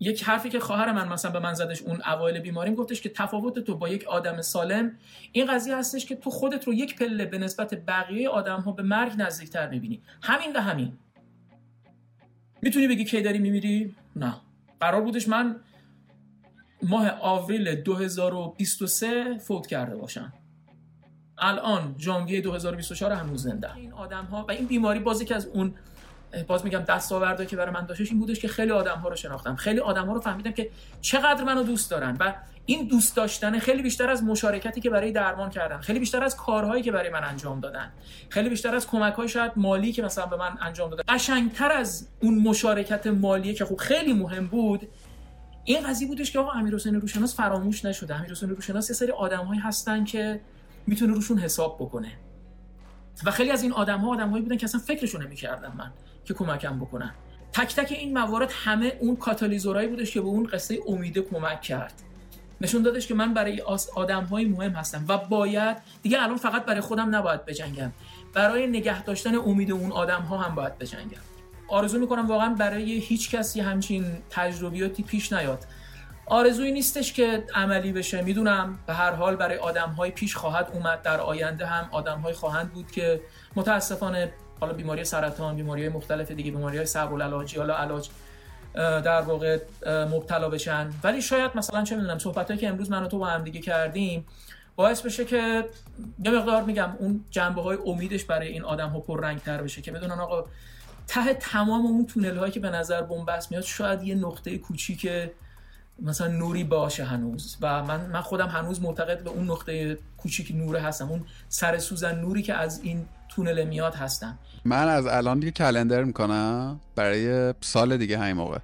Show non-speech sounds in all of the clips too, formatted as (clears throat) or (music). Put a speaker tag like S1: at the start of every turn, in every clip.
S1: یک حرفی که خواهر من مثلا به من زدش اون اوایل بیماریم گفتش که تفاوت تو با یک آدم سالم این قضیه هستش که تو خودت رو یک پله به نسبت بقیه آدم ها به مرگ نزدیکتر می‌بینی. همین و همین. می‌تونی بگی کی داری میمیری؟ نه. قرار بودش من ماه آوریل 2023 فوت کرده باشم. الان ژانویه 2024 هنوز زنده. این آدم ها و این بیماری بازی که از اون باز میگم دستاورده که برای من داشتش این بودش که خیلی آدم ها رو شناختم. خیلی آدم ها رو فهمیدم که چقدر منو دوست دارن و این دوست داشتن خیلی بیشتر از مشارکتی که برای درمان کردن خیلی بیشتر از کارهایی که برای من انجام دادن خیلی بیشتر از کمک های شاید مالی که مثلا به من انجام دادن. قشنگتر از اون مشارکت مالی که خب خیلی مهم بود این قضیه بودش که آقا امیر حسین روشناس فراموش نشده. امیر حسین روشناس یه سری آدمهایی هستن که می‌تونه روشون حساب بکنه. و خیلی از این آدم ها بودن که اصلا فکرشون نمی‌کردم من. که کمکم بکنن. تک تک این موارد همه اون کاتالیزورایی بودش که به اون قصه امیده کمک کرد. نشون دادش که من برای آدم های مهم هستم و باید دیگه الان فقط برای خودم نباید بجنگم. برای نگه داشتن امید اون آدم ها هم باید بجنگم. آرزو می‌کنم واقعا برای هیچ کسی همچین تجربیاتی پیش نیاد. آرزویی نیستش که عملی بشه. می‌دونم به هر حال برای آدم های پیش خواهد اومد. در آینده هم آدم های خواهند بود که متاسفانه حالا بیماری سرطان بیماری مختلف دیگه بیماری های صعب العلاجی حالا علاج در واقع مبتلا بشن. ولی شاید مثلا چه می‌دونم صحبت که امروز من و تو با هم دیگه کردیم باعث بشه که یه مقدار میگم اون جنبه های امیدش برای این آدم ها رنگ تر بشه که بدونن آقا ته تمام اون تونل هایی که به نظر بنبست میاد شاید یه نقطه کوچیک مثلا نوری باشه هنوز. و من من خودم هنوز معتقد به اون نقطه کوچیک نوره هستم اون سر سوزن نوری که از این تونل میاد هستم.
S2: من از الان دیگه calendar می‌کنم برای سال دیگه همین موقع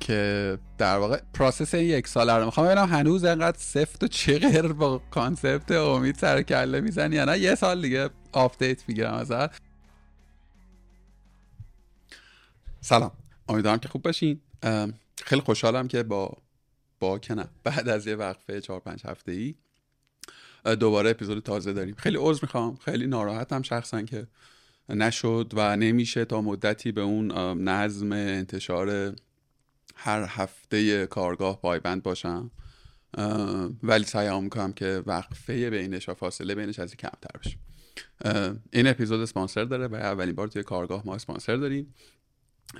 S2: که در واقع process یک سال رو می‌خوام. ببینم هنوز انقدر سفت و چغر با concept امید سر کله می‌زنی یا نه. یه سال دیگه update می‌گیرم ازت. سلام. امیدوارم که خوب باشین. خیلی خوشحالم که با با که بعد از یه وقفه 4 5 هفته ای دوباره اپیزود تازه داریم. خیلی عذر می‌خوام. خیلی ناراحتم شخصا که نشد و نمیشه تا مدتی به اون نظم انتشار هر هفته کارگاه پایبند باشم. ولی سعی می‌کنم که وقفه بینش و فاصله بینش از کمتر بشه. این اپیزود اسپانسر داره و اولین بار توی کارگاه ما اسپانسر داریم.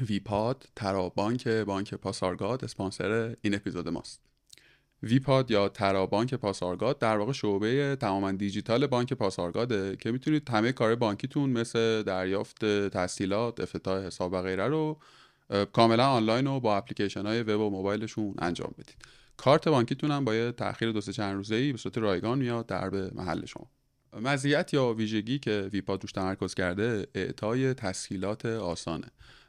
S2: ویپاد ترابانک بانک پاسارگاد اسپانسر این اپیزود ماست. ویپاد یا ترابانک پاسارگاد در واقع شعبه تماما دیجیتال بانک پاسارگاده که می‌تونید همه کار بانکیتون مثل دریافت تسهیلات افتتاح حساب و غیره رو کاملا آنلاین و با اپلیکیشن های وب و موبایلشون انجام بدید. کارت بانکیتون هم با یه تاخیر دو سه چند روزه ای به صورت رایگان میاد در به محل شما. مزیت یا ویژگی که ویپاد روش تمرکز کرده اعطای تسهیلات آسانه.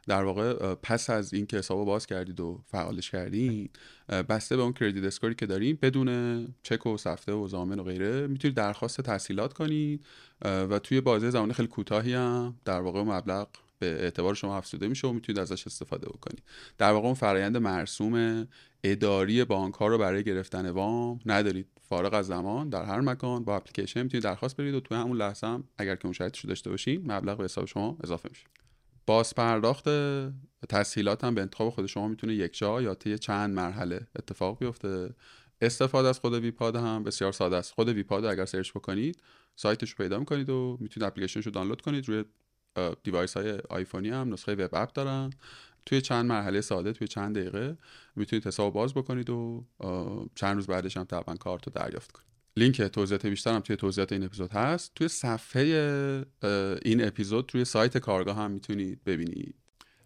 S2: در واقع پس از اینکه حساب باز کردید و فعالش کردید بسته به اون کردیت اسکوری که داریم بدون چک و سفته و زامن و غیره می‌تونید درخواست تحصیلات کنید و توی بازه زمان خیلی کوتاهی هم در واقع مبلغ به اعتبار شما افزوده میشه و می‌تونید ازش استفاده بکنید. در واقع اون فرایند مرسوم اداری بانک ها رو برای گرفتن وام ندارید. فارغ از زمان در هر مکان با اپلیکیشن می‌تونید درخواست بدید و توی همون لحظه هم اگر که اون شرایطش داشته باشین مبلغ به حساب شما اضافه میشه. باز پرداخت تسهیلات هم به انتخاب خود شما می‌تونه یک جا یا طی چند مرحله اتفاق بیفته. استفاده از خود ویپاد هم بسیار ساده است. خود ویپاد اگر search بکنید سایتش رو پیدا می‌کنید و می‌تونید اپلیکیشنش رو دانلود کنید. روی device های آیفونی هم نسخه web app دارن. توی چند مرحله ساده توی چند دقیقه می‌تونید حساب باز بکنید و چند روز بعدش هم طبعا کارت رو دریافت کنید. لینک توضیحات بیشتر هم توی توضیحات این اپیزود هست. توی صفحه این اپیزود توی سایت کارگاه هم می‌تونید ببینید.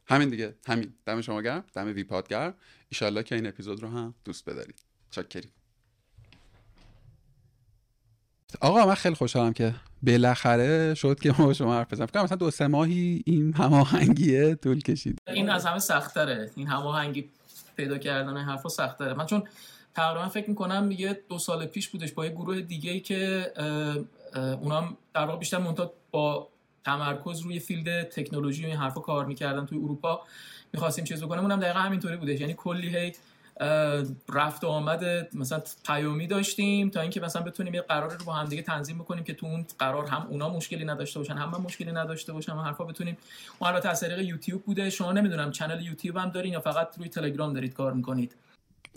S2: همین دیگه. همین. دم شما گرم. دم ویپاد گرم ایشالله که این اپیزود رو هم دوست بدارید. چاکریم. آقا من خیلی خوشحالم که بالاخره شد که ما با شما حرف بزنم مثلا دو سه ماهی این هماهنگیه طول کشید.
S1: این از همه سختره. این هماهنگی پیدا کردن حرفا سختره. من چون تقریبا فکر می‌کنم یه دو سال پیش بودش با یه گروه دیگه ای که اونام در واقع بیشتر منتها با تمرکز روی field تکنولوژی و این حرفا کار می‌کردن توی اروپا می‌خواستیم چیز بکنم اونم دقیقا همینطوری بودش. یعنی کلی هی رفت و آمد مثلا پیامی داشتیم تا اینکه مثلا بتونیم یه قرار رو با هم دیگه تنظیم بکنیم که تو اون قرار هم اونا مشکلی نداشته باشن هم من مشکلی نداشته باشم حرفا بتونیم. اون البته از طریق یوتیوب بوده. شما نمی‌دونم channel یوتیوب هم دارین یا فقط روی تلگرام دارید کار می‌کنید.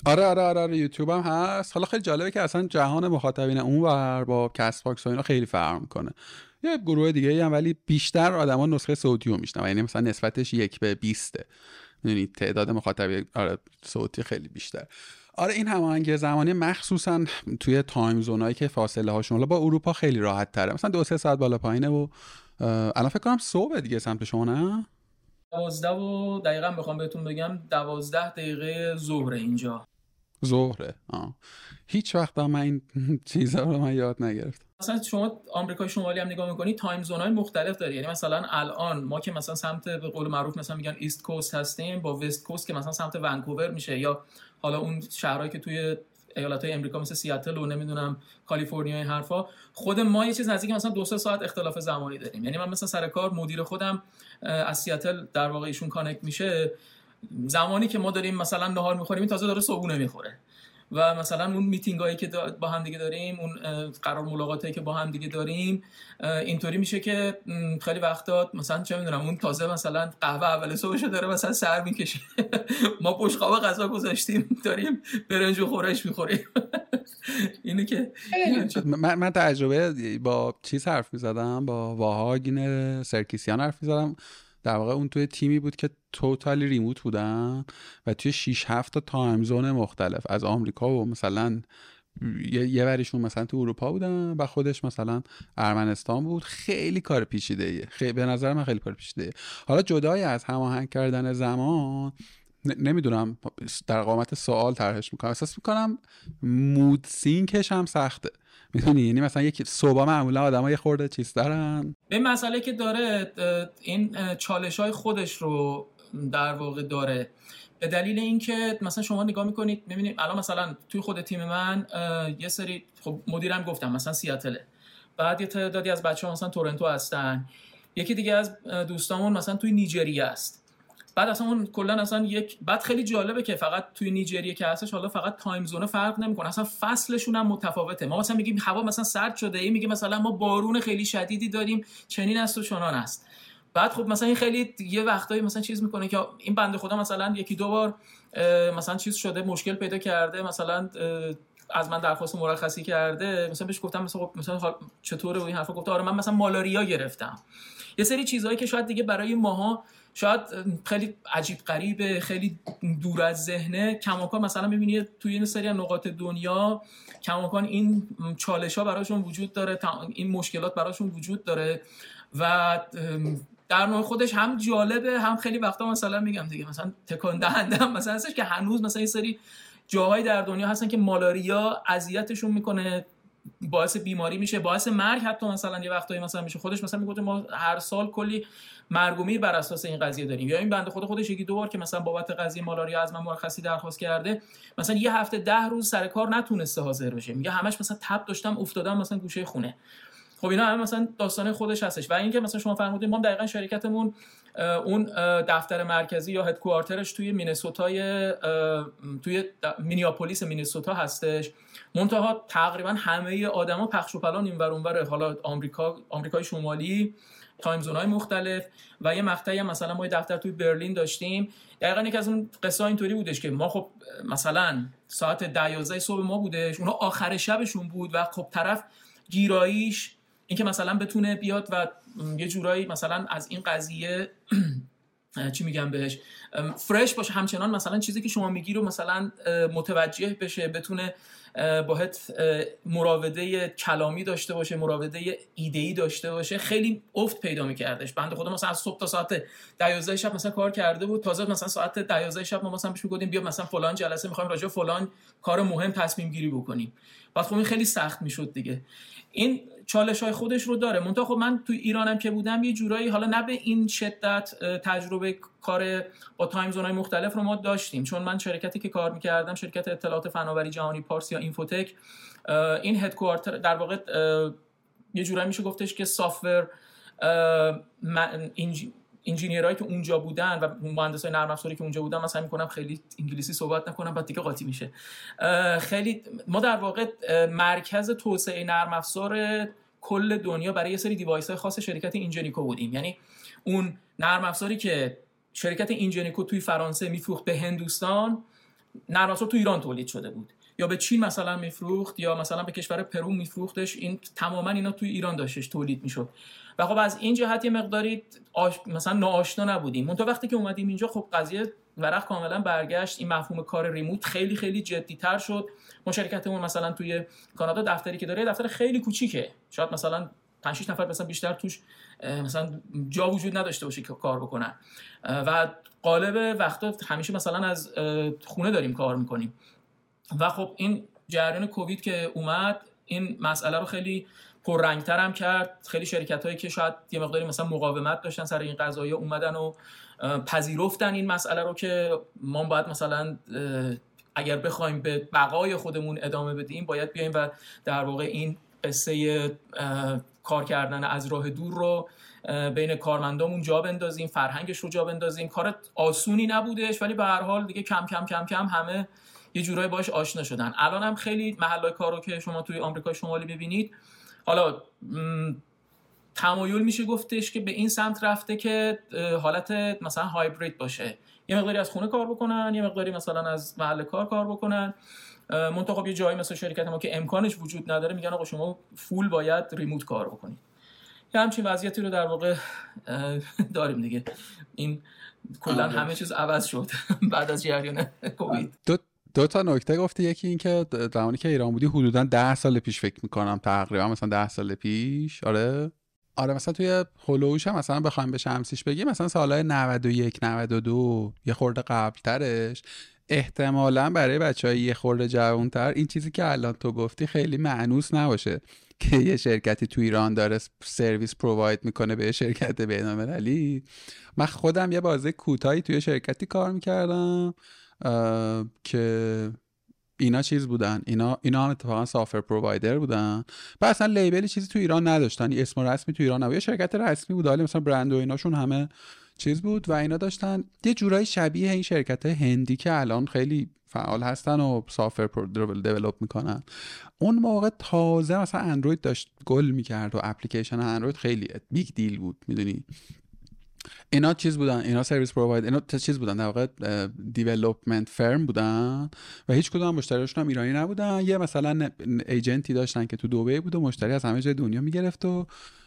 S2: آره آره آره, آره یوتیوب هم هست. حالا خیلی جالبه که اصلا جهان مخاطبین اون ور با Castbox و اینا خیلی فرق می‌کنه. یه گروه دیگه هم ولی بیشتر آدما نسخه صوتی رو میشنن یعنی مثلا نسبتش یک به 20 می‌دونید تعداد مخاطب آره صوتی خیلی بیشتر. آره این هماهنگی زمانی مخصوصا توی تایم زونایی که فاصله هاشون با اروپا خیلی راحت تره. مثلا دو سه ساعت بالا پایینه و الان فکر کنم صبح دیگه سمت شما نه؟
S1: دوازده و دقیقا بخوام بهتون بگم دوازده دقیقه ظهر اینجا.
S2: ظهره؟ آه. هیچ وقت من این (laughs) چیزا رو من یاد نگرفتم.
S1: مثلا شما آمریکای شمالی هم نگاه می‌کنید time zone های مختلف داره. یعنی مثلا الان ما که مثلا سمت به قول معروف مثلا میگن east coast هستیم با west coast که مثلا سمت ونکوور میشه یا حالا اون شهرهایی که توی ایالت های امریکا مثل سیاتل و نمی‌دونم کالیفرنیا این حرفا خود ما یه چیز نزدیک مثلا دو سه ساعت اختلاف زمانی داریم. یعنی من مثلا سر کار مدیر خودم از سیاتل در واقع ایشون connect میشه. زمانی که ما داریم مثلا نهار می‌خوریم تازه داره صبحونه می‌خوره. و مثلا اون میتینگ هایی که با هم دیگه داریم اون قرار ملاقاتی که با هم دیگه داریم اینطوری میشه که خیلی وقتا مثلا چه می‌دونم اون تازه مثلا قهوه اول صبحش داره مثلا سر می‌کشه. (laughs) ما بشقاب غذا گذاشتیم داریم برنج و خورش می‌خوریم. (laughs) اینه که
S2: من, من تجربه با چیز حرف می‌زدم؟ با واهاگین سرکیسیان حرف می‌زدم. در واقع اون توی تیمی بود که totally remote بودن و توی 6 7 تا time zone مختلف. از آمریکا و مثلا یه وریشون مثلا تو اروپا بودن و خودش مثلا ارمنستان بود. خیلی کار پیچیده ایه خیلی به نظر من خیلی کار پیچیده ایه. حالا جدای از هماهنگ کردن زمان نمی‌دونم در قامت سوال طرحش می‌کنم. احساس می‌کنم mood sync ش هم سخته. می‌دونی؟ یعنی مثلا یک صبح معمولا آدم یه خورده چیز دارن
S1: به مسئله که داره این چالش های خودش رو در واقع داره. به دلیل اینکه مثلا شما نگاه می‌کنید می‌بینید الان مثلا توی خود تیم من یه سری خب مدیرم گفتم مثلا سیاتله. بعد یه تعدادی از بچه ها مثلا تورنتو هستن. یکی دیگه از دوستامون مثلا توی نیجریه است. بعد اصلا اون کلا اصلا یک بعد خیلی جالبه که فقط توی نیجریه که هستش حالا فقط تایم زون فرق نمی‌کنه. اصلا فصلشون هم متفاوته. ما مثلا میگیم هوا مثلا سرد شده ای میگه مثلا ما بارون خیلی شدیدی داریم چنین است و چنان است. بعد خب مثلا این خیلی یه وقتایی مثلا چیز می‌کنه که این بنده خدا مثلا یکی دو بار مثلا چیز شده مشکل پیدا کرده مثلا از من درخواست مرخصی کرده. مثلا بهش گفتم مثلا خب مثلا چطوره و این حرفا؟ گفته آره من مثلا مالاریا گرفتم. یه سری چیزهایی که شاید دیگه برای ماها شاید خیلی عجیب غریبه خیلی دور از ذهنه. کماکان مثلا می‌بینید توی این سری نقاط دنیا کماکان این چالش ها براشون وجود داره این مشکلات براشون وجود داره و در نوع خودش هم جالبه هم خیلی وقتا مثلا میگم دیگه مثلا تکان دهنده (laughs) مثلا هستش که هنوز مثلا این سری جاهایی در دنیا هستن که مالاریا اذیتشون می‌کنه باعث بیماری میشه باعث مرگ حتی مثلا یه وقتایی مثلا میشه. خودش مثلا میگه ما هر سال کلی مرگ بر اساس این قضیه داریم. یا این بنده خود خودش یکی دو بار که مثلا بابت قضیه مالاریا از من مرخصی درخواست کرده مثلا یه هفته ده روز سر کار نتونسته حاضر بشه. میگه همش مثلا تب داشتم افتادم مثلا گوشه خونه. خب اینا همه مثلا داستان خودش هستش. و اینکه مثلا شما فرمودید ما دقیقا شرکتمون اون دفتر مرکزی یا headquarter ش توی مینسوتای توی مینیاپولیس مینیسوتا هستش. منتها تقریبا همه آدما پخش و پلان این ور حالا آمریکا آمریکای شمالی time zone های مختلف و یه مقطعی هم مثلا ما دفتر توی برلین داشتیم. دقیقا یکی از اون قصه اینطوری بودش که ما خب مثلا ساعت 10 صبح ما بودش اونا آخر شبشون بود و خب طرف گیراییش اینکه مثلا بتونه بیاد و یه جورایی مثلا از این قضیه (clears throat) چی میگم بهش فرش باشه. همچنان مثلا چیزی که شما میگی رو مثلا متوجه بشه بتونه باهت مراوده کلامی داشته باشه مراوده ایده داشته باشه خیلی افت پیدا میکردش. بنده خدا مثلا از صبح تا ساعت 12 شب مثلا کار کرده بود تازه مثلا ساعت 12 شب ما مثلا بهش می‌گفتیم بیا مثلا فلان جلسه می‌خوایم راجع فلان کار مهم تصمیم گیری بکنیم. بعد خب این خیلی سخت می‌شد دیگه. این چالش های خودش رو داره. منتها خب من تو ایرانم که بودم یه جورایی حالا نه به این شدت تجربه کار با time zone های مختلف رو ما داشتیم. چون من شرکتی که کار می‌کردم شرکت اطلاعات فناوری جهانی پارس یا Infotech این headquarter در واقع یه جورایی میشه گفتش که software engineer ایی که اونجا بودن و مهندسای نرم افزاری که اونجا بودن مثلا می‌کنم خیلی انگلیسی صحبت نکنم بعد دیگه قاطی میشه. خیلی ما در واقع مرکز توسعه نرم افزار کل دنیا برای یه سری device های خاص شرکت Ingenico بودیم. یعنی اون نرم افزاری که شرکت Ingenico توی فرانسه میفروخت به هندوستان نرم افزار تو ایران تولید شده بود. یا به چین مثلا میفروخت یا مثلا به کشور پرو میفروختش این تماما اینا توی ایران داشتش تولید می‌شد. و خب از این جهت یه مقداری آش... مثلا ناآشنا نبودیم. منتها وقتی که اومدیم اینجا خب قضیه ورق کاملا برگشت. این مفهوم کار ریموت خیلی خیلی جدی تر شد. ما شرکتمون مثلا توی کانادا دفتری که داره دفتر خیلی کوچیکه. شاید مثلا 5 6 نفر مثلا بیشتر توش مثلا جا وجود نداشته باشه که کار بکنن. و قالب وقتا همیشه مثلا از خونه داریم کار می‌کنیم. و خب این جریان کووید که اومد این مسئله رو خیلی پررنگتر هم کرد. خیلی شرکت هایی که شاید یه مقداری مثلا مقاومت داشتن سر این قضایی اومدن و پذیرفتن این مسئله رو که ما باید مثلا اگر بخوایم به بقای خودمون ادامه بدیم باید بیایم و در واقع این قصه کار کردن از راه دور رو بین کارمندامون جا بندازیم فرهنگش رو جا بندازیم. کار آسونی نبودش ولی به هر حال دیگه کم کم کم کم همه یه جورایی باش آشنا شدن. الان هم خیلی محلای کار رو که شما توی آمریکا شمالی ببینید حالا تمایل میشه گفتش که به این سمت رفته که حالت مثلا هایبرید باشه. یه مقداری از خونه کار بکنن یه مقداری مثلا از محل کار کار بکنن. منتها خب یه جایی مثل شرکت ما که امکانش وجود نداره میگن آقا شما فول باید ریموت کار بکنید. یه همچین وضعیتی رو در واقع داریم دیگه. این کلا آره. همه چیز عوض شد (laughs) بعد از جریان کووید.
S2: دو دو تا نکته گفتی یکی این که زمانی که ایران بودی حدودا ده سال پیش فکر می‌کنم تقریبا مثلا ده سال پیش. آره. آره مثلا توی هلوش هم مثلا بخوایم به شمسیش بگیم مثلا سالهای 91 92 یه خورده قبل ترش احتمالا برای بچه یه خورده جوانتر. این چیزی که الان تو گفتی خیلی معنوس نباشه (laughs) که یه شرکتی تو ایران داره سرویس پروواید می‌کنه به شرکت بینالمللی. من خودم یه بازه کوتاهی توی شرکتی کار می‌کردم. که اینا چیز بودن. اینا اینا هم اتفاقا سافر پرووایدر بودن. و اصلا label ی چیزی تو ایران نداشتن. اسم رسمی تو ایران نبود. یه شرکت رسمی بود. حالا مثلا برند و ایناشون همه چیز بود و اینا داشتن. یه جورایی شبیه این شرکت هندی که الان خیلی فعال هستن و software develop می‌کنن. اون موقع تازه مثلا اندروید داشت گل می‌کرد و اپلیکیشن اندروید خیلی big deal بود. می‌دونی؟ اینا چیز بودن اینا service provider اینا چیز بودن در واقع development firm بودن و هیچ کدوم مشتریاشون هم ایرانی نبودن. یه مثلا agent ی داشتن که تو دبی بود و مشتری از همه جای دنیا می‌گرفت و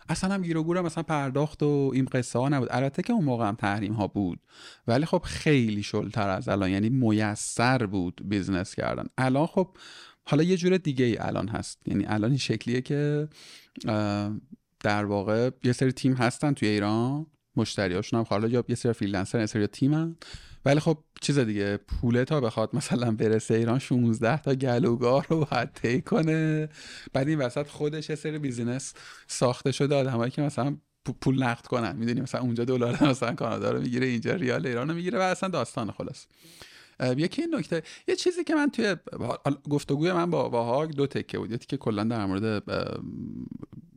S2: اصلا هم گیر و گور مثلا پرداخت و این قصه ها نبود. البته که اون موقع هم تحریم ها بود ولی خب خیلی شلتر از الان یعنی میسر بود business کردن. الان خب حالا یه جور دیگه ای الان هست. یعنی الان این شکلیه که در واقع یه سری تیم هستن توی ایران. مشتریاشون هم حالا یا یه سری freelancer یه سری تیمن ولی خب چیز دیگه پوله تا بخواد مثلا برسه ایران 16 تا گلوگاه رو باید طی کنه. بعد این وسط خودش یه سری business ساخته شده آدمایی که مثلا پول نقد کنن. می‌دونی مثلا اونجا دلار مثلا کانادا رو می‌گیره اینجا ریال ایران رو می‌گیره و اصلا داستان خلاص. یکی این نکته یه چیزی که من توی گفتگوی من با واهاگ دو تکه بود. یکی که کلا در مورد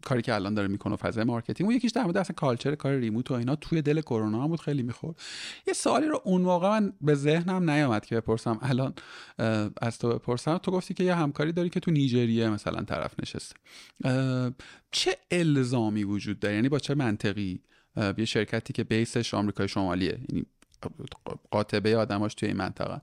S2: کاری که الان داره می‌کنه فضای marketing اون یکیش در مورد اصلا culture کار remote و اینا توی دل کرونا هم بود. خیلی می‌خورد. یه سوالی رو اون موقع من به ذهنم نیامد که بپرسم. الان از تو بپرسم. تو گفتی که یه همکاری داری که تو نیجریه مثلا طرف نشسته. چه الزامی وجود داره؟ یعنی با چه منطقی؟ یه شرکتی که بیسش آمریکای شمالیه. یعنی قاطبه آدماش توی این منطقه.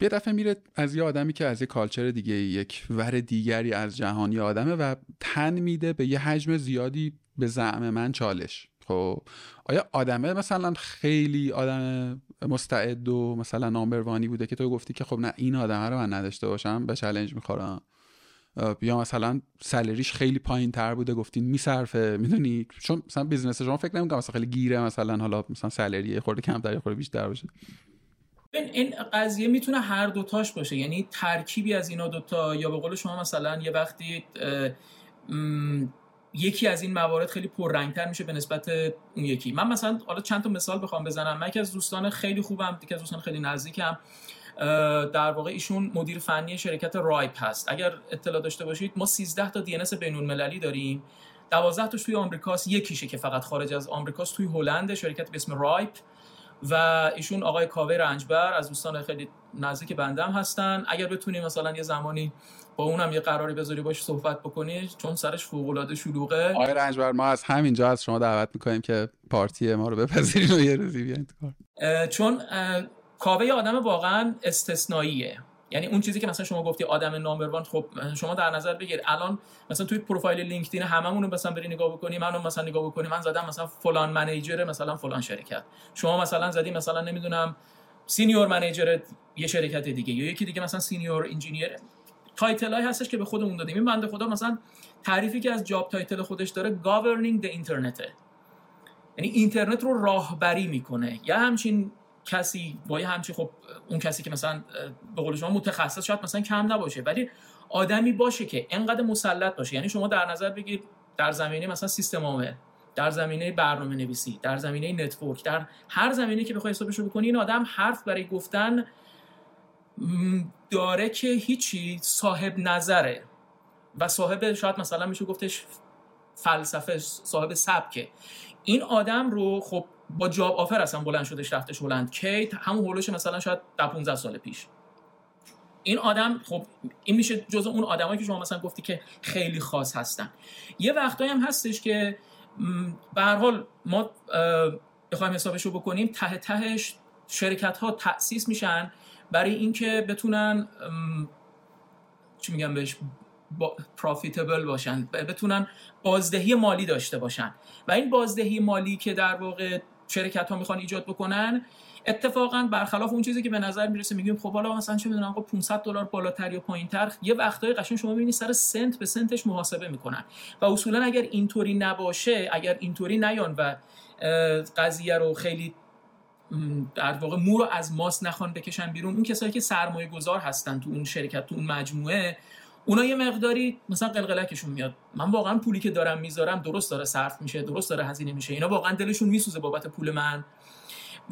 S2: یه دفعه میره از یه آدمی که از یه کالچر دیگه یک ور دیگری از جهانی آدمه و تن میده به یه حجم زیادی به زعم من چالش. خب آیا آدمه مثلا خیلی آدم مستعد و مثلا number one ی بوده که تو گفتی که خب نه این آدمه رو من نداشته باشم به challenge می‌خورم؟ یا مثلا salary ش خیلی پایین تر بوده گفتین می‌صرفه می‌دونی؟ چون مثلا business شما فکر نمی‌کنم مثلا خیلی گیره مثلا حالا مثلا salary خورده کمتر یا خورده بیشتر باشه.
S1: این قضیه می‌تونه هر دوتاش باشه. یعنی ترکیبی از اینا دوتا یا به قول شما مثلا یه وقتی یکی از این موارد خیلی پررنگتر میشه به نسبت اون یکی. من مثلا حالا چند تا مثال بخوام بزنم. من که از دوستان خیلی خوبم یکی از دوستان خیلی نزدیکم. در واقع ایشون مدیر فنی شرکت RIPE هست. اگر اطلاع داشته باشید ما 13 تا دی بین المللی داریم. 12 تاش توی آمریکاست یکیشه که فقط خارج از آمریکاست توی هلند شرکت به اسم RIPE. و ایشون آقای کاوه رنجبر از دوستان خیلی نزدیک بندم هستن. اگر بتونی مثلا یه زمانی با اونم یه قراری بذاری باش صحبت بکنی چون سرش فوق العاده شلوغه.
S2: آقای رنجبر ما از همینجا از شما دعوت می‌کنیم که پارتی ما رو بپذیرید و یه روزی بیاین
S1: چون کاوه آدم واقعا استثنائیه. یعنی اون چیزی که مثلا شما گفتی آدم نامبر خب شما در نظر بگیر. الان مثلا توی پروفایل لینکدین هممون رو مثلا بری نگاه بکنی منو مثلا نگاه بکنی من زدم مثلا فلان منیجر مثلا فلان شرکت. شما مثلا زدی مثلا نمی‌دونم senior manager یه شرکت دیگه یا یکی دیگه مثلا senior engineer title های هستش که به خودمون دادیم. این بنده خدا مثلا تعریفی که از job title خودش داره governing the internet. یعنی اینترنت رو راهبری می‌کنه. یا همچین کسی با یه همچین خب اون کسی که مثلا به قول شما متخصص شاید مثلا کم نباشه ولی آدمی باشه که انقدر مسلط باشه. یعنی شما در نظر بگیر در زمینه مثلا سیستم عامل در زمینه برنامه نویسی در زمینه network در هر زمینه که بخوای حسابش رو بکنی این آدم حرف برای گفتن داره که هیچی صاحب نظره. و صاحب شاید مثلا میشه گفتش فلسفه صاحب سبکه. این آدم رو خب با جاب آفر اصلا بلند شدش رفتش هلند. کیت همون هولوش مثلا شاید 15 سال پیش. این آدم خب این میشه جز اون آدمایی که شما مثلا گفتی که خیلی خاص هستن. یه وقتایی هم هستش که به هر حال ما بخوایم حسابش رو بکنیم ته تهش شرکت ها تأسیس میشن برای اینکه بتونن چی میگم بهش پروفیتبل باشن بتونن بازدهی مالی داشته باشن. و این بازدهی مالی که در واقع شرکت ها می‌خوان ایجاد بکنن. اتفاقا برخلاف اون چیزی که به نظر می‌رسه میگیم خب حالا مثلا چه می‌دونم 500 دلار بالاتر یا پایینتر یه وقتای قشنگ شما می‌بینید سر سنت به سنتش محاسبه می‌کنن. و اصولا اگر اینطوری نباشه اگر اینطوری نیان و قضیه رو خیلی در واقع مو رو از ماس نخوان بکشن بیرون اون کسایی که سرمایه گذار هستن تو اون شرکت تو اون مجموعه اونا یه مقداری مثلا قلقلکشون میاد. من واقعا پولی که دارم می‌ذارم درست داره صرف میشه درست داره هزینه میشه. اینا واقعا دلشون میسوزه بابت پول من.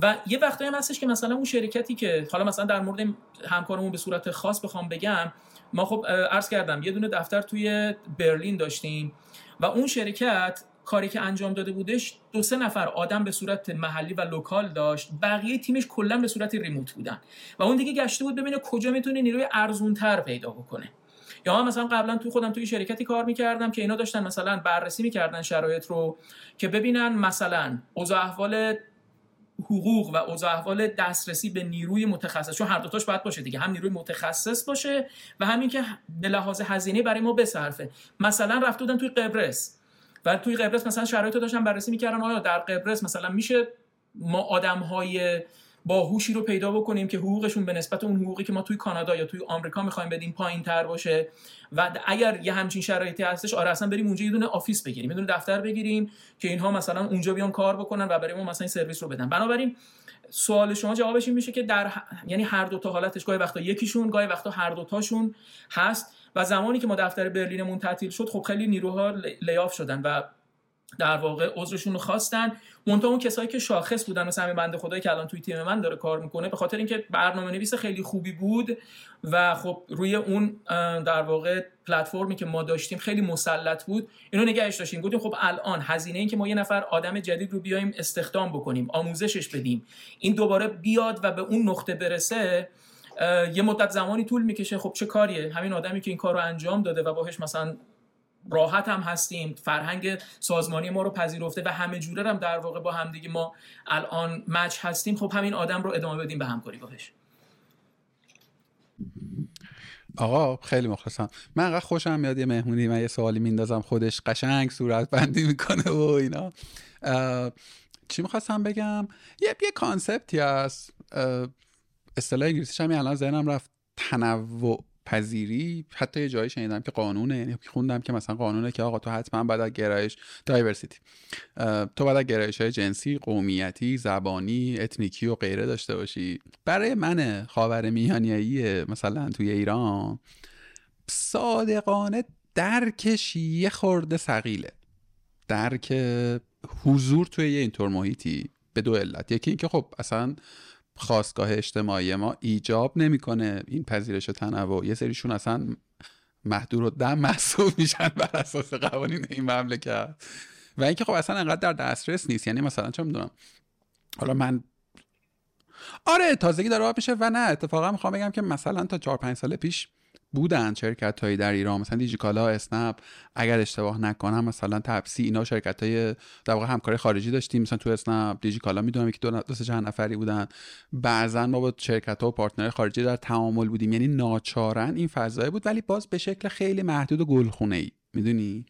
S1: و یه وقتایی هم هستش که مثلا اون شرکتی که حالا مثلا در مورد همکارمون به صورت خاص بخوام بگم ما خب عرض کردم یه دونه دفتر توی برلین داشتیم و اون شرکت کاری که انجام داده بودش دو سه نفر آدم به صورت محلی و local داشت بقیه تیمش کلا به صورت remote بودن. و اون دیگه گشته بود ببینه کجا می‌تونه نیروی ارزونتر پیدا بکنه. یا مثلا قبلا تو خودم توی شرکتی کار می‌کردم که اینا داشتن مثلا بررسی می‌کردن شرایط رو که ببینن مثلا اوضاع احوال حقوق و اوضاع احوال دسترسی به نیروی متخصص چون هر دوتاش باید باشه دیگه هم نیروی متخصص باشه و همین که به لحاظ هزینه برای ما بصرفه. مثلا رفته بودن توی قبرس و توی قبرس مثلا شرایط رو داشتن بررسی می‌کردن آیا در قبرس مثلا میشه ما آدم های باهوشی رو پیدا بکنیم که حقوقشون به نسبت اون حقوقی که ما توی کانادا یا توی آمریکا می‌خوایم بدیم پایین تر باشه. و اگر یه همچین شرایطی هستش آره اصلا بریم اونجا یه دونه office بگیریم یه دونه دفتر بگیریم که اینها مثلا اونجا بیان کار بکنن و برای ما مثلا این سرویس رو بدن. بنابراین سوال شما جوابش این میشه که در یعنی هر دو تا حالتش گاهی وقتا یکیشون گاهی وقتا هر دو تاشون هست. و زمانی که ما دفتر برلینمون تعطیل شد خب خیلی نیروها لیاف شدن و در واقع عذرشون رو خواستن. منتها اون کسایی که شاخص بودن مثلا همین بنده خدایی که الان توی تیم من داره کار می‌کنه به خاطر اینکه برنامه نویس خیلی خوبی بود و خب روی اون در واقع پلتفرمی که ما داشتیم خیلی مسلط بود. اینو نگهش داشتیم. گفتیم خب الان هزینه این که ما یه نفر آدم جدید رو بیایم استخدام بکنیم آموزشش بدیم. این دوباره بیاد و به اون نقطه برسه یه مدت زمانی طول می‌کشه. خب چه کاریه؟ همین آدمی که این کار رو انجام داده و باهاش مثلا راحت هم هستیم. فرهنگ سازمانی ما رو پذیرفته و همه جوره هم در واقع با همدیگه ما الان مچ هستیم. خب همین آدم رو ادامه بدیم به همکاری. باهش.
S2: آقا خیلی مخلصم. من انقدر خوشم میاد یه مهمونی من یه سوالی میندازم خودش. قشنگ صورت بندی می‌کنه و اینا. چی می‌خواستم بگم؟ یه یه concept ی هست. اصطلاح انگلیسیش هم الان ذهنم رفت تنوع. پذیری حتی یه جایی شنیدم که قانونه یعنی خوندم که مثلا قانونه که آقا تو حتما باید گرایش diversity تو باید گرایش های جنسی قومیتی زبانی ethnic ی و غیره داشته باشی. برای من خاور میانیایی مثلا توی ایران صادقانه درکش یه خورده ثقیله درک حضور توی یه اینطور محیطی به دو علت. یکی اینکه خب اصلا خواستگاه اجتماعی ما ایجاب نمی‌کنه. این پذیرش تنوع. یه سریشون اصلا محدود و دم محسوب میشن بر اساس قوانین این مملکت. و اینکه خب اصلا انقدر در دسترس نیست. یعنی مثلا چه می‌دونم. حالا من آره تازگی داره میشه. و نه اتفاقا می‌خوام بگم که مثلا تا 4 5 سال پیش بودن شرکت هایی در ایران مثلا دیجیکالا اسنپ اگر اشتباه نکنم مثلا تپسی اینا شرکت های در واقع همکاری خارجی داشتیم. مثلا تو اسنپ دیجیکالا می‌دونم که دو, دو چند نفری بودن. بعضا ما با شرکت ها و پارتنر خارجی در تعامل بودیم. یعنی ناچارن این فضای بود. ولی باز به شکل خیلی محدود و گلخونه ای می‌دونی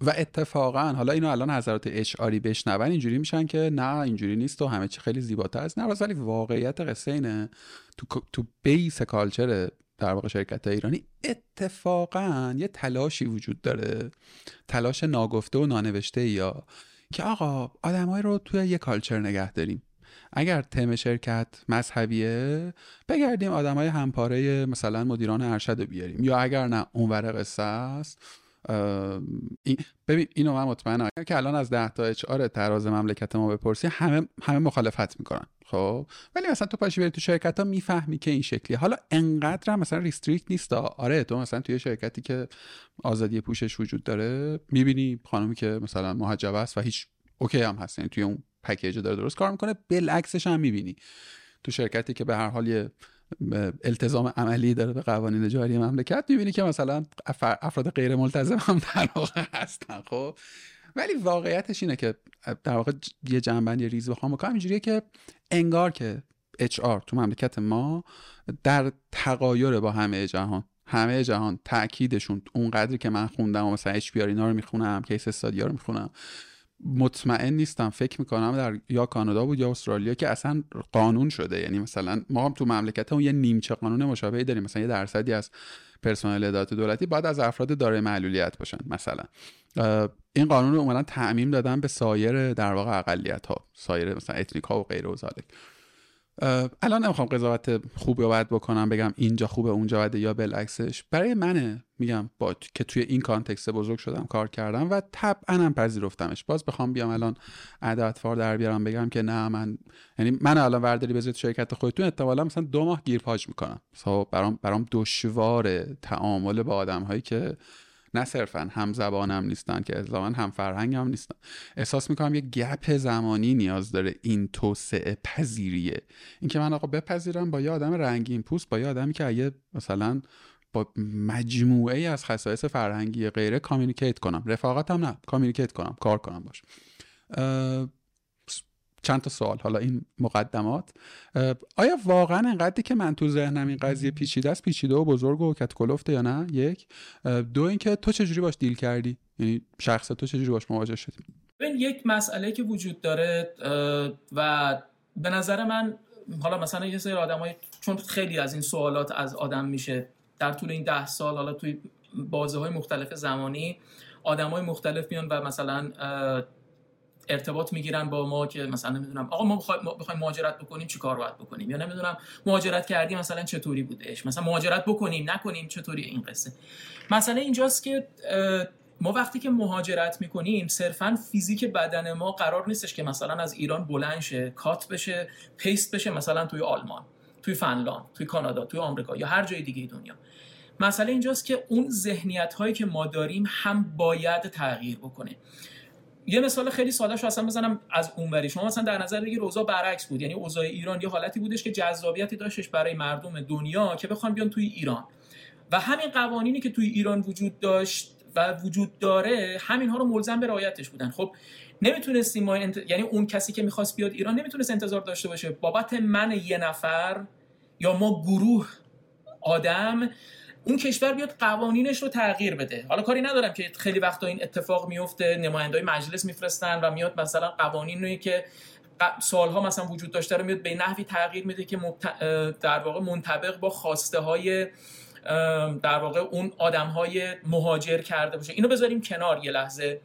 S2: و اتفاقا حالا اینو الان حضرات اچ آری بشنون اینجوری میشن که نه اینجوری نیست و همه چی خیلی زیباتر است نه ولی واقعیت قصه اینه. تو تو بیس کالچر در واقع شرکت ایرانی اتفاقا یه تلاشی وجود داره. تلاش ناگفته و نانوشته یا که آقا آدمای رو توی یه کالچر نگه داریم. اگر تم شرکت مذهبیه بگردیم آدمای همپاره مثلا مدیران ارشد رو بیاریم. یا اگر نه اونور قصه است. ببین اینو من مطمئنم. که الان از 10 تا اچ آر تراز مملکت ما بپرسی همه همه مخالفت می‌کنن. خب؟ ولی مثلا تو پاشی بری تو شرکت ها می‌فهمی که این شکلی حالا انقدر هم مثلا restrict نیست آره تو مثلا توی شرکتی که آزادی پوشش وجود داره می‌بینی خانمی که مثلا محجبه است و هیچ okay هم هست. یعنی توی اون پکیج داره درست کار می‌کنه بالعکسش هم می‌بینی. تو شرکتی که به هر حال یه التزام عملی داره به قوانین جاری مملکت. می‌بینی که مثلا افراد غیر ملتزم هم در واقع هستن خب؟ ولی واقعیتش اینه که در واقع یه جنبندی ریز بخوام بکنم. اینجوریه که انگار که HR تو مملکت ما در تقایر با همه جهان همه جهان تاکیدشون اونقدری که من خوندم و مثلا اچ اینا رو می‌خونم کیس استادیا رو می‌خونم. مطمئن نیستم. فکر می‌کنم در یا کانادا بود یا استرالیا که اصلا قانون شده. یعنی مثلا ما هم تو مملکت هم یه نیمچه قانون مشابهی داریم. مثلا یه درصدی از پرسنل ادارات دولتی باید از افراد دارای معلولیت باشن مثلا. این قانون رو اومدن تعمیم دادن به سایر در واقع اقلیت ها سایر مثلا ethnic ها و غیره و الان نمی‌خوام قضاوت خوب یا بد بکنم بگم اینجا خوبه اونجا بده یا بالعکسش. برای منه میگم با که توی این context بزرگ شدم کار کردم و طبعا هم پذیرفتمش. باز بخوام بیام الان فار در بیارم بگم که نه من یعنی من الان ورداری بذارید شرکت خودتون احتمالا مثلا دو ماه گیرپاژ می‌کنم. خب برام برام دشوار تعامل با آدم هایی که نه صرفا هم زبانم نیستن که الزاما هم فرهنگم نیستن. احساس می‌کنم یه gap زمانی نیاز داره این توسعه پذیریه. اینکه من آقا بپذیرم با یه آدم رنگین پوست با یه آدمی که اگه مثلا با مجموعه از خصایص فرهنگی غیره communicate کنم. رفاقتم نه communicate کنم کار کنم باش. چند تا سوال حالا این مقدمات. آیا واقعا انقدری که من تو ذهنم این قضیه پیچیده است؟ پیچیده و بزرگ و کت و کلفته یا نه؟ یک. دو اینکه تو چجوری باش دیل کردی؟ یعنی شخص تو چجوری باش مواجه شدی؟
S1: ببین یک مسئله که وجود داره و به نظر من حالا مثلا یه سری آدمای چون خیلی از این سوالات از آدم میشه در طول این ده سال حالا توی بازه های مختلف زمانی آدم های مختلف میان و مثلا ارتباط می‌گیرن با ما که مثلا نمی‌دونم آقا ما بخوایم مهاجرت بکنیم چی کار باید بکنیم؟ یا نمی‌دونم مهاجرت کردیم مثلا چطوری بودش؟ مثلا مهاجرت بکنیم نکنیم چطوری این قصه؟ مثلا اینجاست که ما وقتی که مهاجرت می‌کنیم صرفا فیزیک بدن ما قرار نیستش که مثلا از ایران بلند شه کات بشه پیست بشه مثلا توی آلمان توی فنلاند توی کانادا توی آمریکا یا هر جای دیگه دنیا. مسئله اینجاست که اون ذهنیت هایی که ما داریم هم باید تغییر بکنه. یه مثال خیلی ساده شو اصلا بزنم از اونوری. شما مثلا در نظر بگیر اوضاع برعکس بود. یعنی اوضاع ایران یه حالتی بودش که جذابیتی داشتش برای مردم دنیا که بخوان بیان توی ایران. و همین قوانینی که توی ایران وجود داشت و وجود داره همین ها رو ملزم به رعایتش بودن. خب نمی‌تونستیم ما یعنی اون کسی که می‌خواست بیاد ایران نمی‌تونست انتظار داشته باشه. بابت من یه نفر یا ما گروه آدم اون کشور بیاد قوانینش رو تغییر بده. حالا کاری ندارم که خیلی وقتا این اتفاق میفته نمایندای مجلس میفرستن و میاد مثلا قوانینی که سالها مثلا وجود داشته رو میاد به نحوی تغییر میده که در واقع منطبق با خواسته های در واقع اون آدم های مهاجر کرده باشه. اینو بذاریم کنار یه لحظه.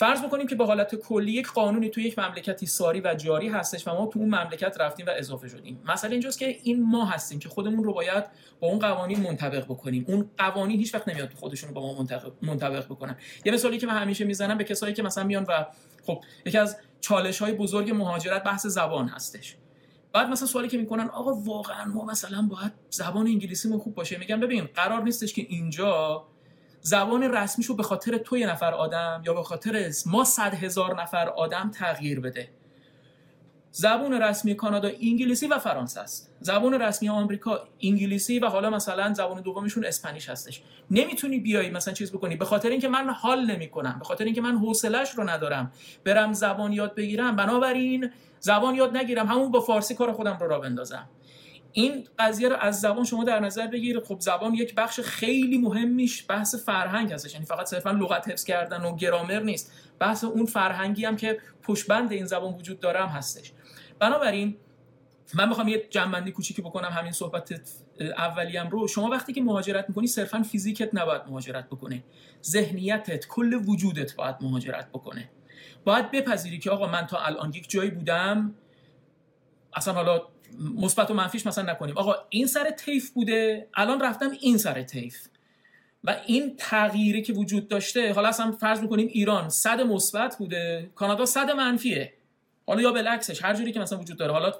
S1: فرض بکنیم که به حالت کلی یک قانونی توی یک مملکتی ساری و جاری هستش و ما تو اون مملکت رفتیم و اضافه شدیم. مثلا اینجاست که این ما هستیم که خودمون رو باید با اون قوانین منطبق بکنیم. اون قوانین هیچ وقت نمیاد خودشون رو با ما منطبق بکنن. یه مثالی که من همیشه می‌زنم به کسایی که مثلا میان و خب یکی از چالش های بزرگ مهاجرت بحث زبان هستش. بعد مثلا سوالی که می‌کنن آقا واقعا ما مثلا باید زبان انگلیسی ما خوب باشه؟ میگن ببین قرار نیستش که اینجا زبان رسمیشو به خاطر تو یه نفر آدم یا به خاطر ما صد هزار نفر آدم تغییر بده. زبان رسمی کانادا انگلیسی و فرانسه است. زبان رسمی آمریکا انگلیسی و حالا مثلا زبان دومشون اسپانیش هستش. نمی‌تونی بیای مثلا چیز بکنی. به خاطر اینکه من حال نمی‌کنم. به خاطر اینکه من حوصلش رو ندارم. برم زبان یاد بگیرم. بنابراین زبان یاد نگیرم. همون با فارسی کار خودم رو را بندازم. این قضیه رو از زبان شما در نظر بگیرید خب زبان یک بخش خیلی مهمیش بحث فرهنگ هستش. یعنی فقط صرفا لغت حفظ کردن و گرامر نیست. بحث اون فرهنگی هم که پشبند این زبان وجود داره هم هستش. بنابراین من می‌خوام یه جنبندی کوچیکی بکنم همین صحبت اولیم رو. شما وقتی که مهاجرت می‌کنی صرفا فیزیکت نباید مهاجرت بکنه. ذهنیتت کل وجودت باید مهاجرت بکنه. باید بپذیری که آقا من تا الان یک جایی بودم اصلا حالا مثبت و منفیش مثلا نکنیم. آقا این سر تیف بوده الان رفتم این سر تیف و این تغییری که وجود داشته حالا اصلا فرض می‌کنیم ایران صد مثبت بوده کانادا صد منفیه. حالا یا بالعکسش هر جوری که مثلا وجود داره. حالا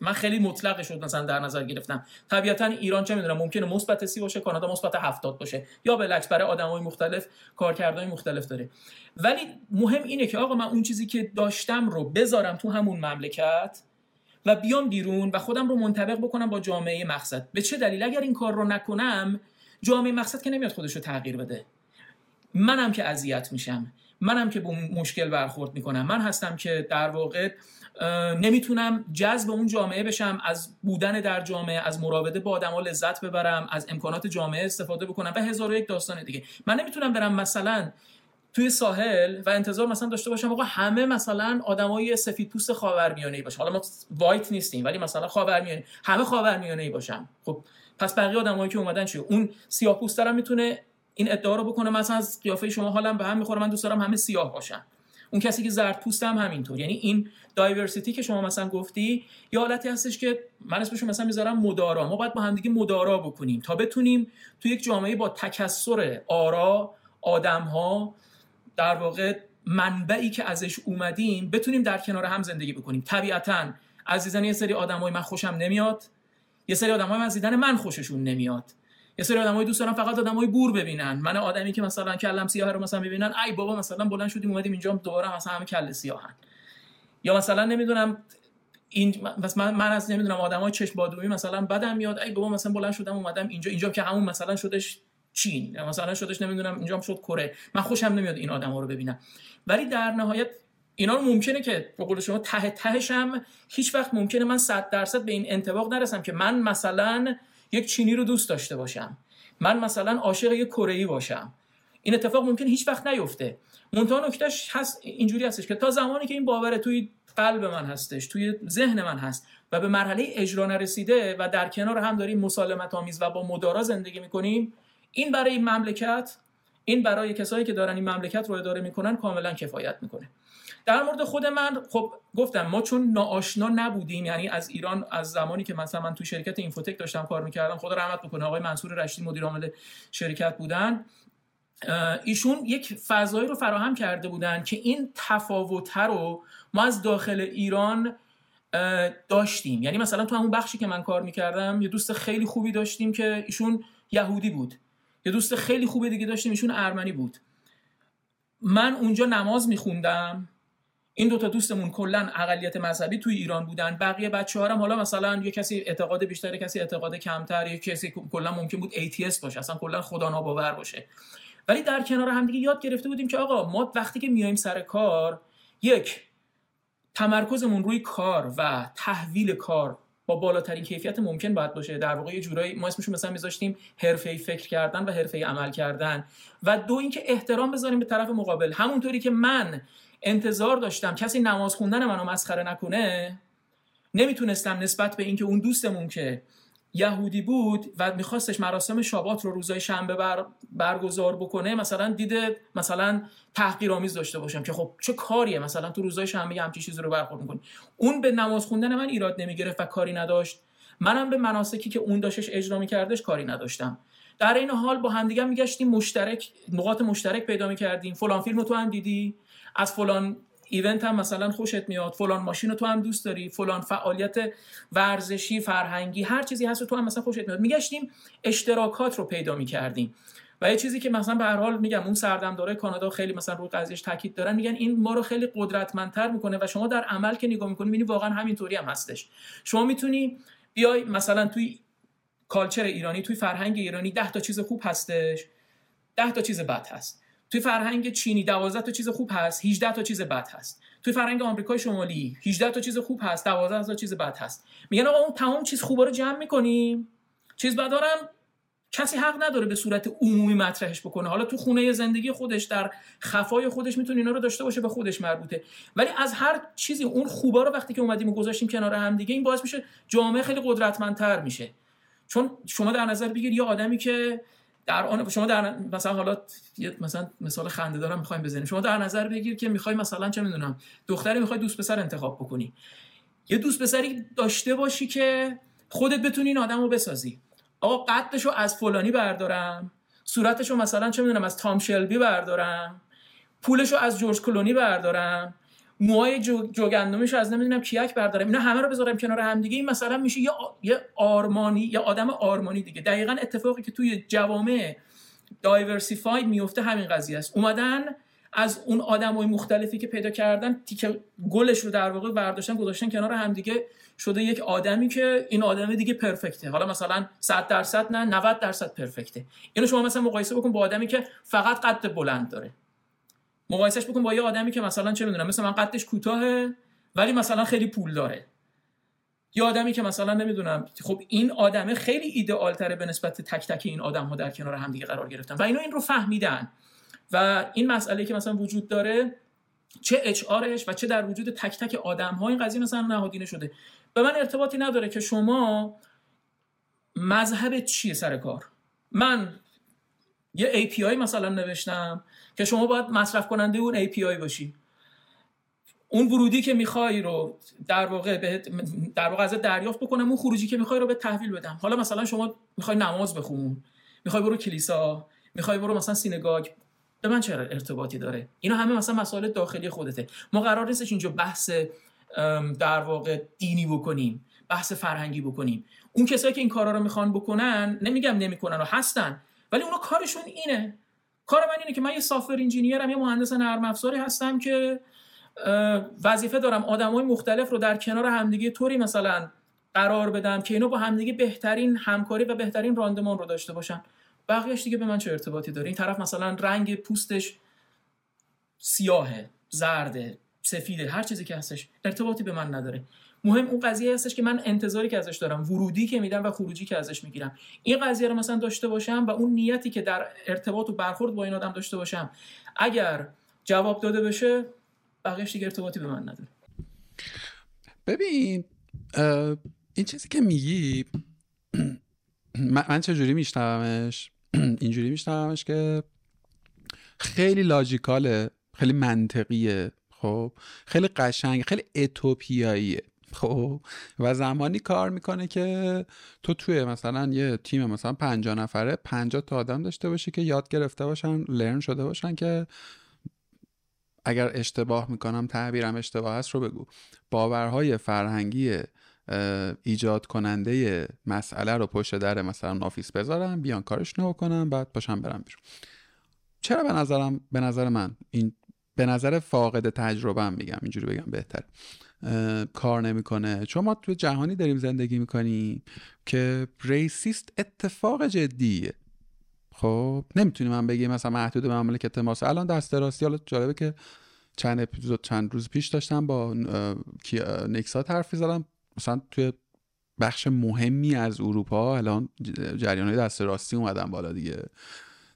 S1: من خیلی مطلق شد مثلا در نظر گرفتم. طبیعتا ایران چه می‌دونم ممکنه مثبت سی باشه کانادا مثبت 70 باشه. یا بالعکس برای آدمای مختلف کارکردهای مختلف داره. ولی مهم اینه که آقا من اون چیزی که داشتم رو بذارم تو همون مملکت. و بیام بیرون و خودم رو منطبق بکنم با جامعه مقصد. به چه دلیل؟ اگر این کار رو نکنم جامعه مقصد که نمیاد خودش رو تغییر بده. منم که اذیت میشم. منم که به مشکل برخورد می‌کنم. من هستم که در واقع نمی‌تونم جذب اون جامعه بشم از بودن در جامعه از مراوده با آدما لذت ببرم از امکانات جامعه استفاده بکنم و هزار و یک داستان دیگه. من نمی‌تونم برم مثلا توی ساحل و انتظار مثلا داشته باشم آقا همه مثلا آدمای سفید پوست خاورمیانه‌ای باشه. حالا ما وایت نیستیم ولی مثلا خاورمیانه همه خاورمیانه‌ای باشم خب پس بقیه آدمایی که اومدن چیه؟ اون سیاه پوست می‌تونه این ادعا رو بکنه. مثلا از قیافه شما حالم به هم می‌خوره من دوست دارم همه سیاه باشن. اون کسی که زرد پوست هم همینطور. یعنی این دایورسیتی که شما مثلا گفتی یه حالتی هستش که من اسمشو مثلا می‌ذارم مدارا. ما باید با همدیگه مدارا بکنیم تا بتونیم تو یک جامعه با تکسر آرا آدم ها در واقع منبعی که ازش اومدیم بتونیم در کنار هم زندگی بکنیم. طبیعتا از دیدن یه سری آدمای من خوشم نمیاد. یه سری آدمای از دیدن من خوششون نمیاد. یه سری آدمای دوست دارن فقط آدمای بور ببینن. من آدمی که مثلا کلم سیاه رو مثلا ببینن ای بابا مثلا بلند شدیم اومدیم اینجا دوباره مثلا همه کله سیاهن. یا مثلا نمی‌دونم این من, من از نمی‌دونم آدمای چشم بادومی مثلا بدم میاد ای بابا مثلا بلند شدم اومدم اینجا اینجا که همون مثلا شدش چین. مثلا شدش نمی‌دونم اینجا هم شد کره. من خوشم نمیاد این آدما رو ببینم. ولی در نهایت اینا رو ممکنه که به شما ته تهشم هیچ وقت ممکنه من 100 درصد به این انطباق نرسم که من مثلا یک چینی رو دوست داشته باشم. من مثلا عاشق یک کره باشم. این اتفاق ممکن هیچ وقت نیفته. منتها نکتهش هست اینجوری هستش که تا زمانی که این باور توی قلب من هستش توی ذهن من هست و به مرحله اجرا نرسیده و در کنار هم داریم مسالمت آمیز و با مدارا زندگی می‌کنیم این برای این مملکت این برای کسایی که دارن این مملکت رو اداره می‌کنن کاملا کفایت می‌کنه. در مورد خود من خب گفتم ما چون ناآشنا نبودیم یعنی از ایران از زمانی که مثلا من تو شرکت اینفوتک داشتم کار می‌کردم خدا رحمت بکنه آقای منصور رشدی مدیر عامل شرکت بودن ایشون یک فضایی رو فراهم کرده بودن که این تفاوت رو ما از داخل ایران داشتیم. یعنی مثلا تو همون بخشی که من کار می‌کردم یه دوست خیلی خوبی داشتیم که ایشون یهودی بود. یه دوست خیلی خوبی دیگه داشتیم ایشون ارمنی بود. من اونجا نماز میخوندم. این دوتا دوستمون کلا اقلیت مذهبی توی ایران بودن. بقیه بچه هم حالا مثلا یه کسی اعتقاد بیشتر کسی اعتقاد کمتر یه کسی کلا ممکن بود ATS باشه اصلا کلا خدا ناباور باشه. ولی در کنار هم دیگه یاد گرفته بودیم که آقا ما وقتی که میایم سر کار یک تمرکزمون روی کار و تحویل کار با بالاترین کیفیت ممکن باید باشه. در واقع یه جورایی ما اسمشو مثلا میذاشتیم حرفه‌ای فکر کردن و حرفه‌ای عمل کردن. و دو اینکه احترام بذاریم به طرف مقابل. همونطوری که من انتظار داشتم کسی نماز خوندن منو مسخره نکنه نمی‌تونستم نسبت به اینکه اون دوستمون که یهودی بود و میخواستش مراسم شابات رو روزای شنبه بر برگزار بکنه مثلا دیده مثلا تحقیرآمیز داشته باشم که خب چه کاریه؟ مثلا تو روزای شنبه همچین چیزی رو برخورد می‌کنی. اون به نماز خوندن من ایراد نمی‌گرفت و کاری نداشت. منم به مناسکی که اون داشتش اجرا میکردش کاری نداشتم. در این حال با همدیگه میگشتیم مشترک نقاط مشترک پیدا می‌کردیم. فلان فیلم تو هم دیدی؟ از فلان ایونت هم مثلا خوشت میاد فلان ماشین رو تو هم دوست داری فلان فعالیت ورزشی فرهنگی هر چیزی هست تو هم مثلا خوشت میاد. میگشتیم اشتراکات رو پیدا می‌کردیم. و یه چیزی که مثلا به هر حال میگم اون سردمدارای کانادا خیلی مثلا رو قضیهش تاکید دارن میگن این ما رو خیلی قدرتمندتر می‌کنه و شما در عمل که نگاه می‌کنی می‌بینی واقعا همینطوری هم هستش. شما می‌تونی بیای مثلا توی کالچر ایرانی توی فرهنگ ایرانی 10 تا چیز خوب هستش 10 تا چیز بد هست. توی فرهنگ چینی 12 تا چیز خوب هست 18 تا چیز بد هست. توی فرهنگ آمریکای شمالی 18 تا چیز خوب هست 12 تا چیز بد هست. میگن آقا اون تمام چیز خوبا رو جمع می‌کنیم. چیز بدارم کسی حق نداره به صورت عمومی مطرحش بکنه. حالا تو خونه زندگی خودش در خفای خودش می‌تونه اینا رو داشته باشه به خودش مربوطه. ولی از هر چیزی اون خوبا رو وقتی که اومدیم و گذاشتیم کنار هم دیگه این باعث میشه جامعه خیلی قدرتمندتر میشه. چون شما در نظر بگیر یه آدمی که در آن شما در مثلا حالا مثلا مثال خنده دارم می‌خوایم بزنیم. شما در نظر بگیر که می‌خوای مثلا چه می‌دونم دختری می‌خوای دوست پسر انتخاب بکنی. یه دوست پسری داشته باشی که خودت بتونی این آدم رو بسازی. آقا قدش رو از فلانی بردارم صورتش رو مثلا چه می‌دونم از تام شلبی بردارم پولش رو از جورج کلونی بردارم. موهای جو، از نمی‌دونم کیک بردارم. اینا همه رو بذارم کنار هم دیگه این مثلا میشه یه, یه آرمانی یا آدم آرمانی دیگه. دقیقا اتفاقی که توی جوامع دایورسیفاید میفته همین قضیه است. اومدن از اون آدمای مختلفی که پیدا کردن تیکه گلش رو در واقع برداشتن گذاشتن کنار همدیگه. شده یک آدمی که این آدم دیگه پرفکته حالا مثلا 100 درصد نه 90 درصد پرفکته اینو شما مثلا مقایسه بکن با آدمی که فقط قد بلند داره. مقایسهش بکن با یه آدمی که مثلا چه می‌دونم مثلا من قدش کوتاهه ولی مثلا خیلی پول داره. یه آدمی که مثلا نمی‌دونم خب این آدمه خیلی ایدئال تره به نسبت تک تک این آدم ها در کنار هم دیگه قرار گرفتن. و اینا این رو فهمیدن. و این مسئله که مثلا وجود داره چه اچ و چه در وجود تک تک آدم ها این قضیه مثلا نهادینه شده. به من ارتباطی نداره که شما مذهب چیه سر کار؟ من یه API مثلا نوشتم که شما باید مصرف کننده اون API باشی. اون ورودی که می‌خوای رو در واقع به در واقع ازت دریافت بکنم اون خروجی که می‌خوای رو به تحویل بدم. حالا مثلا شما می‌خوای نماز بخون می‌خوای برو کلیسا می‌خوای برو مثلا سینگاگ به من چه ارتباطی داره؟ اینا همه مثلا مسائل داخلی خودته. ما قرار نیستش اینجا بحث در واقع دینی بکنیم بحث فرهنگی بکنیم. اون کسایی که این کارا رو می‌خوان بکنن نمیگم نمی‌کنن و هستن. ولی اونا کارشون اینه. کار من اینه که من یه سافر انجینیرم یه مهندس نرم افزاری هستم که وظیفه دارم آدمای مختلف رو در کنار همدیگه طوری مثلا قرار بدم که اینا با همدیگه بهترین همکاری و بهترین راندمان رو داشته باشن. بقیهش دیگه به من چه ارتباطی داره؟ این طرف مثلا رنگ پوستش سیاهه زرده سفیده هر چیزی که هستش ارتباطی به من نداره. مهم اون قضیه هستش که من انتظاری که ازش دارم ورودی که میدم و خروجی که ازش می‌گیرم. این قضیه رو مثلا داشته باشم و اون نیتی که در ارتباط و برخورد با این آدم داشته باشم اگر جواب داده بشه بقیهش دیگه ارتباطی به من نداره.
S2: ببین این چیزی که میگی من چجوری میشنومش؟ (clears throat) اینجوری میشنومش که خیلی logical ه خیلی منطقیه خب؟ خیلی قشنگ خیلی اتوپیاییه. خب و زمانی کار می‌کنه که تو توی مثلا یه تیم مثلا پنجاه نفره پنجاه تا آدم داشته باشی که یاد گرفته باشن learn شده باشن که اگر اشتباه می‌کنم تعبیرم اشتباه هست رو بگو. باورهای فرهنگی ایجاد کننده مسئله رو پشت در مثلا office بذارن بیان کارشونو کنن بعد پاشن برن بیرون. چرا به نظرم به نظر من این به نظر فاقد تجربه هم میگم اینجوری بگم بهتر کار نمی‌کنه. چون ما تو جهانی داریم زندگی می‌کنیم که ریسیست اتفاق جدیه. خب نمی‌تونیم من بگیم مثلا محدود به مملکت ماست الان دست راستی حالا جالبه که چند اپیزود چند روز پیش داشتم با نکسا حرفی زدم. مثلا توی بخش مهمی از اروپا الان جریان های دست راستی اومدن بالا دیگه.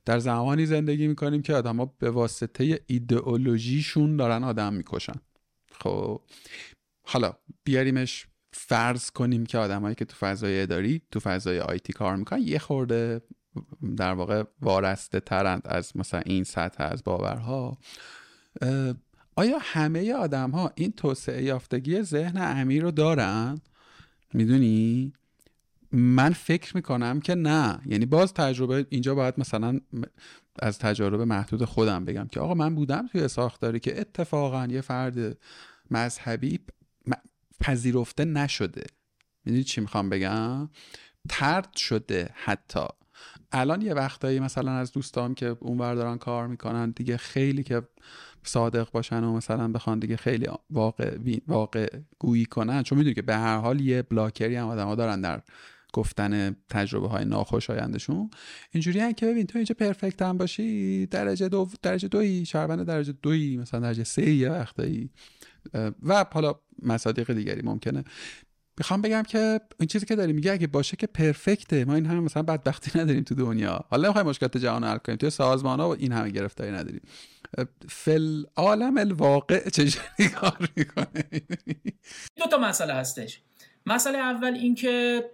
S2: در زمانی زندگی می‌کنیم که آدم ها به واسطه ایدئولوژیشون دارن آدم می‌کشن. خب. حالا بیاریمش فرض کنیم که آدمایی که تو فضای اداری تو فضای آیتی کار می‌کنن یه خورده در واقع وارسته ترند از مثلا این سطح از باورها. آیا همه آدم ها این توسعه یافتگی ذهن امیر رو دارن؟ می‌دونی؟ من فکر می‌کنم که نه. یعنی باز تجربه اینجا باید مثلا از تجربه محدود خودم بگم که آقا من بودم توی ساختاری که اتفاقا یه فرد مذهبی پذیرفته نشده. می‌دونی چی می‌خوام بگم؟ ترد شده حتی. الان یه وقتایی مثلا از دوستام که اون دارن کار می‌کنن دیگه خیلی که صادق باشن و مثلا بخوان دیگه خیلی واقع, واقع گویی کنن چون می‌دونی که به هر حال یه بلاکری هم آدم دارن در گفتن تجربه های ناخوشایندشون اینجوری که ببین تو اینجا پرفکت هم باشی درجه دو درجه دوی شهروند درجه دوی مثلا درجه سه یه وقتایی و حالا مصادیق دیگری ممکنه. می‌خوام بگم که این چیزی که داری میگه اگه باشه که پرفکته. ما این همه مثلا بدبختی نداریم تو دنیا. حالا نمی‌خوایم مشکلات جهان حل کنیم. توی سازمان ها و این همه گرفتاری نداریم. فی عالم الواقع چجوری کار می‌کنه؟
S1: دو تا مسئله هستش. مسئله اول این که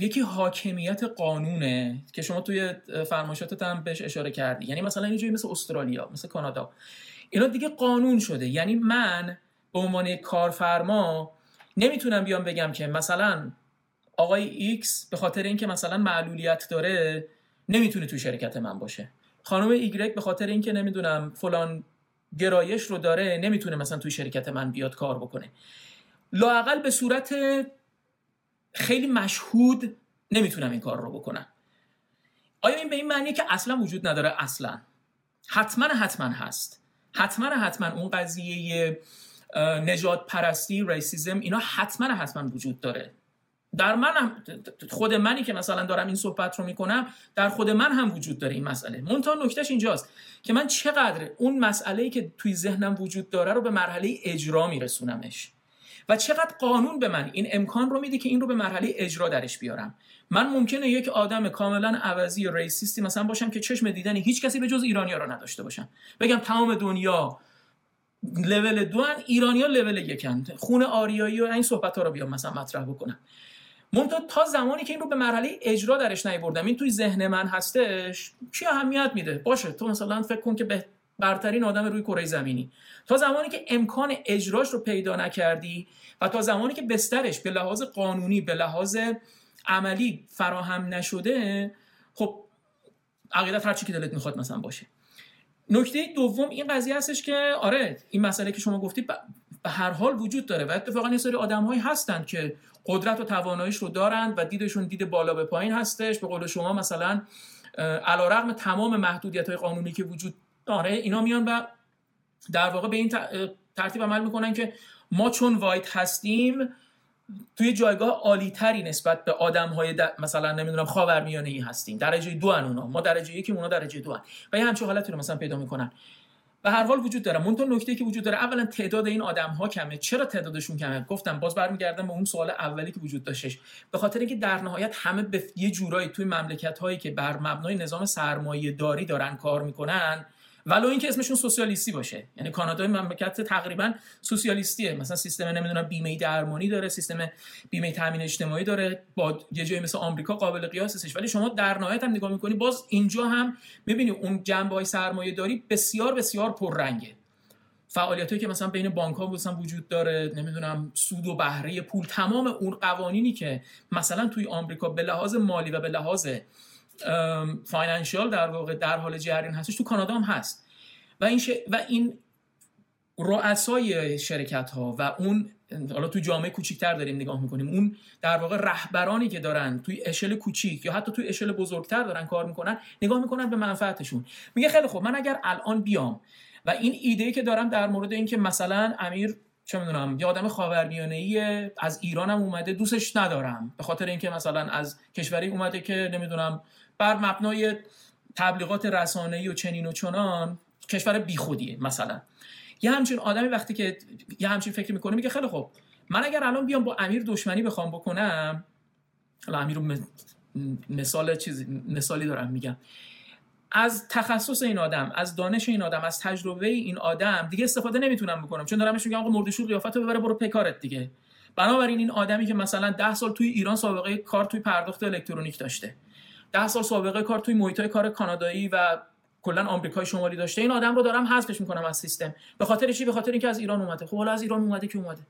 S1: یکی حاکمیت قانونه که شما توی فرمایشاتت هم بهش اشاره کردی. یعنی مثلا اینجوری مثل استرالیا مثل کانادا. اینا دیگه قانون شده. یعنی من به عنوان کارفرما نمی‌تونم بیام بگم که مثلا آقای ایکس به خاطر اینکه مثلا معلولیت داره نمی‌تونه تو شرکت من باشه. خانم ایگرک به خاطر اینکه نمی‌دونم فلان گرایش رو داره نمی‌تونه مثلا توی شرکت من بیاد کار بکنه. لاقل به صورت خیلی مشهود نمی‌تونم این کار رو بکنم. آیا این به این معنیه که اصلا وجود نداره؟ اصلا. حتما حتما هست. حتما حتما اون قضیه نجات پرستی ریسیزم اینا حتما حتما وجود داره. در من هم خود منی که مثلا دارم این صحبت رو می‌کنم در خود من هم وجود داره این مسئله. منتها نکتهش اینجاست که من چقدر اون مسئله که توی ذهنم وجود داره رو به مرحله اجرا میرسونمش. و چقدر قانون به من این امکان رو میده که این رو به مرحله اجرا درش بیارم. من ممکنه یک آدم کاملا عوضی یا ریسیستی مثلا باشم که چشم دیدنی هیچ کسی به جز ایرانیا رو نداشته باشم. بگم تمام دنیا لول دو ان ایرانیا لول یکن خون آریایی و این صحبت ها رو بیام مثلا مطرح بکنم. منتها تا زمانی که این رو به مرحله اجرا درش نیبردم این توی ذهن من هستش چی اهمیت میده؟ باشه تو مثلا فکر کن که به برترین آدم روی کره زمینی. تا زمانی که امکان اجراش رو پیدا نکردی و تا زمانی که بسترش به لحاظ قانونی به لحاظ عملی فراهم نشده خب عقیدت هر چی که دلت می‌خواد مثلا باشه. نکته دوم این قضیه هستش که آره این مسئله که شما گفتید به هر حال وجود داره و اتفاقا یه سری آدمهایی هستن که قدرت و تواناییش رو دارند و دیدشون دید بالا به پایین هستش. به قول شما مثلا علیرغم تمام محدودیت های قانونی که وجود داره اینا میان و در واقع به این ترتیب عمل می‌کنن که ما چون وایت هستیم توی جایگاه عالی تری نسبت به آدم های مثلا نمی‌دونم خاورمیانه ای هستیم. درجه دو ان اونا ما درجه یکی اونا درجه دو ان و یه همچین حالتی رو مثلا پیدا می‌کنن. به هر حال وجود داره. منتها نکته که وجود داره اولا تعداد این آدم ها کمه. چرا تعدادشون کمه؟ گفتم باز برمیگردم به اون سوال اولی که وجود داشتش. به خاطر اینکه در نهایت همه به یه جورایی توی مملکت هایی که بر مبنای نظام سرمایه داری دارن کار می‌کنن ولو اینکه اسمشون سوسیالیستی باشه. یعنی کانادا مملکت تقریبا سوسیالیستیه. مثلا سیستم نمی‌دونم بیمه درمانی داره سیستم بیمه تامین اجتماعی داره با یه جایی مثل آمریکا قابل قیاس ولی شما در نهایت هم نگاه می‌کنی باز اینجا هم می‌بینی اون جنبه های سرمایه داری بسیار بسیار پررنگه. فعالیت که مثلا بین بانک ها مثلا وجود داره نمی‌دونم سود و بهره پول تمام اون قوانینی که مثلا توی آمریکا به لحاظ مالی و به لحاظ فاینانشیال در واقع در حال جریان هستش تو کانادا هم هست. و این و این رؤسای شرکت ها و اون حالا تو جامعه کوچیکتر داریم نگاه می‌کنیم اون در واقع رهبرانی که دارن توی اشل کوچیک یا حتی توی اشل بزرگتر دارن کار می‌کنن نگاه می‌کنن به منفعتشون. میگه خیلی خوب من اگر الان بیام و این ایده که دارم در مورد اینکه مثلا امیر چه می‌دونم یه آدم خاورمیانه از ایرانم اومده دوستش ندارم به خاطر اینکه مثلا از کشوری اومده که نمی‌دونم بر مبنای تبلیغات رسانه‌ای و چنین و چنان کشور بیخودیه مثلا. یه همچین آدمی وقتی که یه همچین فکر می‌کنه میگه خیلی خوب من اگر الان بیام با امیر دشمنی بخوام بکنم حالا امیر رو مثال چیزی مثالی دارم میگم. از تخصص این آدم از دانش این آدم از تجربه این آدم دیگه استفاده نمی‌تونم بکنم. چون دارم میگم آقا مردشور قیافت ببره برو پکارت دیگه. بنابراین این آدمی که مثلا ده سال توی ایران سابقه کار توی پرداخت الکترونیک داشته. ده سال سابقه کار توی محیط کار کانادایی و کلا آمریکای شمالی داشته. این آدم رو دارم حذفش می‌کنم از سیستم. به خاطر چی؟ به خاطر اینکه از ایران اومده. خب حالا از ایران اومده که اومده.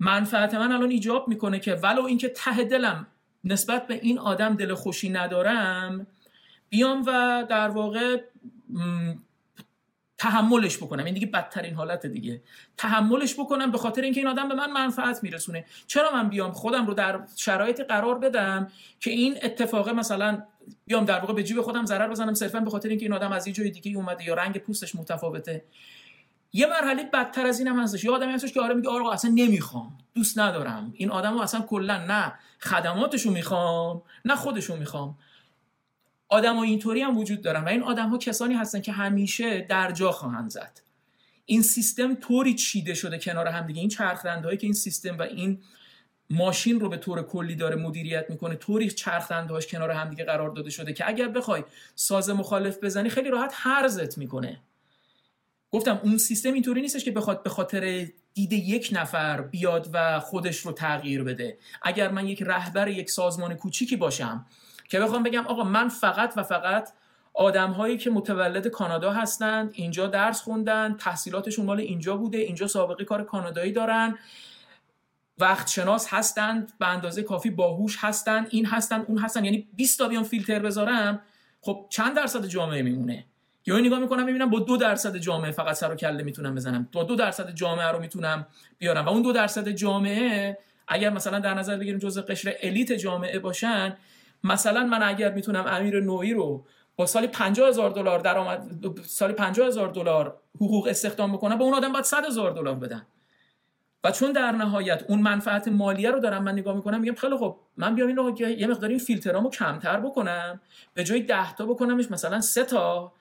S1: منفعت من الان ایجاب می‌کنه که ولو اینکه ته دلم نسبت به این آدم دل خوشی ندارم بیام و در واقع تحملش بکنم. این دیگه بدترین حالت دیگه. تحملش بکنم به خاطر اینکه این آدم به من منفعت میرسونه. چرا من بیام خودم رو در شرایط قرار بدم که این اتفاقه مثلا بیام در واقع به جیب خودم ضرر بزنم صرفا به خاطر اینکه این آدم از یه جای دیگه اومده یا رنگ پوستش متفاوته؟ یه مرحله بدتر از این هم هستش. یه آدمی هستش که آره میگه آقا اصلا نمی‌خوام. دوست ندارم. این آدمو اصلا کلا نه خدماتشو می‌خوام نه خودشو می‌خوام. آدم اینطوری هم وجود دارن و این آدم ها کسانی هستن که همیشه در جا خواهند زد. این سیستم طوری چیده شده کنار هم دیگه. این چرخدنده هایی که این سیستم و این ماشین رو به طور کلی داره مدیریت می‌کنه طوری چرخدنده هاش کنار هم دیگه قرار داده شده که اگر بخوای ساز مخالف بزنی خیلی راحت هرزت می‌کنه. گفتم اون سیستم اینطوری نیستش که بخواد به خاطر دید یک نفر بیاد و خودش رو تغییر بده. اگر من یک رهبر یک سازمان کوچیکی باشم که بخوام بگم آقا من فقط و فقط آدم هایی که متولد کانادا هستند اینجا درس خوندن تحصیلاتشون مال اینجا بوده اینجا سابقه کار کانادایی دارن وقت شناس هستند به اندازه کافی باهوش هستند این هستن اون هستن. یعنی 20 تا بیان فیلتر بذارم خب چند درصد جامعه میمونه؟ یا نگاه می‌کنم می‌بینم با دو درصد جامعه فقط سر و کله می‌تونم بزنم. با دو درصد جامعه رو می‌تونم بیارم. و اون دو درصد جامعه اگر مثلا در نظر بگیریم جزء قشر الیت جامعه باشن مثلا من اگر می‌تونم امیر نوعی رو با سالی 50 هزار دلار درآمد سالی 50 هزار دلار حقوق استخدام بکنم به اون آدم باید 100 هزار دلار بدن. و چون در نهایت اون منفعت مالیه رو دارم من نگاه می‌کنم میگم خیلی خب من بیام این رو یه مقدار این فیلترامو کمتر بکنم به جای 10 تا بکنمش مثلا 3 تا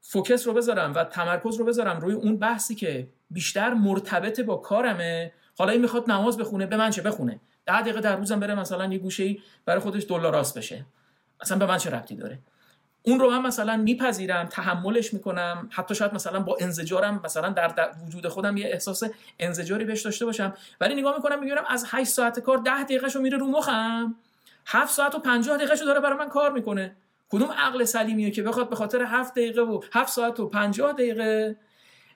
S1: فوکس رو بذارم و تمرکز رو بذارم روی اون بحثی که بیشتر مرتبط با کارمه. حالا این می‌خواد نماز بخونه به من چه بخونه؟ ده دقیقه در روزم بره مثلا یه گوشه ای برای خودش دلار راست بشه. اصلا به من چه ربطی داره؟ اون رو من مثلا میپذیرم تحملش می‌کنم. حتی شاید مثلا با انزجارم مثلا در, در وجود خودم یه احساس انزجاری بهش داشته باشم. ولی نگاه می‌کنم میگم از 8 ساعت کار 10 دقیقه رو میره رو مخم. 7 ساعت و 50 دقیقه رو داره برای من کار می‌کنه. کدوم عقل سلیمیه که بخواد به خاطر 7 دقیقه و 7 ساعت و 50 دقیقه؟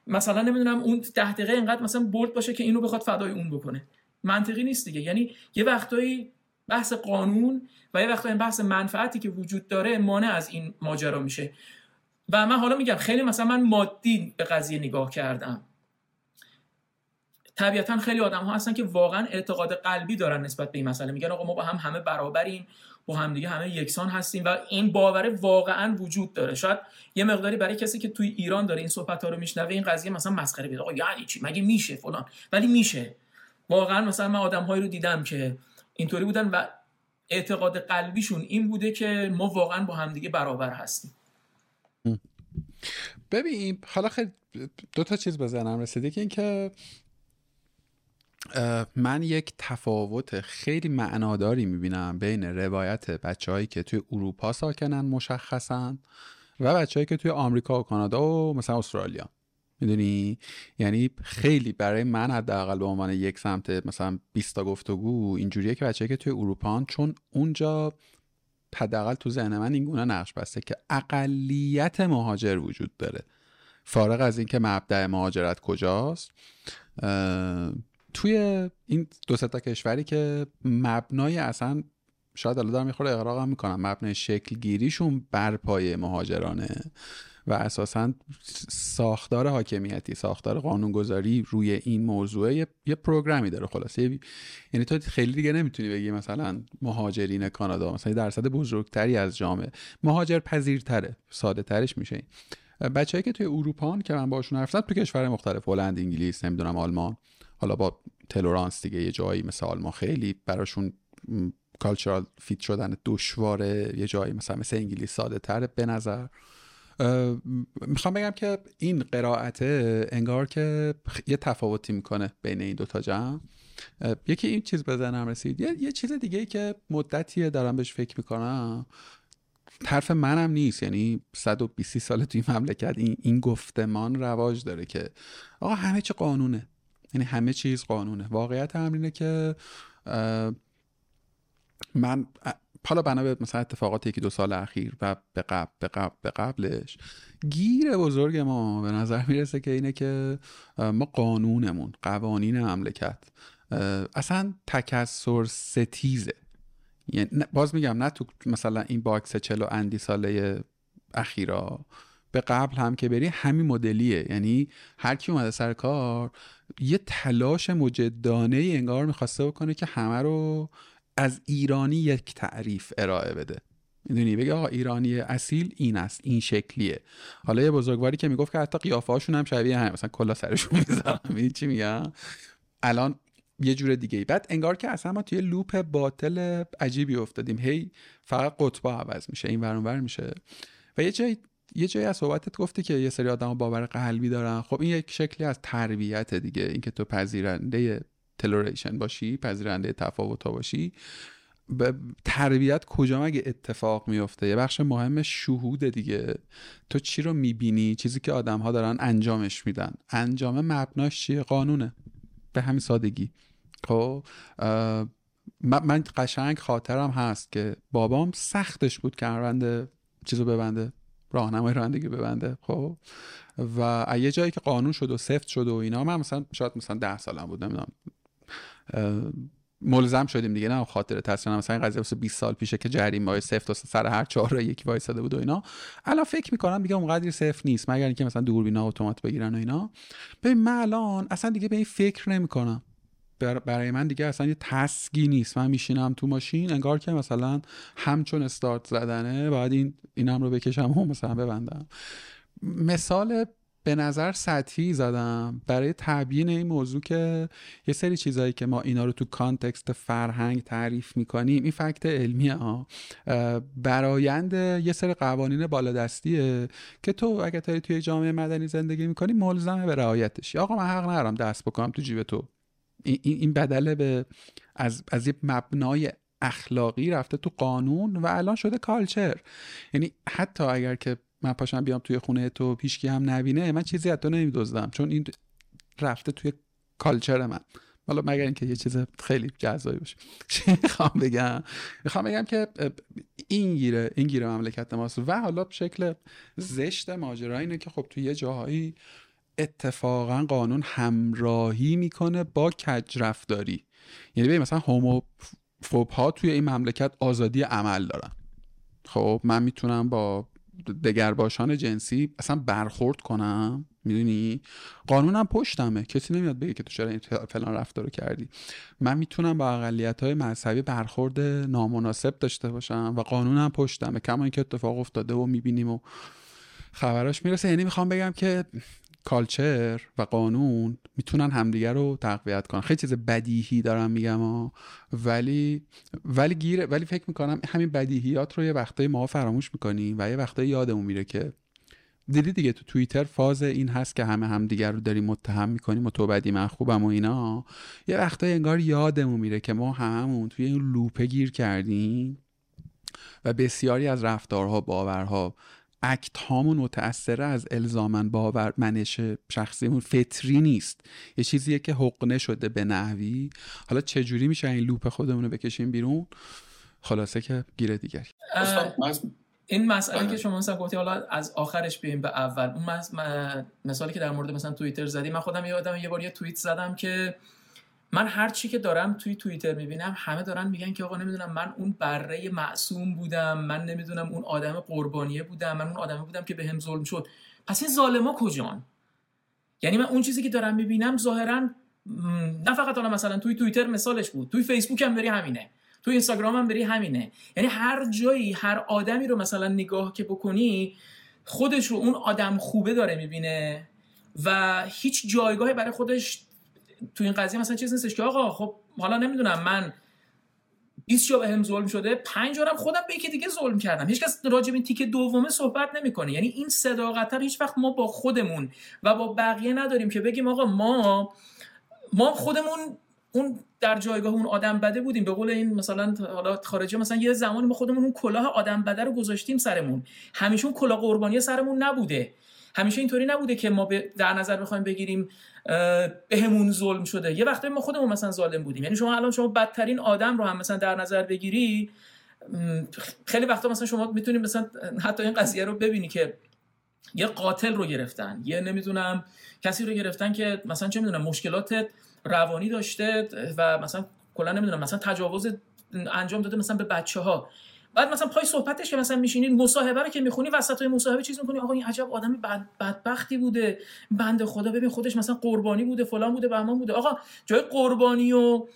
S1: مثلا نمی‌دونم اون 10 دقیقه اینقدر مثلا بولد باشه که اینو بخواد فدای اون بکنه. منطقی نیست دیگه. یعنی یه وقتایی بحث قانون و یه وقتایی بحث منفعتی که وجود داره مانع از این ماجرا میشه. و من حالا میگم خیلی مثلا من مادی به قضیه نگاه کردم. طبیعتا خیلی آدم ها هستن که واقعا اعتقاد قلبی دارن نسبت به این مسئله. میگن آقا ما با هم همه برابریم با هم دیگه همه یکسان هستیم و این باور واقعا وجود داره. شاید یه مقداری برای کسی که توی ایران داره این صحبت ها رو میشنوه این قضیه مثلا مسخره بیاد آقا یعنی چی؟ مگه میشه فلان؟ ولی میشه. واقعا مثلا من آدمهایی رو دیدم که اینطوری بودن و اعتقاد قلبیشون این بوده که ما واقعا با همدیگه برابر هستیم.
S2: ببین حالا خیلی دو تا چیز بزنم رسیده که اینکه من یک تفاوت خیلی معناداری می‌بینم بین روایت بچههایی که توی اروپا ساکنن مشخصن و بچههایی که توی آمریکا و کانادا و مثلا استرالیا. می‌دونی؟ یعنی خیلی برای من حداقل به عنوان یک سمت مثلا 20 تا گفتگو اینجوریه که بچه‌ای که توی اروپا چون اونجا حداقل تو ذهن من این گونه نقش بسته که اقلیت مهاجر وجود داره. فارغ از اینکه مبدع مهاجرت کجاست توی این دو تا کشوری که مبنای اصلا شاید الان دارم می‌خوره اقراق می‌کنم مبنای شکل گیریشون بر پایه مهاجرانه. و اساسا ساختار حاکمیتی ساختار قانونگذاری روی این موضوع یه, یه پروگرامی داره خلاصه. یعنی تو خیلی دیگه نمی‌تونی بگی مثلا مهاجرین کانادا مثلا درصد بزرگتری از جامعه. مهاجر پذیرتره ساده ترش میشه بچه‌ای که توی اروپا که من باشون حرف تو کشور مختلف هلند انگلیس نمی‌دونم آلمان. حالا با تلورانس دیگه یه جایی مثل آلمان خیلی براشون کالچرال فیت شدن دشواره یه جایی مثلا مثل انگلیس ساده تره به نظر. می‌خوام بگم که این قرائت انگار که یه تفاوتی می‌کنه بین این دوتا جمع. یکی این چیز بزنم رسید. یه, یه چیز دیگه که مدتیه دارم بهش فکر می‌کنم. طرف منم نیست. یعنی 120 سال توی مملکت این, این گفتمان رواج داره که آقا همه چی قانونه. یعنی همه چیز قانونه. واقعیت هم که من حالا بنا به مثلا اتفاقات یکی دو سال اخیر و به قبل به قبل به قبلش گیر بزرگ ما به نظر می‌رسه که اینه که ما قانونمون قوانین مملکت اصلا تکثر ستیزه. یعنی باز میگم نه تو مثلا این box چهل و اندی ساله اخیرا به قبل هم که بری همین مدلیه. یعنی هر کی اومده سر کار یه تلاش مجدانه انگار می‌خواسته بکنه که همه رو از ایرانی یک تعریف ارائه بده. می‌دونی؟ بگه آقا ایرانی اصیل این است این شکلیه. حالا یه بزرگواری که می‌گفت که حتی قیافه هاشون هم شبیه هم مثلا کلا سرشون (laughs) می‌ذارم چی میگم الان یه جور دیگه ای بعد انگار که اصلا ما توی لوپ باطل عجیبی افتادیم. هی فقط قطبا عوض میشه این ور میشه. و یه جای یه جایی از صحبتت گفتی که یه سری آدم باور قلبی دارن. خب این یک شکلی از تربیت دیگه اینکه تو پذیرنده تلوریشن باشی پذیرنده تفاوت باشی. به تربیت کجا مگه اتفاق میفته یه بخش مهم شهود دیگه. تو چی رو می‌بینی؟ چیزی که آدم ها دارن انجامش میدن. انجام مبناش چیه؟ قانونه. به همین سادگی. خب من قشنگ خاطرم هست که بابام سختش بود که روند چیزو ببنده راهنمای رانندگی ببنده. خب و یه جایی که قانون شد و سفت شد و اینا من مثلا شاید مثلا ده سالم بود نمی‌دونم. ملزم شدیم دیگه نه خاطر تصویر مثلا این قضیه واسه 20 سال پیشه که جریمه های سفت و سر هر چهار را یکی وایساده بود و اینا. الان فکر می‌کنم دیگه اونقدری سفت نیست مگر اینکه مثلا دوربینا اتومات بگیرن و اینا. ببین من الان اصلا دیگه به این فکر نمی‌کنم. برای من دیگه اصلا یه تسگی نیست. من میشینم تو ماشین انگار که مثلا همچون استارت زدنه باید این اینم رو بکشم و مثلا ببندم. مثال به نظر سطحی زدم. برای تبیین این موضوع که یه سری چیزهایی که ما اینا رو تو context فرهنگ تعریف می‌کنیم این fact علمی ها برایند یه سری قوانین بالادستیه که تو اگه توی جامعه مدنی زندگی می‌کنی ملزمی به رعایتش. آقا من حق ندارم دست بکنم تو جیب تو. این بدله به از, از یه مبنای اخلاقی رفته تو قانون و الان شده culture. یعنی حتی اگر که من پاشم بیام توی خونه تو هیشکی هم نبینه. من چیزی از تو نمیدوزدم چون این رفته توی کالچر من. حالا مگر اینکه یه چیز خیلی جذابی باشه. (laughs) چی می‌خوام بگم؟ می‌خوام بگم که این گیره این گیره مملکت ماست. و حالا شکل زشت ماجرا اینه که خب توی یه جاهایی اتفاقا قانون همراهی می‌کنه با کج رفتاری. یعنی ببین مثلا هوموفوب ها توی این مملکت آزادی عمل دارن. خب من می‌تونم با دگرباشان جنسی اصلا برخورد کنم؟ می‌دونی؟ قانونم پشتمه. کسی نمیاد بگه که تو چرا این فلان رفتار کردی. من می‌تونم با اقلیت های مذهبی برخورد نامناسب داشته باشم و قانونم پشتمه. کما اینکه اتفاق افتاده و می‌بینیم و خبراش می‌رسه. یعنی می‌خوام بگم که کالچر و قانون می‌تونن همدیگه رو تقویت کنن. خیلی چیز بدیهی دارم میگم ولی ولی گیر ولی فکر می‌کنم همین بدیهیات رو یه وقتایی ما فراموش می‌کنیم و یه وقتایی یادمون میره که دیدی دیگه تو توییتر فاز این هست که همه همدیگر رو داریم متهم می‌کنیم و تو بدی من خوبم و اینا. یه وقتایی انگار یادمون میره که ما هممون توی این لوپه گیر کردیم و بسیاری از رفتارها باورها اکت هامون متأثره از الزامن باور منش شخصیمون. فطری نیست. یه چیزیه که حقنه شده به نحوی. حالا چجوری میشه این لوپ خودمون رو بکشیم بیرون؟ خلاصه که گیره دیگری.
S1: این مسئله که شما مثلا گفتی حالا از آخرش بیایم به اول. اون مثالی که در مورد مثلا توییتر زدی من خودم یادم یه بار یه توییت زدم که من هر چی که دارم توی توییتر می‌بینم همه دارن میگن که آقا نمی‌دونم من اون بره معصوم بودم من نمی‌دونم اون آدم قربانیه بودم من اون آدمه بودم که به هم ظلم شد. پس این ظالما کجان؟ یعنی من اون چیزی که دارم می‌بینم ظاهرا نه فقط حالا مثلا توی توییتر مثالش بود توی فیسبوک هم بری همینه توی اینستاگرام هم بری همینه. یعنی هر جایی هر آدمی رو مثلا نگاه که بکنی خودش رو اون آدم خوبه داره می‌بینه و هیچ جایگاهی برای خودش تو این قضیه مثلا چیز نیستش که آقا خب حالا نمی‌دونم من 20 جا بهم ظلم شده 5 جارم خودم به یکی دیگه ظلم کردم. هیچکس راجع به این تیکه دومه صحبت نمی‌کنه. یعنی این صداقت هیچ وقت ما با خودمون و با بقیه نداریم که بگیم آقا ما ما خودمون اون در جایگاه اون آدم بده بودیم. به قول این مثلا حالا خارجی مثلا یه زمانی ما خودمون اون کلاه آدم بده رو گذاشتیم سرمون. همیشه اون کلاه قربانی سرمون نبوده. همیشه اینطوری نبوده که ما در نظر بخوایم بگیریم بهمون ظلم شده. یه وقتی ما خودمون مثلا ظالم بودیم. یعنی شما الان شما بدترین آدم رو هم مثلا در نظر بگیری خیلی وقتا مثلا شما می‌تونید مثلا حتی این قضیه رو ببینی که یه قاتل رو گرفتن یه نمی‌دونم کسی رو گرفتن که مثلا چه می‌دونم مشکلات روانی داشته و مثلا کلا نمی‌دونم مثلا تجاوز انجام داده مثلا به بچه ها بعد مثلا پای صحبتش که مثلا میشینید مصاحبه رو که می‌خونی وسط های مصاحبه چیز می‌کنی؟ آقا این عجب آدم بد بدبختی بوده. بنده خدا ببین خودش مثلا قربانی بوده فلان بوده بهمان بوده. آقا جای قربانی و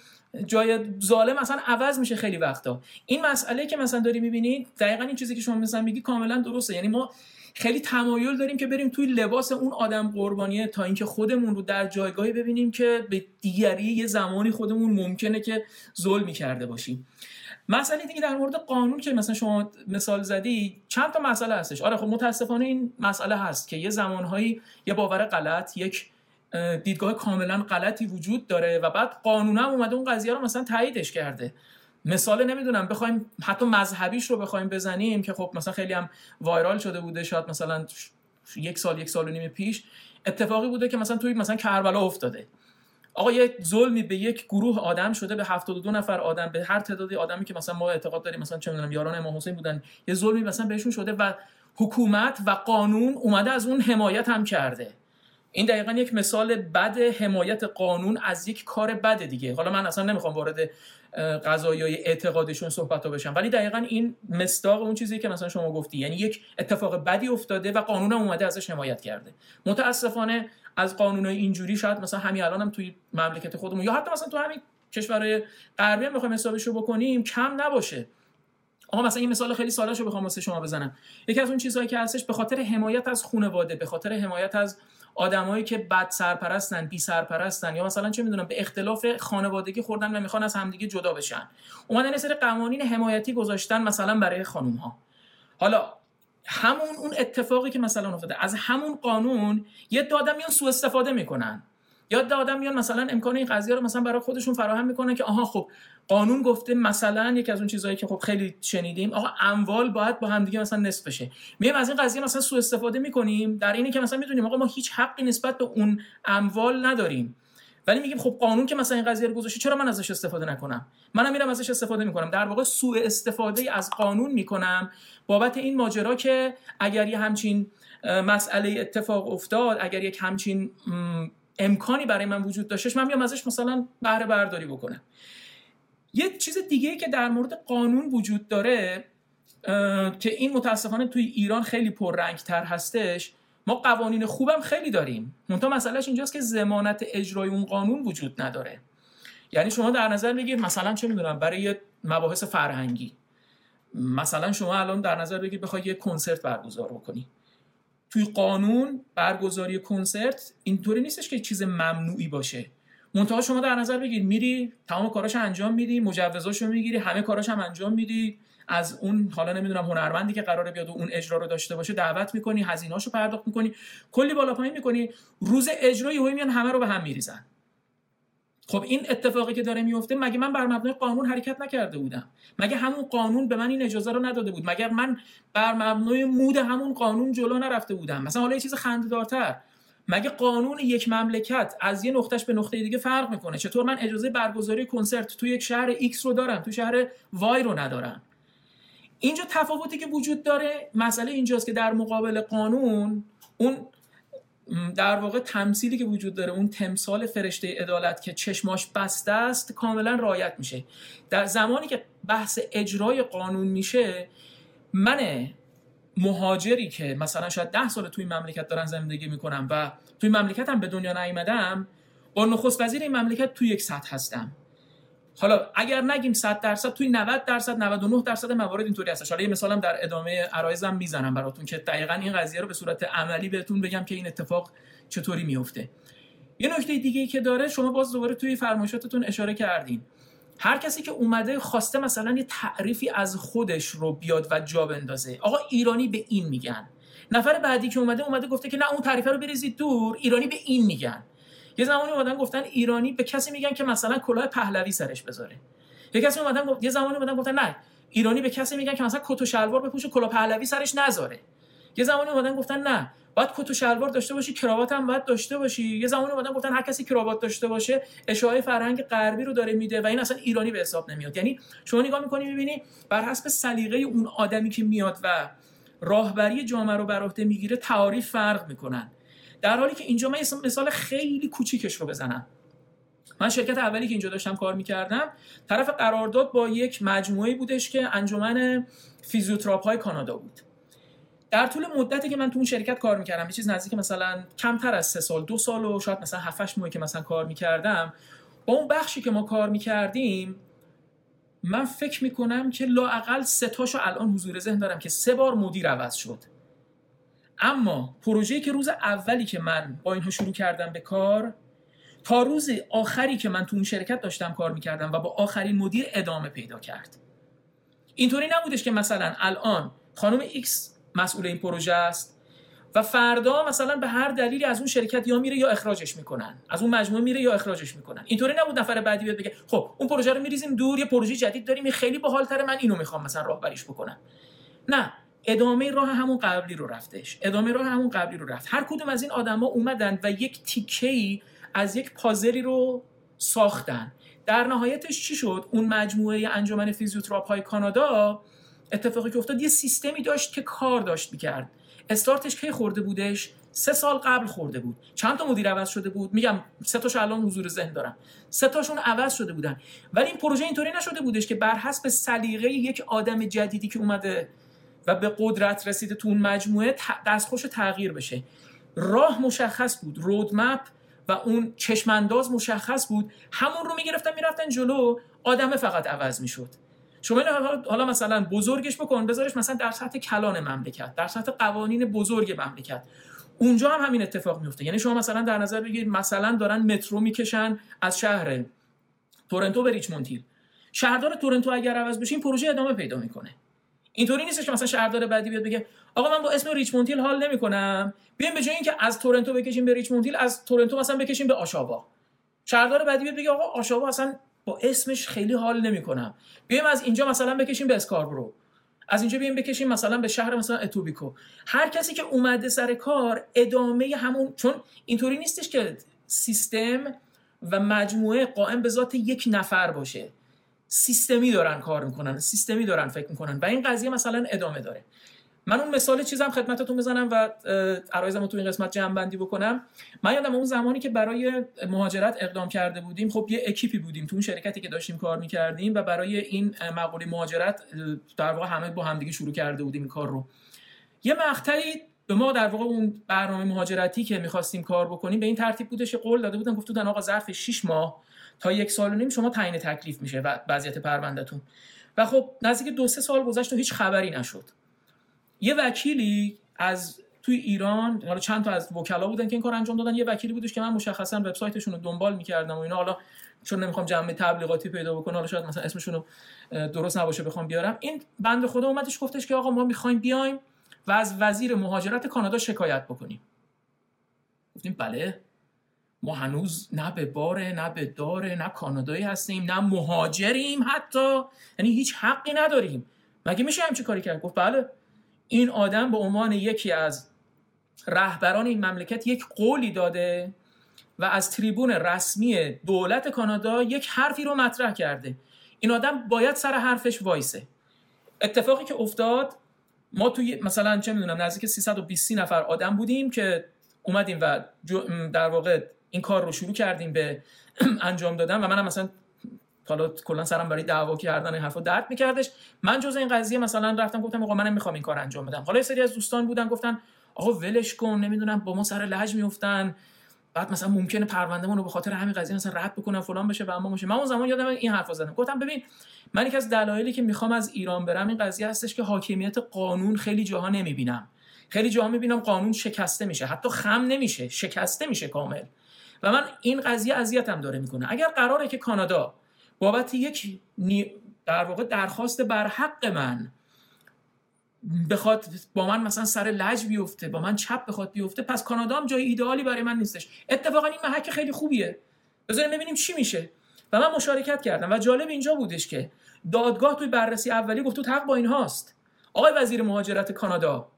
S1: جای ظالم مثلا عوض میشه خیلی وقتا. این مسئله که مثلا داری می‌بینید دقیقا این چیزی که شما مثلا میگی کاملا درسته. یعنی ما خیلی تمایل داریم که بریم توی لباس اون آدم قربانیه تا اینکه خودمون رو در جایگاهی ببینیم که به دیگری یه زمانی خودمون ممکنه که ظلمی کرده باشیم. مسئله دیگه در مورد قانون که مثلا شما مثال زدی چند تا مسئله هستش. آره خب متاسفانه این مسئله هست که یه زمانهایی یه باور غلط یک دیدگاه کاملا غلطی وجود داره و بعد قانون هم اومده اون قضیه رو مثلا تاییدش کرده. مثال نمی‌دونم بخوایم حتی مذهبیش رو بخوایم بزنیم که خب مثلا خیلی هم وایرال شده بوده شاید مثلا یک سال یک سال و نیم پیش. اتفاقی بوده که مثلا توی مثلا کربلا افتاده. آقا یه ظلمی به یک گروه آدم شده به 72 نفر آدم به هر تعدادی آدمی که مثلا ما اعتقاد داریم مثلا چه می‌دونم یاران امام حسین بودن یه ظلمی مثلا بهشون شده و حکومت و قانون اومده از اون حمایت هم کرده. این دقیقا یک مثال بد حمایت قانون از یک کار بد دیگه. حالا من اصلا نمی‌خوام وارد قضایی های اعتقادشون صحبت ها بشم ولی دقیقا این مستاق اون چیزی که مثلا شما گفتی یعنی یک اتفاق بدی افتاده و قانون هم اومده ازش حمایت کرده. متاسفانه از قانون های اینجوری شاید مثلا همین الان هم توی مملکت خودمون یا حتی مثلا تو همین کشورهای غربی هم بخوایم حسابش رو بکنیم کم نباشه. آقا مثلا این مثال خیلی سادهشو بخوام واسه شما بزنم. یکی از اون چیزهایی که هستش به خاطر حمایت از خانواده به خاطر حمایت از آدمایی که بد سرپرستن بی سرپرستن یا مثلا چه می‌دونم به اختلاف خانوادگی خوردن و می‌خوان از همدیگه جدا بشن. اومدن یه سری قوانین حمایتی گذاشتن مثلا برای خانم ها حالا همون اون اتفاقی که مثلا افتاده. از همون قانون یه دادم میان سوء استفاده می‌کنن. یا دادم میان مثلا امکان این قضیه رو مثلا برای خودشون فراهم می‌کنن که آها خب قانون گفته مثلا یکی از اون چیزهایی که خب خیلی شنیدیم آقا اموال باید با هم دیگه مثلا نصف بشه. میایم از این قضیه مثلا سوء استفاده می‌کنیم در اینی که مثلا می‌دونیم آقا ما هیچ حقی نسبت به اون اموال نداریم. ولی میگیم خب قانون که مثلا این قضیه رو گذاشته چرا من ازش استفاده نکنم؟ منم میرم ازش استفاده می‌کنم. در واقع سوء استفاده از قانون می‌کنم. بابت این ماجرا که اگر یه همچین مسئله اتفاق افتاد اگر یک همچین امکانی برای من وجود داشتش من میام ازش مثلا بهره برداری بکنم. یه چیز دیگه که در مورد قانون وجود داره که این متاسفانه توی ایران خیلی تر هستش ما قوانین خوبم خیلی داریم. منتها مسئلهش اینجاست که زمانت اجرای اون قانون وجود نداره. یعنی شما در نظر بگیر مثلا چه می‌دونم برای مباحث فرهنگی. مثلا شما الان در نظر بگیر بخوای یه کنسرت برگزار بکنی. توی قانون برگزاری کنسرت اینطوری نیستش که چیز ممنوعی باشه. منتها شما در نظر بگیر میری تمام کاراش انجام میدی مجوزاشو می‌گیری همه کاراش هم انجام میدی. از اون حالا نمی‌دونم هنرمندی که قراره بیاد و اون اجرا رو داشته باشه دعوت می‌کنی هزینه‌اشو پرداخت می‌کنی کلی بالا پایین می‌کنی روز اجرا یهو میان همه رو به هم میریزن. خب این اتفاقی که داره میفته مگه من بر مبنای قانون حرکت نکرده بودم؟ مگه همون قانون به من این اجازه رو نداده بود؟ مگر من بر مبنای مود همون قانون جلو نرفته بودم؟ مثلا حالا یه چیز خنده‌دارتر. مگه قانون یک مملکت از یه نقطهش به نقطه دیگه فرق می‌کنه؟ چطور من اجازه برگزاری کنسرت تو یک شهر X رو دارم تو شهر Y رو ندارم؟ اینجا تفاوتی که وجود داره مسئله اینجاست که در مقابل قانون اون در واقع تمثیلی که وجود داره اون تمثال فرشته عدالت که چشماش بسته است کاملا رایت میشه. در زمانی که بحث اجرای قانون میشه من مهاجری که مثلا شاید ده سال توی مملکت دارن زندگی می‌کنم و توی مملکتم به دنیا نیومدم با نخست وزیر این مملکت توی یک سطح هستم. حالا اگر نگیم 100 درصد توی 90 درصد 99 درصد موارد اینطوری هستش. حالا یه مثالم در ادامه عرایزم می‌زنم براتون که دقیقا این قضیه رو به صورت عملی بهتون بگم که این اتفاق چطوری میفته یه نکته دیگه ای که داره شما باز دوباره توی فرمایشاتتون اشاره کردین. هر کسی که اومده خواسته مثلا یه تعریفی از خودش رو بیاد و جا بندازه. آقا ایرانی به این میگن. نفر بعدی که اومده اومده گفته که نه اون تعریفه رو بریزید دور ایرانی به این میگن. یه زمانی اومدن گفتن ایرانی به کسی میگن که مثلا کلاه پهلوی سرش بذاره. یه کسی اومدن گفت یه زمانی اومدن گفتن نه ایرانی به کسی میگن که مثلا کت و شلوار بپوشه کلاه پهلوی سرش نذاره. یه زمانی اومدن گفتن نه باید کت و شلوار داشته باشی کراوات هم باید داشته باشی. یه زمانی اومدن گفتن هر کسی کراوات داشته باشه اشاعه فرهنگ غربی رو داره میده و این اصلا ایرانی به حساب نمیاد. یعنی شما نگاه می‌کنی می‌بینی بر حسب سلیقه اون آدمی که میاد و راهبری جامعه رو بر عهده می‌گیره تعاریف فرق می‌کنن. در حالی که اینجا من مثال خیلی کوچیکش رو بزنم. من شرکت اولی که اینجا داشتم کار می‌کردم طرف قرارداد با یک مجموعه بودش که انجمن فیزیوتراپ های کانادا بود. در طول مدتی که من تو اون شرکت کار می‌کردم یه چیز نزدیک مثلا کمتر از سه سال دو سال و شاید مثلا 7 ماهی که مثلا کار می‌کردم با اون بخشی که ما کار می‌کردیم من فکر می‌کنم که لاعقل سه تاشو الان حضور ذهن دارم که سه بار مدیر عوض شد. اما پروژه‌ای که روز اولی که من با اینها شروع کردم به کار تا روز آخری که من تو اون شرکت داشتم کار می‌کردم و با آخرین مدیر ادامه پیدا کرد. اینطوری نبودش که مثلا الان خانم ایکس مسئول این پروژه است و فردا مثلا به هر دلیلی از اون شرکت یا میره یا اخراجش می‌کنن. از اون مجموعه میره یا اخراجش می‌کنن. اینطوری نبود نفر بعدی بیاد بگه خب اون پروژه رو میریزیم دور یه پروژه جدید داریم خیلی باحالتره من اینو می‌خوام مثلا راهبریش بکنم. نه. ادامه راه همون قبلی رو رفتش. ادامه راه همون قبلی رو رفت. هر کدوم از این آدما اومدن و یک تیکه از یک پازلی رو ساختن. در نهایتش چی شد؟ اون مجموعه انجمن فیزیوتراپ های کانادا اتفاقی که افتاد یه سیستمی داشت که کار داشت می‌کرد. استارتش کی خورده بودش؟ سه سال قبل خورده بود. چند تا مدیر عوض شده بود؟ میگم سه تاش الان حضور ذهن دارم. سه تاشون عوض شده بودن. ولی این پروژه اینطوری نشده بودش که بر حسب سلیقه یک آدم جدیدی که اومده و به قدرت رسیده تو اون مجموعه دستخوش تغییر بشه. راه مشخص بود رودمپ و اون چشمانداز مشخص بود. همون رو می‌گرفتن می‌رفتن جلو آدم فقط عوض می‌شد. شما حالا مثلا بزرگش بکن بذارش مثلا در سطح کلان مملکت در سطح قوانین بزرگ مملکت. اونجا هم همین اتفاق میفته یعنی شما مثلا در نظر بگیرید مثلا دارن مترو می‌کشن از شهر تورنتو به ریچموند شهردار تورنتو اگر عوض بشه این پروژه ادامه پیدا می‌کنه. اینطوری نیستش که مثلا شهردار بعدی بیاد بگه آقا من با اسم ریچموند هیل حال نمی‌کنم. بیایم به جای اینکه از تورنتو بکشیم به ریچموند هیل از تورنتو مثلا بکشیم به آشاوا. شهردار بعدی بیاد بگه آقا آشاوا اصلا با اسمش خیلی حال نمی‌کنم. بیایم از اینجا مثلا بکشیم به اسکاربرو. از اینجا بیایم بکشیم مثلا به شهر مثلا اتوبیکو. هر کسی که اومده سر کار ادامه همون چون اینطوری نیستش که سیستم و مجموعه قائم به ذات یک نفر باشه. سیستمی دارن کار می‌کنن سیستمی دارن فکر می‌کنن و این قضیه مثلا ادامه داره. من اون مثال چیزم خدمتتون بزنم و عرایزم تو این قسمت جمع بندی بکنم. من یادم اون زمانی که برای مهاجرت اقدام کرده بودیم خب یه اکیپی بودیم تو اون شرکتی که داشتیم کار می‌کردیم و برای این مقوله مهاجرت در واقع همه با همدیگه شروع کرده بودیم این کار رو. یه مقطعی به ما در واقع اون برنامه مهاجرتی که می‌خواستیم کار بکنیم به این ترتیب بودش قول داده بودن گفتن آقا ظرف 6 ماه تا یک سال و نیم شما تعیین تکلیف میشه و وضعیت پروندهتون. و خب نزدیک دو سه سال گذشت و هیچ خبری نشد. یه وکیلی از توی ایران حالا چند تا از وکلا بودن که این کار انجام دادن یه وکیلی بودش که من مشخصا وبسایتشون رو دنبال می‌کردم و اینا. حالا چون نمی‌خوام جمع تبلیغاتی پیدا بکنم حالا شاید مثلا اسمشون رو درست نباشه بخوام بیارم. این بند خدا اومدش گفتش که آقا ما می‌خوایم بیایم و از وزیر مهاجرت کانادا شکایت بکنیم. گفتیم بله. ما هنوز نه به باره نه به داره نه کانادایی هستیم نه مهاجریم حتی. یعنی هیچ حقی نداریم. مگه میشه همچی کاری کرد؟ گفت بله. این آدم به عنوان یکی از رهبران این مملکت یک قولی داده و از تریبون رسمی دولت کانادا یک حرفی رو مطرح کرده. این آدم باید سر حرفش وایسه. اتفاقی که افتاد ما توی مثلا چه می‌دونم نزدیک 320 نفر آدم بودیم که اومدیم و در واقع این کار رو شروع کردیم به (clears throat) انجام دادن و منم مثلا حالا کلا سرم برای دعوا کردن این حرفا درد میکردش. من جز این قضیه مثلا رفتم گفتم آقا منم می‌خوام این کار انجام بدم. حالا یه سری از دوستان بودن گفتن آقا ولش کن نمی‌دونم با ما سر لج میافتن. بعد مثلا ممکنه پروندهمون رو به خاطر همین قضیه مثلا رد بکنم فلان بشه و اما باشه. من اون زمان یادم این حرفا زدم. گفتم ببین من یکی از دلایلی که می‌خوام از ایران برم این قضیه هستش که حاکمیت قانون خیلی جاها نمی‌بینم. خیلی جاها می‌بینم قانون شکسته میشه. حتی خم نمیشه شکسته میشه کامل. و من این قضیه اذیتم داره می‌کنه. اگر قراره که کانادا بابت یک در واقع درخواست بر حق من بخواد با من مثلا سر لج بیفته با من چپ بخواد بیفته پس کانادا هم جای ایدئالی برای من نیستش. اتفاقا این محک خیلی خوبیه. بذاریم ببینیم چی میشه. و من مشارکت کردم. و جالب اینجا بودش که دادگاه توی بررسی اولی گفت تو حق با این هاست آقای وزیر مهاجرت کانادا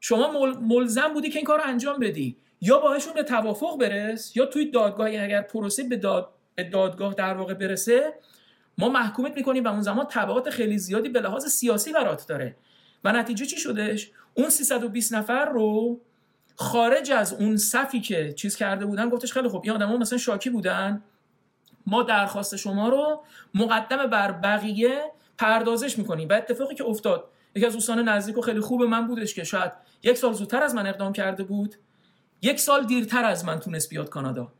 S1: شما ملزم بودی که این کار رو انجام بدی. یا باهاشون به توافق برس یا توی دادگاه اگر پروسه به داد دادگاه در واقع برسه ما محکومت می‌کنیم و اون زمان تبعات خیلی زیادی به لحاظ سیاسی برات داره. و نتیجه چی شدش اون 320 نفر رو خارج از اون صفی که چیز کرده بودن گفتش خیلی خوب این آدما مثلا شاکی بودن. ما درخواست شما رو مقدم بر بقیه پردازش می‌کنیم. و اتفاقی که افتاد یکی از دوستان نزدیک و خیلی خوب من بودش که شاید یک سال زودتر از من اقدام کرده بود. یک سال دیرتر از من تونست بیاد کانادا.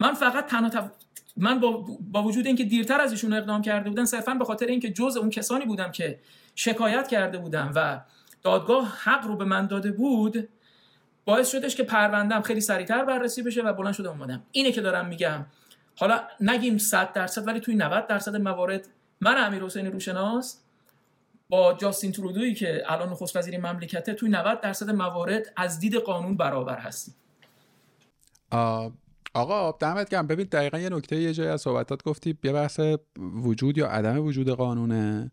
S1: من فقط تنها تف... من با, با وجود اینکه دیرتر از ایشون اقدام کرده بودن صرفا به خاطر اینکه جز اون کسانی بودم که شکایت کرده بودم و دادگاه حق رو به من داده بود باعث شدش که پروندم خیلی سریعتر بررسی بشه و بلند شده اومدم. اینه که دارم میگم. حالا نگیم 100 درصد ولی توی 90 درصد موارد من امیر حسین روشناس با جاستین ترودویی که الان نخست وزیر مملکته توی 90 درصد موارد از دید قانون برابر هستیم.
S2: آقا دمت گرم. ببین دقیقا یه نکته یه جای از صحبتات گفتی یه بحث وجود یا عدم وجود قانونه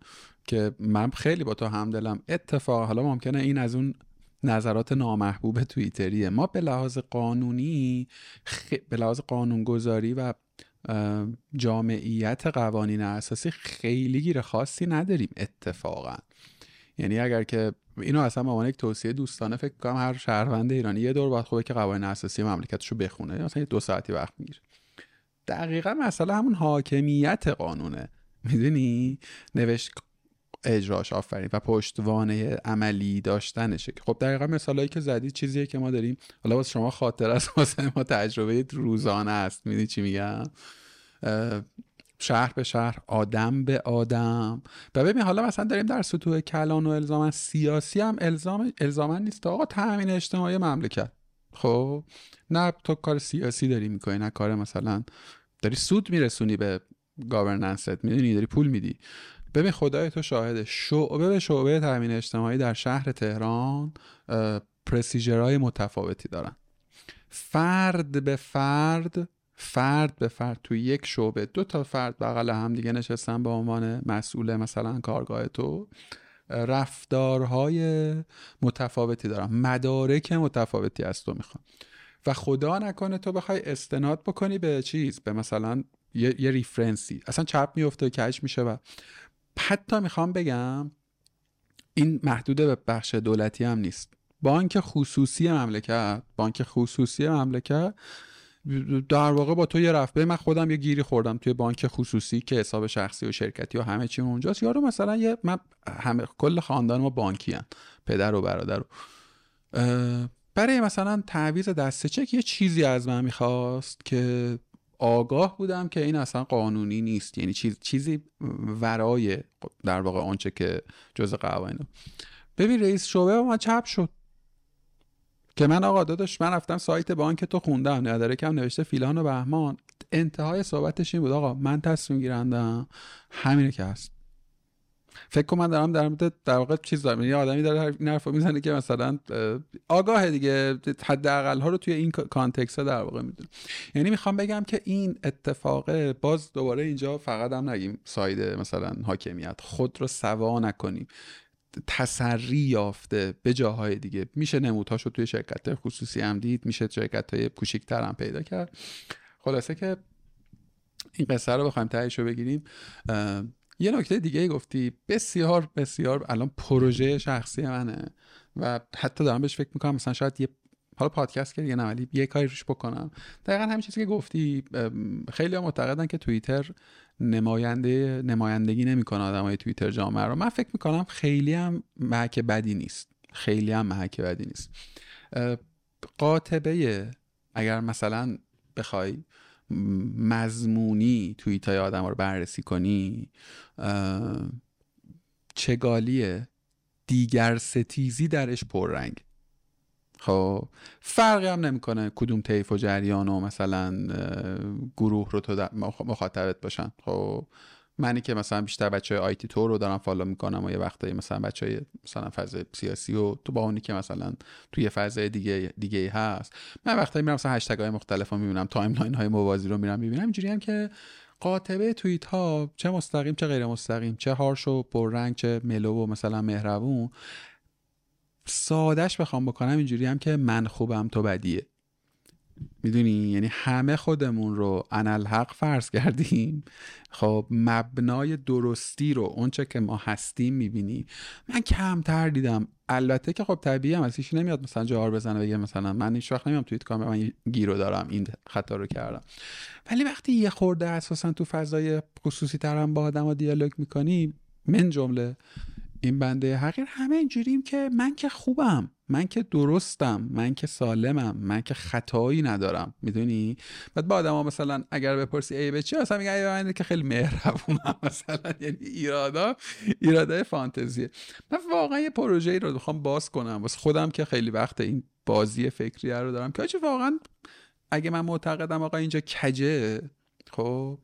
S2: که من خیلی با تو همدلم. اتفاق حالا ممکنه این از اون نظرات نامحبوب توییتریه. ما به لحاظ قانونی خ... به لحاظ قانونگذاری و جامعیت قوانین اساسی خیلی گیر خاصی نداریم اتفاقا. یعنی اگر که اینو اصلا به عنوان یک توصیه دوستانه فکر کنم هر شهروند ایرانی یه دور باید خوبه که قوانین اساسی مملکتش رو بخونه مثلا دو ساعتی وقت می‌گیره. دقیقا مسئله همون حاکمیت قانونه. می‌دونی؟ نوشت اجراش آفرین و پشتوانه عملی داشتنشه. خب دقیقا مثالایی که زدی چیزیه که ما داریم. حالا واسه شما خاطر از واسه ما تجربه روزانه است. می‌دونی چی میگم؟ شهر به شهر آدم به آدم. و ببین حالا مثلا داریم در سطوح کلان و الزاما سیاسی هم الزام الزاما نیست. آقا تامین اجتماعی مملکت. خب؟ نه تو کار سیاسی داری می‌کنی نه کار مثلا داری سود میرسونی به گاورننست می‌دونی؟ داری پول میدی. ببین خدای تو شاهده. شعبه به شعبه تامین اجتماعی در شهر تهران پرسیجرهای متفاوتی دارن. فرد به فرد فرد به فرد توی یک شعبه دو تا فرد بغل هم دیگه نشستن به عنوان مسئول مثلا کارگاه تو. رفتارهای متفاوتی دارن. مدارک متفاوتی از تو می‌خوان. و خدا نکنه تو بخوای استناد بکنی به چیز به مثلا یه, یه ریفرنسی اصلا چپ میفته کج میشه و حتی می‌خوام بگم این محدود به بخش دولتی هم نیست. بانک خصوصی مملکت بانک خصوصی مملکت در واقع با تو یه رفته. من خودم یه گیری خوردم توی بانک خصوصی که حساب شخصی و شرکتی و همه چی اونجاست. یارو مثلا یه من همه کل خاندان ما بانکی هن. پدر و برادر و برای مثلا تعویض دسته چک یه چیزی از من می‌خواست که آگاه بودم که این اصلا قانونی نیست. یعنی چیز چیزی ورای در واقع آنچه که جز قوانین ببین رئیس شعبه ما چپ شد. که من آقا داداش من رفتم سایت بانک تو خوندم. کم نوشته فیلان و بهمان. انتهای صحبتش این بود. آقا من تصمیم گیرندم همینه که هست. فکر کنم من دارم در مورد در واقع چیز دارم. یه آدمی داره این حرفو می‌زنه که مثلا آگاه دیگه. حداقل ها رو توی این context در واقع می‌دونه یعنی می‌خوام بگم که این اتفاق باز دوباره اینجا فقط هم نگیم. side مثلا حاکمیت. خود رو سوا نکنیم. تسری یافته به جاهای دیگه. میشه نمودهاشو توی شرکت خصوصی هم دید. میشه شرکت های کوچیکتر هم پیدا کرد. خلاصه که این قصه رو بخوایم تهیشو بگیریم. یه نکته دیگه گفتی. بسیار بسیار الان پروژه شخصی منه و حتی دارم بهش فکر می‌کنم. مثلا شاید یه حالا پادکست که دیگه ولی یه کاری روش بکنم. دقیقا همین چیزی که گفتی. خیلی معتقدن که توییتر نماینده نمایندگی نمی‌کنه آدمای توییتر جامعه رو. من فکر می‌کنم خیلی هم محک بدی نیست. خیلی هم محک بدی نیست. قاطبه اگر مثلا بخوای مضمونی توییت های آدم رو بررسی کنی چگالیه؟ دیگر ستیزی درش پررنگ. خب فرقی هم نمی‌کنه کدوم طیف و جریان و مثلا گروه رو تو مخاطبت باشن. خب منی که مثلا بیشتر بچه های آیتی تو رو دارم فالو می‌کنم و یه وقتایی مثلا بچه های مثلا فضای سیاسی و تو با اونی که مثلا توی فضای دیگه دیگه هست. من وقتایی میرم مثلا هشتگ های مختلف رو می‌بینم timeline های موازی رو میرم می‌بینم اینجوری هم که قاطبه توییت ها چه مستقیم چه غیر مستقیم چه harsh و پررنگ چه mellow و مثلا مهربون. سادش بخوام بکنم اینجوری هم که من خوبم تو بدی. می‌دونی؟ یعنی همه خودمون رو انالحق فرض کردیم. خب مبنای درستی رو اونچه که ما هستیم می‌بینی. من کمتر دیدم. البته که خب طبیعی هم از نمیاد مثلا جوار بزنه بگه مثلا من هیچ وقت نمیام توییت کنم من گیرو دارم این خطا رو کردم. ولی وقتی یه خورده اساسا تو فضای خصوصی ترم با آدم دیالوگ می‌کنی من جمله این بنده حقیر همه اینجوریم که من که خوبم. من که درستم من که سالمم من که خطایی ندارم. می‌دونی؟ بعد با آدم مثلا اگر بپرسی ای به چی مثلا میگه ای که خیلی مهربونم. (laughs) مثلا یعنی ایرادا ایراده فانتزیه. من واقعا یه پروژه رو می‌خوام باز کنم. واسه خودم که خیلی وقت این بازی فکری رو دارم. که آجی واقعا اگه من معتقدم آقا اینجا کجه؟ خب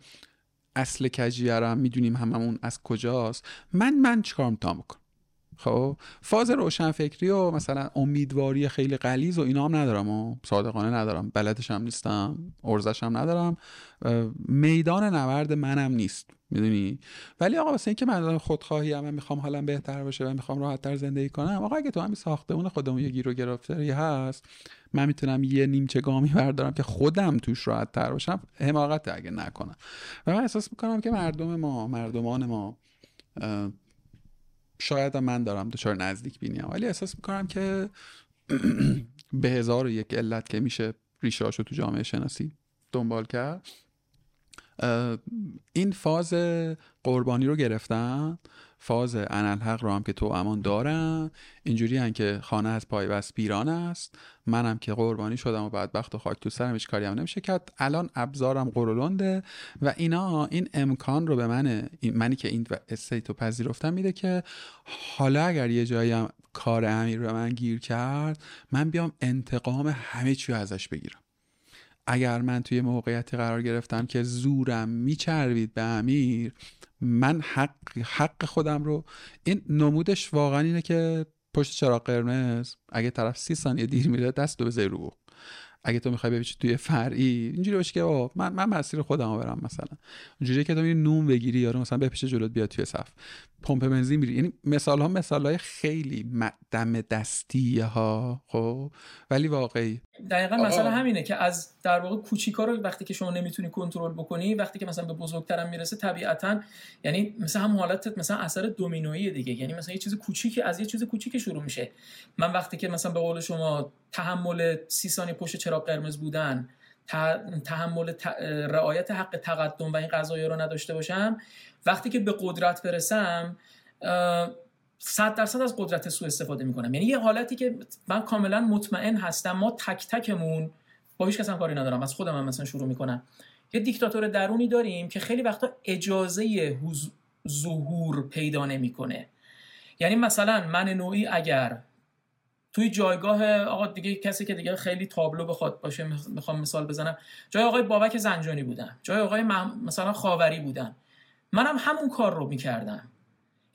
S2: اصل کجیه رو می‌دونیم هممون از کجاست. من من چیکار می‌تونم خب فاز روشن فکری و مثلا امیدواری خیلی غلیظ و اینا هم ندارم و صادقانه ندارم. بلدش هم نیستم ارزش هم ندارم. میدان نورد منم نیست می‌دونی؟ ولی آقا واسه اینکه من خودخواهی هم می‌خوام حالا بهتر باشه و می‌خوام راحتتر زندگی کنم آقا اگه تو همین ساختمون خودمون یه گیر و گرفتاری هست من می‌تونم یه نیمچه گامی بردارم که خودم توش راحت تر باشم حماقت اگه نکنم. و من احساس می‌کنم که مردم ما مردمان ما شاید من دارم دچار نزدیک بینیم. ولی احساس می‌کنم که (clears throat) به هزار و یک علت که میشه ریشه رو تو جامعه شناسی دنبال کرد. این فاز قربانی رو گرفتن. فاز انالحق رو هم که تو امان دارم. اینجوری هم که خانه از پای بس بیران است. منم که قربانی شدم و بدبخت و خاک تو سرم هیچ کاری هم نمیشه کرد. الان ابزارم قرولنده و اینا این امکان رو به من منی که این استیت رو پذیرفتم میده که حالا اگر یه جایی هم کار امیر رو من گیر کرد من بیام انتقام همه چی ازش بگیرم. اگر من توی موقعیتی قرار گرفتم که زورم میچروید به امیر من حق, حق خودم رو این نمودش واقعا اینه که پشت چراغ قرمز اگه طرف سی ثانیه دیر میره دست دو بذاری رو اگه تو می‌خوای ببینی توی فرعی اینجوری باشه که من من مسیر خودم برم مثلا. اونجوری که تو میری نون بگیری یارو مثلا بپیشه جلوت بیاد توی صف. پمپ بنزین میری. یعنی مثال ها مثال های خیلی دم دستی ها خب؟ ولی واقعی.
S1: دقیقا مثلا همینه که از در واقع کوچیکا رو وقتی که شما نمی‌تونی کنترل بکنی وقتی که مثلا به بزرگترم می‌رسه طبیعتا یعنی مثلا هم حالت مثلا اثر دومینویی دیگه. یعنی مثلا یه چیز کوچیکی از یه چیز کوچیکی شروع میشه. من وقتی که مثلا به قول شما تحمل سی ثانیه پشت چراغ قرمز بودن تحمل رعایت حق تقدم و این قضایی رو نداشته باشم. وقتی که به قدرت برسم صد درصد از قدرت سوء استفاده می‌کنم. یعنی یه حالتی که من کاملا مطمئن هستم ما تک تکمون با هیچ کس کاری ندارم از خودم هم مثلا شروع می‌کنم. یه دیکتاتور درونی داریم که خیلی وقتا اجازه ظهور پیدا نمی‌کنه. یعنی مثلا من نوعی اگر توی جایگاه آقا دیگه کسی که دیگه خیلی تابلو بخواد باشه می‌خوام مثال بزنم. جای آقای بابک زنجانی بودن. جای آقای مثلا خاوری بودن. منم همون کار رو می‌کردم.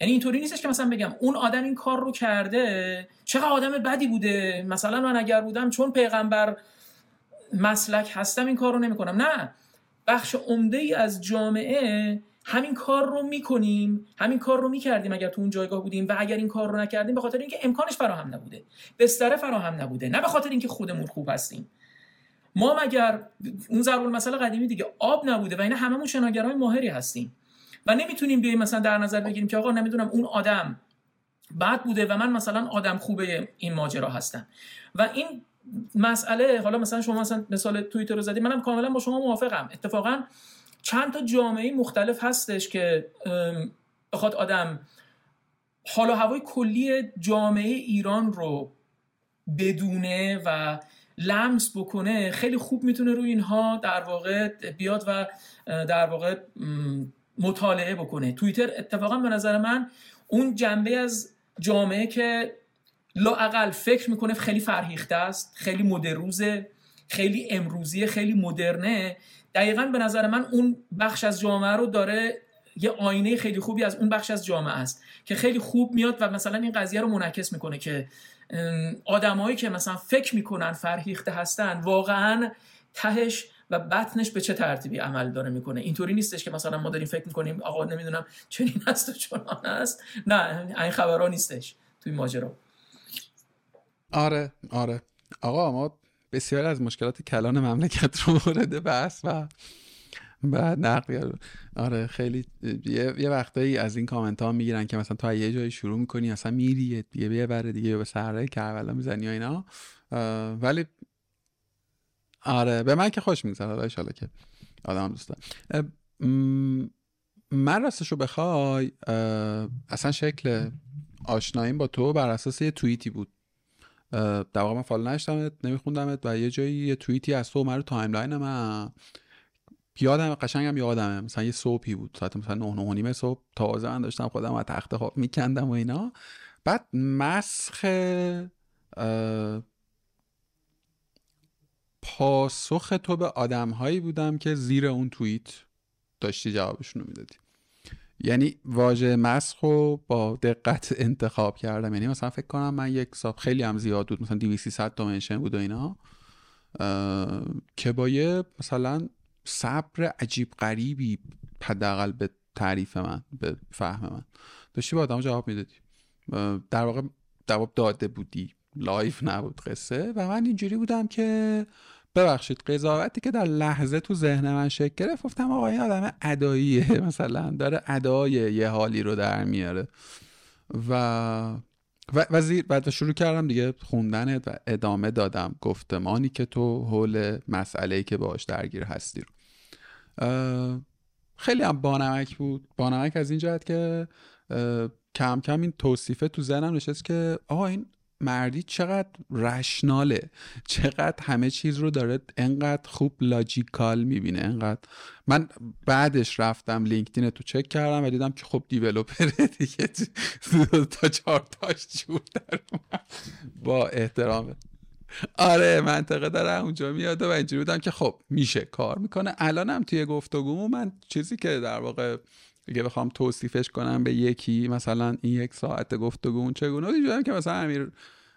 S1: یعنی اینطوری نیستش که مثلا بگم اون آدم این کار رو کرده چقدر آدم بدی بوده. مثلا من اگر بودم چون پیغمبر مسلک هستم این کار رو نمی‌کنم. نه. بخش عمده ای از جامعه همین کار رو می‌کنیم همین کار رو می‌کردیم اگر تو اون جایگاه بودیم و اگر این کار رو نکردیم به خاطر اینکه امکانش فراهم نبوده. بستر فراهم نبوده. نه به خاطر اینکه خودمون خوب هستیم. ما مگر اون ضرب المثل قدیمی دیگه آب نبوده و اینا هممون شناگرای ماهری هستیم. و نمی‌تونیم بیایم مثلا در نظر بگیریم که آقا نمی‌دونم اون آدم بد بوده و من مثلا آدم خوبه این ماجرا هستم. و این مسئله حالا مثلا شما مثلا مثال توییتر رو زدید منم کاملا با شما موافقم. اتفاقا چند تا جامعه مختلف هستش که بخواد آدم حال و هوای کلی جامعه ایران رو بدونه و لمس بکنه خیلی خوب می‌تونه روی اینها در واقع بیاد و در واقع مطالعه بکنه. توییتر اتفاقا به نظر من اون جنبه از جامعه که لاقل فکر می‌کنه خیلی فرهیخته است خیلی مدروزه خیلی امروزیه خیلی مدرنه دقیقا به نظر من اون بخش از جامعه رو داره یه آینه خیلی خوبی از اون بخش از جامعه است که خیلی خوب میاد و مثلا این قضیه رو منعکس می‌کنه که آدمایی که مثلا فکر می‌کنن فرهیخته هستن واقعا تهش و بطنش به چه ترتیبی عمل داره می‌کنه؟ اینطوری نیستش که مثلا ما داریم فکر می‌کنیم آقا نمی‌دونم چنین هست و چنان است نه این خبرها نیستش توی ماجرا.
S2: آره آره. آقا ما بسیار از مشکلات کلان مملکت رو مورد بحث و بعد نقل آره خیلی یه, یه وقتایی از این کامنت ها می‌گیرن که مثلا تو یه جایی شروع می‌کنی اصلا میری دیگه یه بره دیگه به سرهای کربلا می‌زنی و اینا. ولی آره به من که خوش میگذره ان که آدم دوست من راستش رو بخوای اصلا شکل آشناییم با تو بر اساس یه توییتی بود. در واقع من follow نداشتمت نمیخوندمت و یه جایی یه توییتی از تو اومد timeline من. یادم قشنگم یادمه. مثلا یه صبحی بود. ساعت مثلا 9 9 نیم صبح. تازه من داشتم خودم از تخت خواب میکندم و اینا. بعد مسخ پاسخ تو به آدم هایی بودم که زیر اون توییت داشتی جوابشون رو می‌دادی. یعنی واژه مسخ رو با دقت انتخاب کردم. یعنی مثلا فکر کنم من یک ساب خیلی هم زیاد بود. مثلا 2300 تا mention بود و اینا. که با یه مثلا صبر عجیب غریبی حداقل به تعریف من به فهم من. داشتی با آدم جواب می‌دادی. در واقع جواب داده بودی. live نبود قصه. و من اینجوری بودم که ببخشید قضاوتی که در لحظه تو ذهن من شکل گرفت گفتم آقا این آدم اداییه. (laughs) مثلا داره ادای یه حالی رو در میاره. و و وزیر بعد شروع کردم دیگه خوندنت و ادامه دادم گفتمانی که تو حول مسئله که باش درگیر هستی رو. خیلی هم بانمک بود. بانمک از این جهت که کم کم این توصیفه تو ذهنم نشست که آقا این مردی چقدر رشناله چقدر همه چیز رو داره انقدر خوب لاجیکال می‌بینه انقدر. من بعدش رفتم لینکدین تو چک کردم و دیدم که خب دیولوپره (laughs) دیگه تا چهار تاش جور در با احترام. آره منطقه داره اونجا میاد و اینجوری بودم که خب میشه کار می‌کنه. الانم توی گفتگو من چیزی که در واقع اگه بخوام توصیفش کنم به یکی مثلا این یک ساعت گفتگو چگونه؟ دیدم که مثلا امیر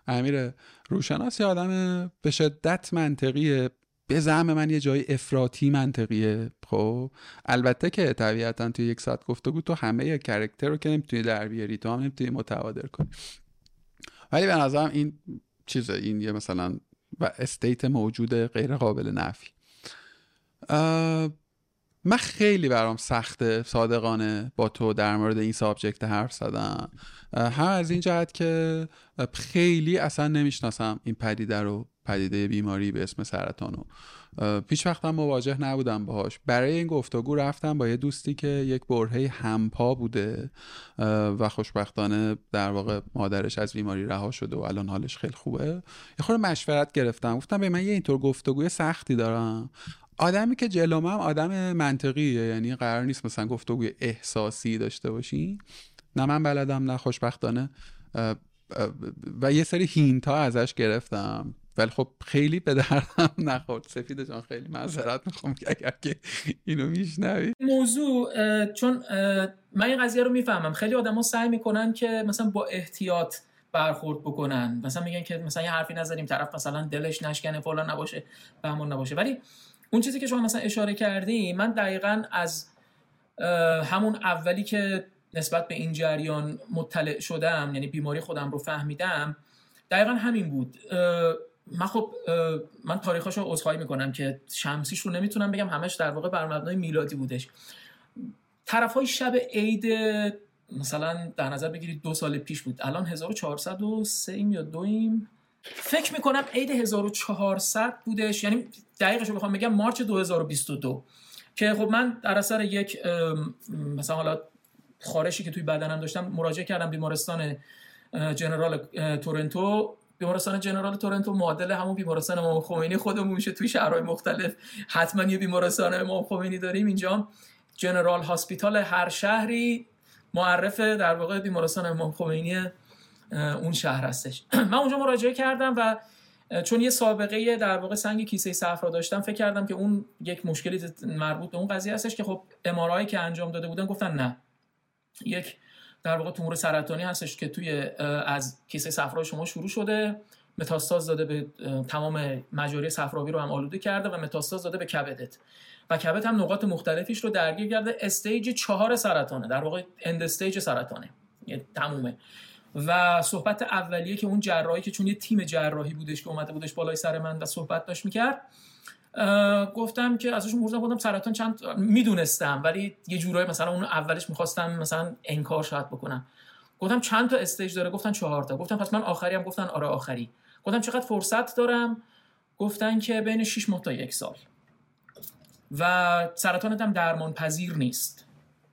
S2: امیر روشناس یه آدم به شدت منطقیه. به زعم من یه جای افراطی منطقیه. خب البته که طبیعتا توی یک ساعت گفتگو تو همه کرکتر رو که نمی‌تونی در بیاری تو هم نمی‌تونی متبادر کنی. ولی به نظرم این چیزه این یه مثلا و state موجود غیر قابل نفی من خیلی برام سخته صادقانه با تو در مورد این subject حرف زدم هم از این جهت که خیلی اصلا نمی‌شناسم این پدیده رو پدیده بیماری به اسم سرطانو هیچ وقتم مواجه نبودم باهاش. برای این گفتگو رفتم با یه دوستی که یک برهه همپا بوده و خوشبختانه در واقع مادرش از بیماری رها شده و الان حالش خیلی خوبه. یه خورده مشورت گرفتم. گفتم به من یه اینطور گفتگوی سختی دارم. آدمی که جلوم هم آدم منطقیه یعنی قرار نیست مثلا گفتگوی احساسی داشته باشی. نه من بلدم نه خوشبختانه. و یه سری هینت ها ازش گرفتم. ولی خب خیلی به دردم (laughs) نخورد. سفید جان خیلی معذرت می‌خوام که اگر که اینو میشنوی.
S1: موضوع چون من این قضیه رو می‌فهمم. خیلی آدما سعی می‌کنن که مثلا با احتیاط برخورد بکنن. مثلا میگن که مثلا یه حرفی نزنیم طرف مثلا دلش نشکنه فلان نباشه بهمون نباشه. ولی اون چیزی که شما مثلا اشاره کردی من دقیقا از همون اولی که نسبت به این جریان مطلع شدم یعنی بیماری خودم رو فهمیدم دقیقا همین بود. من خب من تاریخش رو عذرخواهی می‌کنم که شمسیش رو نمی‌تونم بگم همش در واقع بر مبنای میلادی بودش. طرف های شب عید مثلا در نظر بگیرید دو سال پیش بود. الان 1403 یا دویم فکر می‌کنم عید 1400 بودش. یعنی دقیقش رو بخوام بگم مارچ 2022 که خب من در اثر یک مثلا حالا خارشی که توی بدنم داشتم مراجعه کردم بیمارستان جنرال تورنتو. بیمارستان جنرال تورنتو معادل همون بیمارستان امام خمینی خودمون میشه توی شهرهای مختلف. حتما یه بیمارستان امام خمینی داریم اینجا. جنرال هاسپیتال هر شهری معرف در واقع بیمارستان امام خمینی اون شهر هستش. (clears throat) من اونجا مراجعه کردم و چون یه سابقه در واقع سنگ کیسه صفرا داشتم فکر کردم که اون یک مشکلی مربوط به اون قضیه هستش که خب امارایی که انجام داده بودن گفتن نه. یک در واقع تومور سرطانی هستش که توی از کیسه صفرا شما شروع شده متاستاز داده به تمام مجاری صفراوی رو هم آلوده کرده و متاستاز داده به کبدت. و کبد هم نقاط مختلفیش رو درگیر کرده. stage چهار سرطانه. در واقع end stage سرطانه. تمومه. و صحبت اولیه که اون جراحی که چون یه تیم جراحی بودش که اومده بودش بالای سر من و صحبت داشت می‌کرد گفتم که ازشون پرسیدم گفتم سرطان چند می‌دونستم ولی یه جورایی مثلا اون اولش می‌خواستم مثلا انکار شاید بکنم. گفتم چند تا استیج داره؟ گفتن چهار تا. گفتم پس من آخری هم؟ گفتن آره آخری. گفتم چقدر فرصت دارم؟ گفتن که بین 6 ماه تا یک سال. و سرطانت هم درمان پذیر نیست.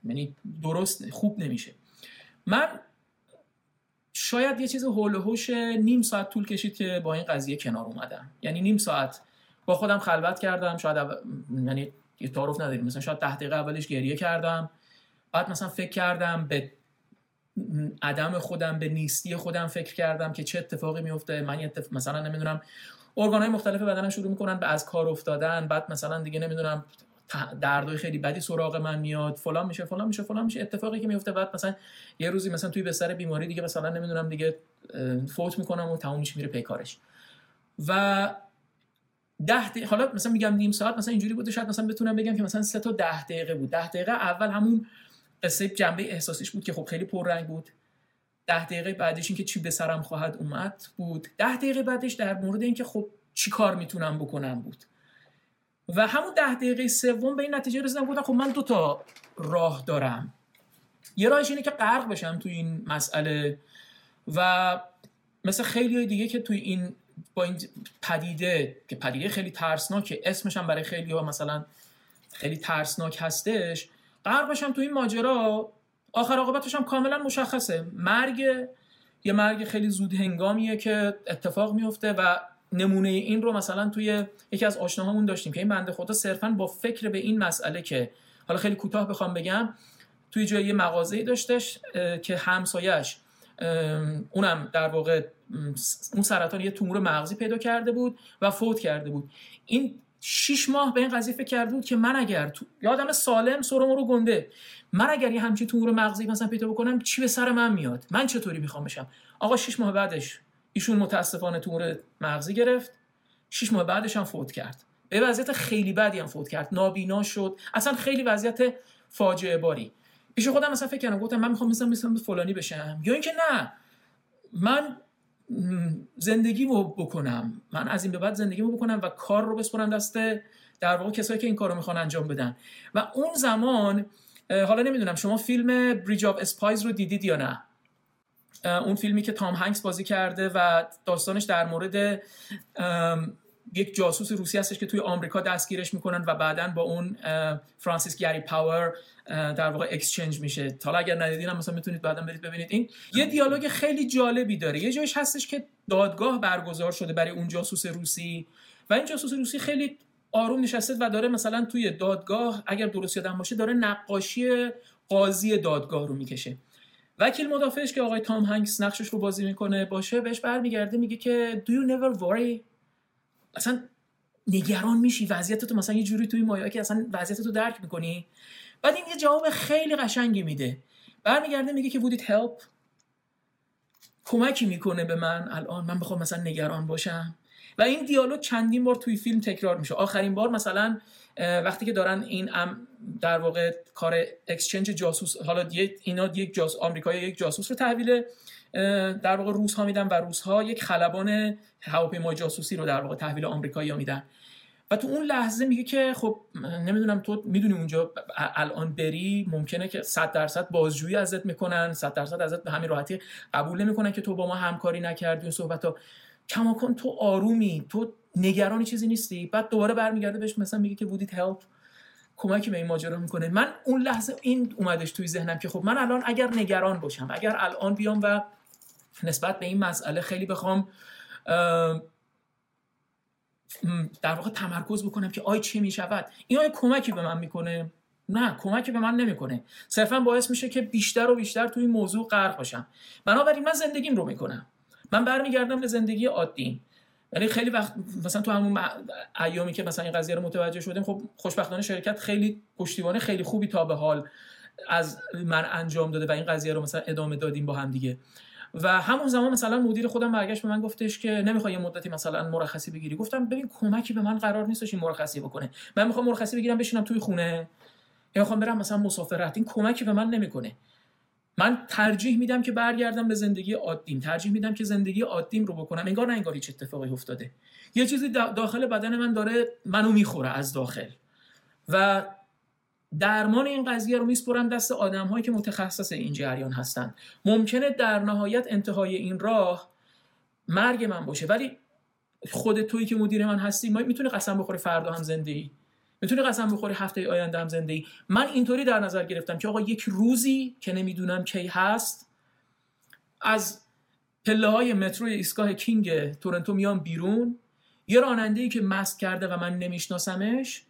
S1: یعنی درست خوب نمیشه. من شاید یه چیز هول هوش نیم ساعت طول کشید که با این قضیه کنار اومدم. یعنی نیم ساعت. با خودم خلوت کردم شاید او... یعنی یه تعارف نداریم. مثلا شاید ده دقیقه اولش گریه کردم. بعد مثلا فکر کردم به عدم خودم به نیستی خودم فکر کردم که چه اتفاقی میفته. من اتف... مثلا نمی‌دونم ارگانهای مختلف بدنم شروع می‌کنن به از کار افتادن. بعد مثلا دیگه نمی‌دونم دردای خیلی بدی سراغ من میاد. فلان میشه فلان میشه فلان میشه. اتفاقی که میفته بعد مثلا یه روزی مثلا توی بستر بیماری دیگه مثلا نمی‌دونم دیگه فوت می‌کنم و تموم میره پیکارش و ده دقیقه حالا مثلا میگم نیم ساعت مثلا اینجوری بوده شاید مثلا بتونم بگم که مثلا سه تا ده دقیقه بود. ده دقیقه اول همون قصه جنبه احساسیش بود که خب خیلی پررنگ بود. ده دقیقه بعدش اینکه چی به سرم خواهد اومد بود. ده دقیقه بعدش در مورد اینکه خب چی کار می‌تونم بکنم بود. و همون ده دقیقه سوم به این نتیجه رسیدم گفتم خب من دو تا راه دارم. یه راهش اینه که غرق بشم تو این مسئله و مثل خیلی دیگه که توی این با این پدیده که پدیده خیلی ترسناکه اسمش هم برای خیلی ها مثلا خیلی ترسناک هستش غرق بشم تو این ماجرا آخر عاقبتش هم کاملا مشخصه. مرگ یه مرگ خیلی زود هنگامیه که اتفاق میفته و نمونه این رو مثلا توی یکی از آشناهامون داشتیم که این بنده خدا صرفا با فکر به این مسئله که حالا خیلی کوتاه بخوام بگم توی جای یه مغازه‌ای داشتش که همسایش اونم در واقع اون سرطان یه تومور مغزی پیدا کرده بود و فوت کرده بود. این شیش ماه به این قضیه فکر کرده بود که من اگر تو یادم سالم سرم رو گنده. من اگر یه همچین تومور مغزی مثلا پیدا بکنم چی به سر من میاد؟ من چطوری می‌خوام بشم؟ آقا شیش ماه بعدش ایشون متاسفانه تومور مغزی گرفت. شش ماه بعدش هم فوت کرد. به وضعیت خیلی بدی هم فوت کرد. نابینا شد. اصلا خیلی وضعیت فاجعه باری. پیش خودم مثلا فکر کردم گفتم من می‌خوام مثلا مثلا فلانی بشم. یا اینکه نه. من زندگیمو بکنم. من از این به بعد زندگیمو بکنم و کار رو بسپرم دست در واقع کسایی که این کارو می‌خوان انجام بدن. و اون زمان حالا نمی‌دونم شما فیلم Bridge of Spies رو دیدید یا نه؟ اون فیلمی که تام هنکس بازی کرده و داستانش در مورد یک جاسوس روسی هستش که توی آمریکا دستگیرش می‌کنن و بعدا با اون فرانسیس گری پاور در واقع exchange میشه. حالا اگر ندیدین هم مثلا می‌تونید بعدا برید ببینید. این یه دیالوگ خیلی جالبی داره. یه جایش هستش که دادگاه برگزار شده برای اون جاسوس روسی و این جاسوس روسی خیلی آروم نشسته و داره مثلا توی دادگاه اگر درست یادم باشه داره نقاشی قاضی دادگاه رو می‌کشه. وکیل مدافعش که آقای تام هنگس نقشش رو بازی می‌کنه باشه بهش برمیگرده میگه که do you never worry اصلا نگران میشی وضعیت تو مثلا یه جوری توی مایا که اصلا وضعیت تو درک می‌کنی. بعد این یه جواب خیلی قشنگی میده. برمیگرده میگه که would it help کمکی می‌کنه به من. الان من بخوام مثلا نگران باشم. و این دیالوگ چندین بار توی فیلم تکرار میشه. آخرین بار مثلا وقتی که دارن این ام در واقع کار اکسچنج جاسوس حالا اینا یک جاس آمریکایی یک جاسوس رو تحویل در واقع روس ها میدن و روس ها یک خلبان هواپیمای جاسوسی رو در واقع تحویل آمریکایی ها میدن. و تو اون لحظه میگه که خب نمی‌دونم تو می‌دونی اونجا الان بری ممکنه که 100 درصد بازجویی ازت می‌کنن 100 درصد ازت به همین راحتی قبول نمی‌کنن که تو با ما همکاری نکردی و صحبت ها کماکن تو آرومی تو نگران چیزی نیستی؟ بعد دوباره برمیگرده بهش مثلا میگه که بودید هلپ کمکی به این ماجرا می‌کنه. من اون لحظه این اومدش توی ذهنم که خب من الان اگر نگران باشم اگر الان بیام و نسبت به این مسئله خیلی بخوام در واقع تمرکز بکنم که آی چی می‌شود؟ این آیا کمکی به من می‌کنه؟ نه کمکی به من نمی‌کنه. صرفا باعث میشه که بیشتر و بیشتر توی این موضوع غرق باشم. بنابراین من زندگیم رو می‌کنم. من برمیگردم به زندگی عادی. یعنی خیلی وقت مثلا تو همون ایامی که مثلا این قضیه رو متوجه شدیم خب خوشبختانه شرکت خیلی پشتیبانی خیلی خوبی تا به حال از من انجام داده و این قضیه رو مثلا ادامه دادیم با هم دیگه. و همون زمان مثلا مدیر خودم برگشت به من گفتش که نمی‌خوای یه مدتی مثلا مرخصی بگیری. گفتم ببین کمکی به من قرار نیستش این مرخصی بکنه. من می‌خوام مرخصی بگیرم بشینم توی خونه. یا می‌خوام برم مثلا مسافرت. این کمکی به من نمی‌کنه. من ترجیح میدم که برگردم به زندگی عادیم. ترجیح میدم که زندگی عادیم رو بکنم. انگار نه انگار هیچ اتفاقی افتاده. یه چیزی داخل بدن من داره منو می‌خوره از داخل. و درمان این قضیه رو میسپرم دست آدم هایی که متخصص این جریان هستن. ممکنه در نهایت انتهای این راه مرگ من باشه. ولی خود تویی که مدیر من هستی می‌تونی قسم بخوری فردا هم زنده می‌تونی قسم بخوری هفته آینده هم زنده ای من اینطوری در نظر گرفتم که آقا یک روزی که نمی‌دونم کی هست از پله های مترو ایستگاه کینگ تورنتو میام بیرون. یه راننده ای که مست کرده و من نمیشناسمش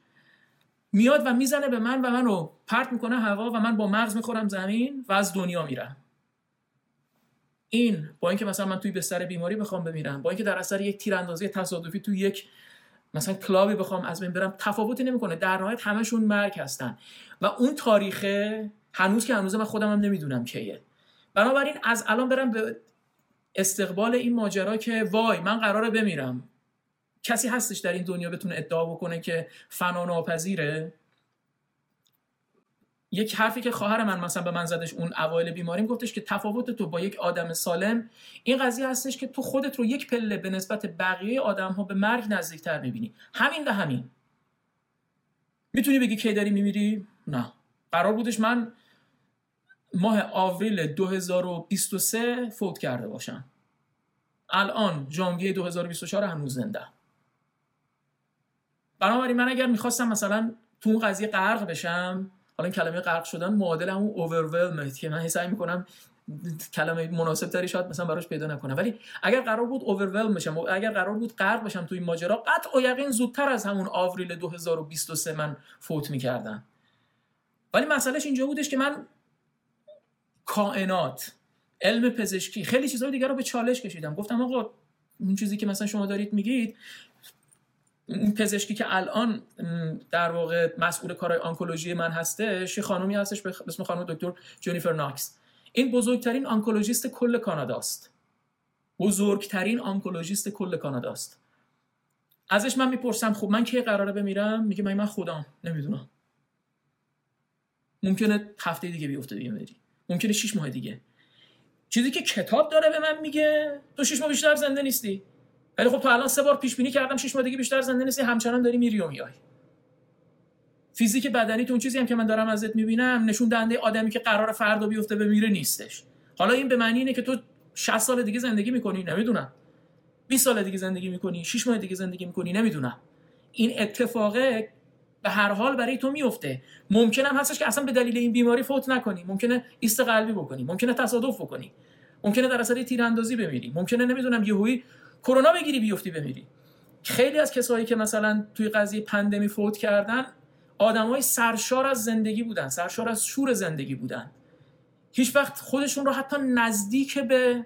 S1: میاد و می‌زنه به من و منو پرت می‌کنه هوا و من با مغز می‌خورم زمین و از دنیا میرم. این با اینکه مثلا من توی بستر بیماری بخوام بمیرم با اینکه در اثر یک تیراندازی تصادفی توی یک مثلا کلابی بخوام از بین برم تفاوتی نمی‌کنه. در نهایت همشون مرگ هستن. و اون تاریخه هنوز که هنوز من خودم هم نمی‌دونم کیه. بنابراین از الان برم به استقبال این ماجرا که وای من قراره بمیرم. کسی هستش در این دنیا بتونه ادعا بکنه که فنا ناپذیره؟ یک حرفی که خواهر من مثلا به من زدش اون اوایل بیماریم گفتش که تفاوت تو با یک آدم سالم این قضیه هستش که تو خودت رو یک پله به نسبت بقیه آدم ها به مرگ نزدیکتر می‌بینی. همین به همین. می‌تونی بگی کی داری میمیری؟ نه. قرار بودش من ماه آوریل 2023 فوت کرده باشم. الان ژانویه 2024 هنوز زنده. بنابراین من اگر می‌خواستم مثلا تو اون قضیه غرق بشم حالا کلمه غرق شدن معادل همون اوورولم که من سعی می‌کنم کلمه مناسب تری شاید مثلا براش پیدا نکنم. ولی اگر قرار بود اوورولم بشم اگر قرار بود غرق بشم تو این ماجرا قطع و یقین زودتر از همون آوریل 2023 من فوت می‌کردم ولی مسئلهش اینجا بودش که من کائنات علم پزشکی خیلی چیزهای دیگر رو به چالش کشیدم. گفتم آقا اون چیزی که مثلا شما دارید میگید این پزشکی که الان در واقع مسئول کارهای آنکولوژی من هستش یه خانومی هستش به اسم خانم دکتر جنیفر ناکس. این بزرگترین آنکولوژیست کل کاناداست. بزرگترین آنکولوژیست کل کاناداست. ازش من می‌پرسم خب من کی قراره بمیرم؟ میگه من من خودم. نمی‌دونم. ممکنه هفته دیگه بیفته دیگه بری. ممکنه 6 ماه دیگه. چیزی که کتاب داره به من میگه تو 6 ماه بیشتر زنده نیستی. ولی خب تو الان سه بار پیش بینی کردم شش ماه دیگه بیشتر زنده نیستی همچنان داری میری و میای. فیزیک بدنی تو اون چیزی هم که من دارم ازت می‌بینم نشون دهنده آدمی که قرار فردا بیفته بمیره نیستش. حالا این به معنی اینه که تو 60 سال دیگه زندگی می‌کنی نمی‌دونم. 20 سال دیگه زندگی می‌کنی 6 ماه دیگه زندگی می‌کنی نمی‌دونم. این اتفاقه به هر حال برای تو میفته ممکنه هم هستش که اصلا به دلیل این بیماری فوت نکنی. ممکنه ایست قلبی بکنی ممکنه تصادف بکنی. ممکنه در اثر تیراندازی بمیری. ممکنه نمی‌دونم یهویی کرونا بگیری بیفتی بمیری. خیلی از کسایی که مثلا توی قضیه پندمی فوت کردن آدمای سرشار از زندگی بودن سرشار از شور زندگی بودن. هیچ وقت خودشون رو حتی نزدیک به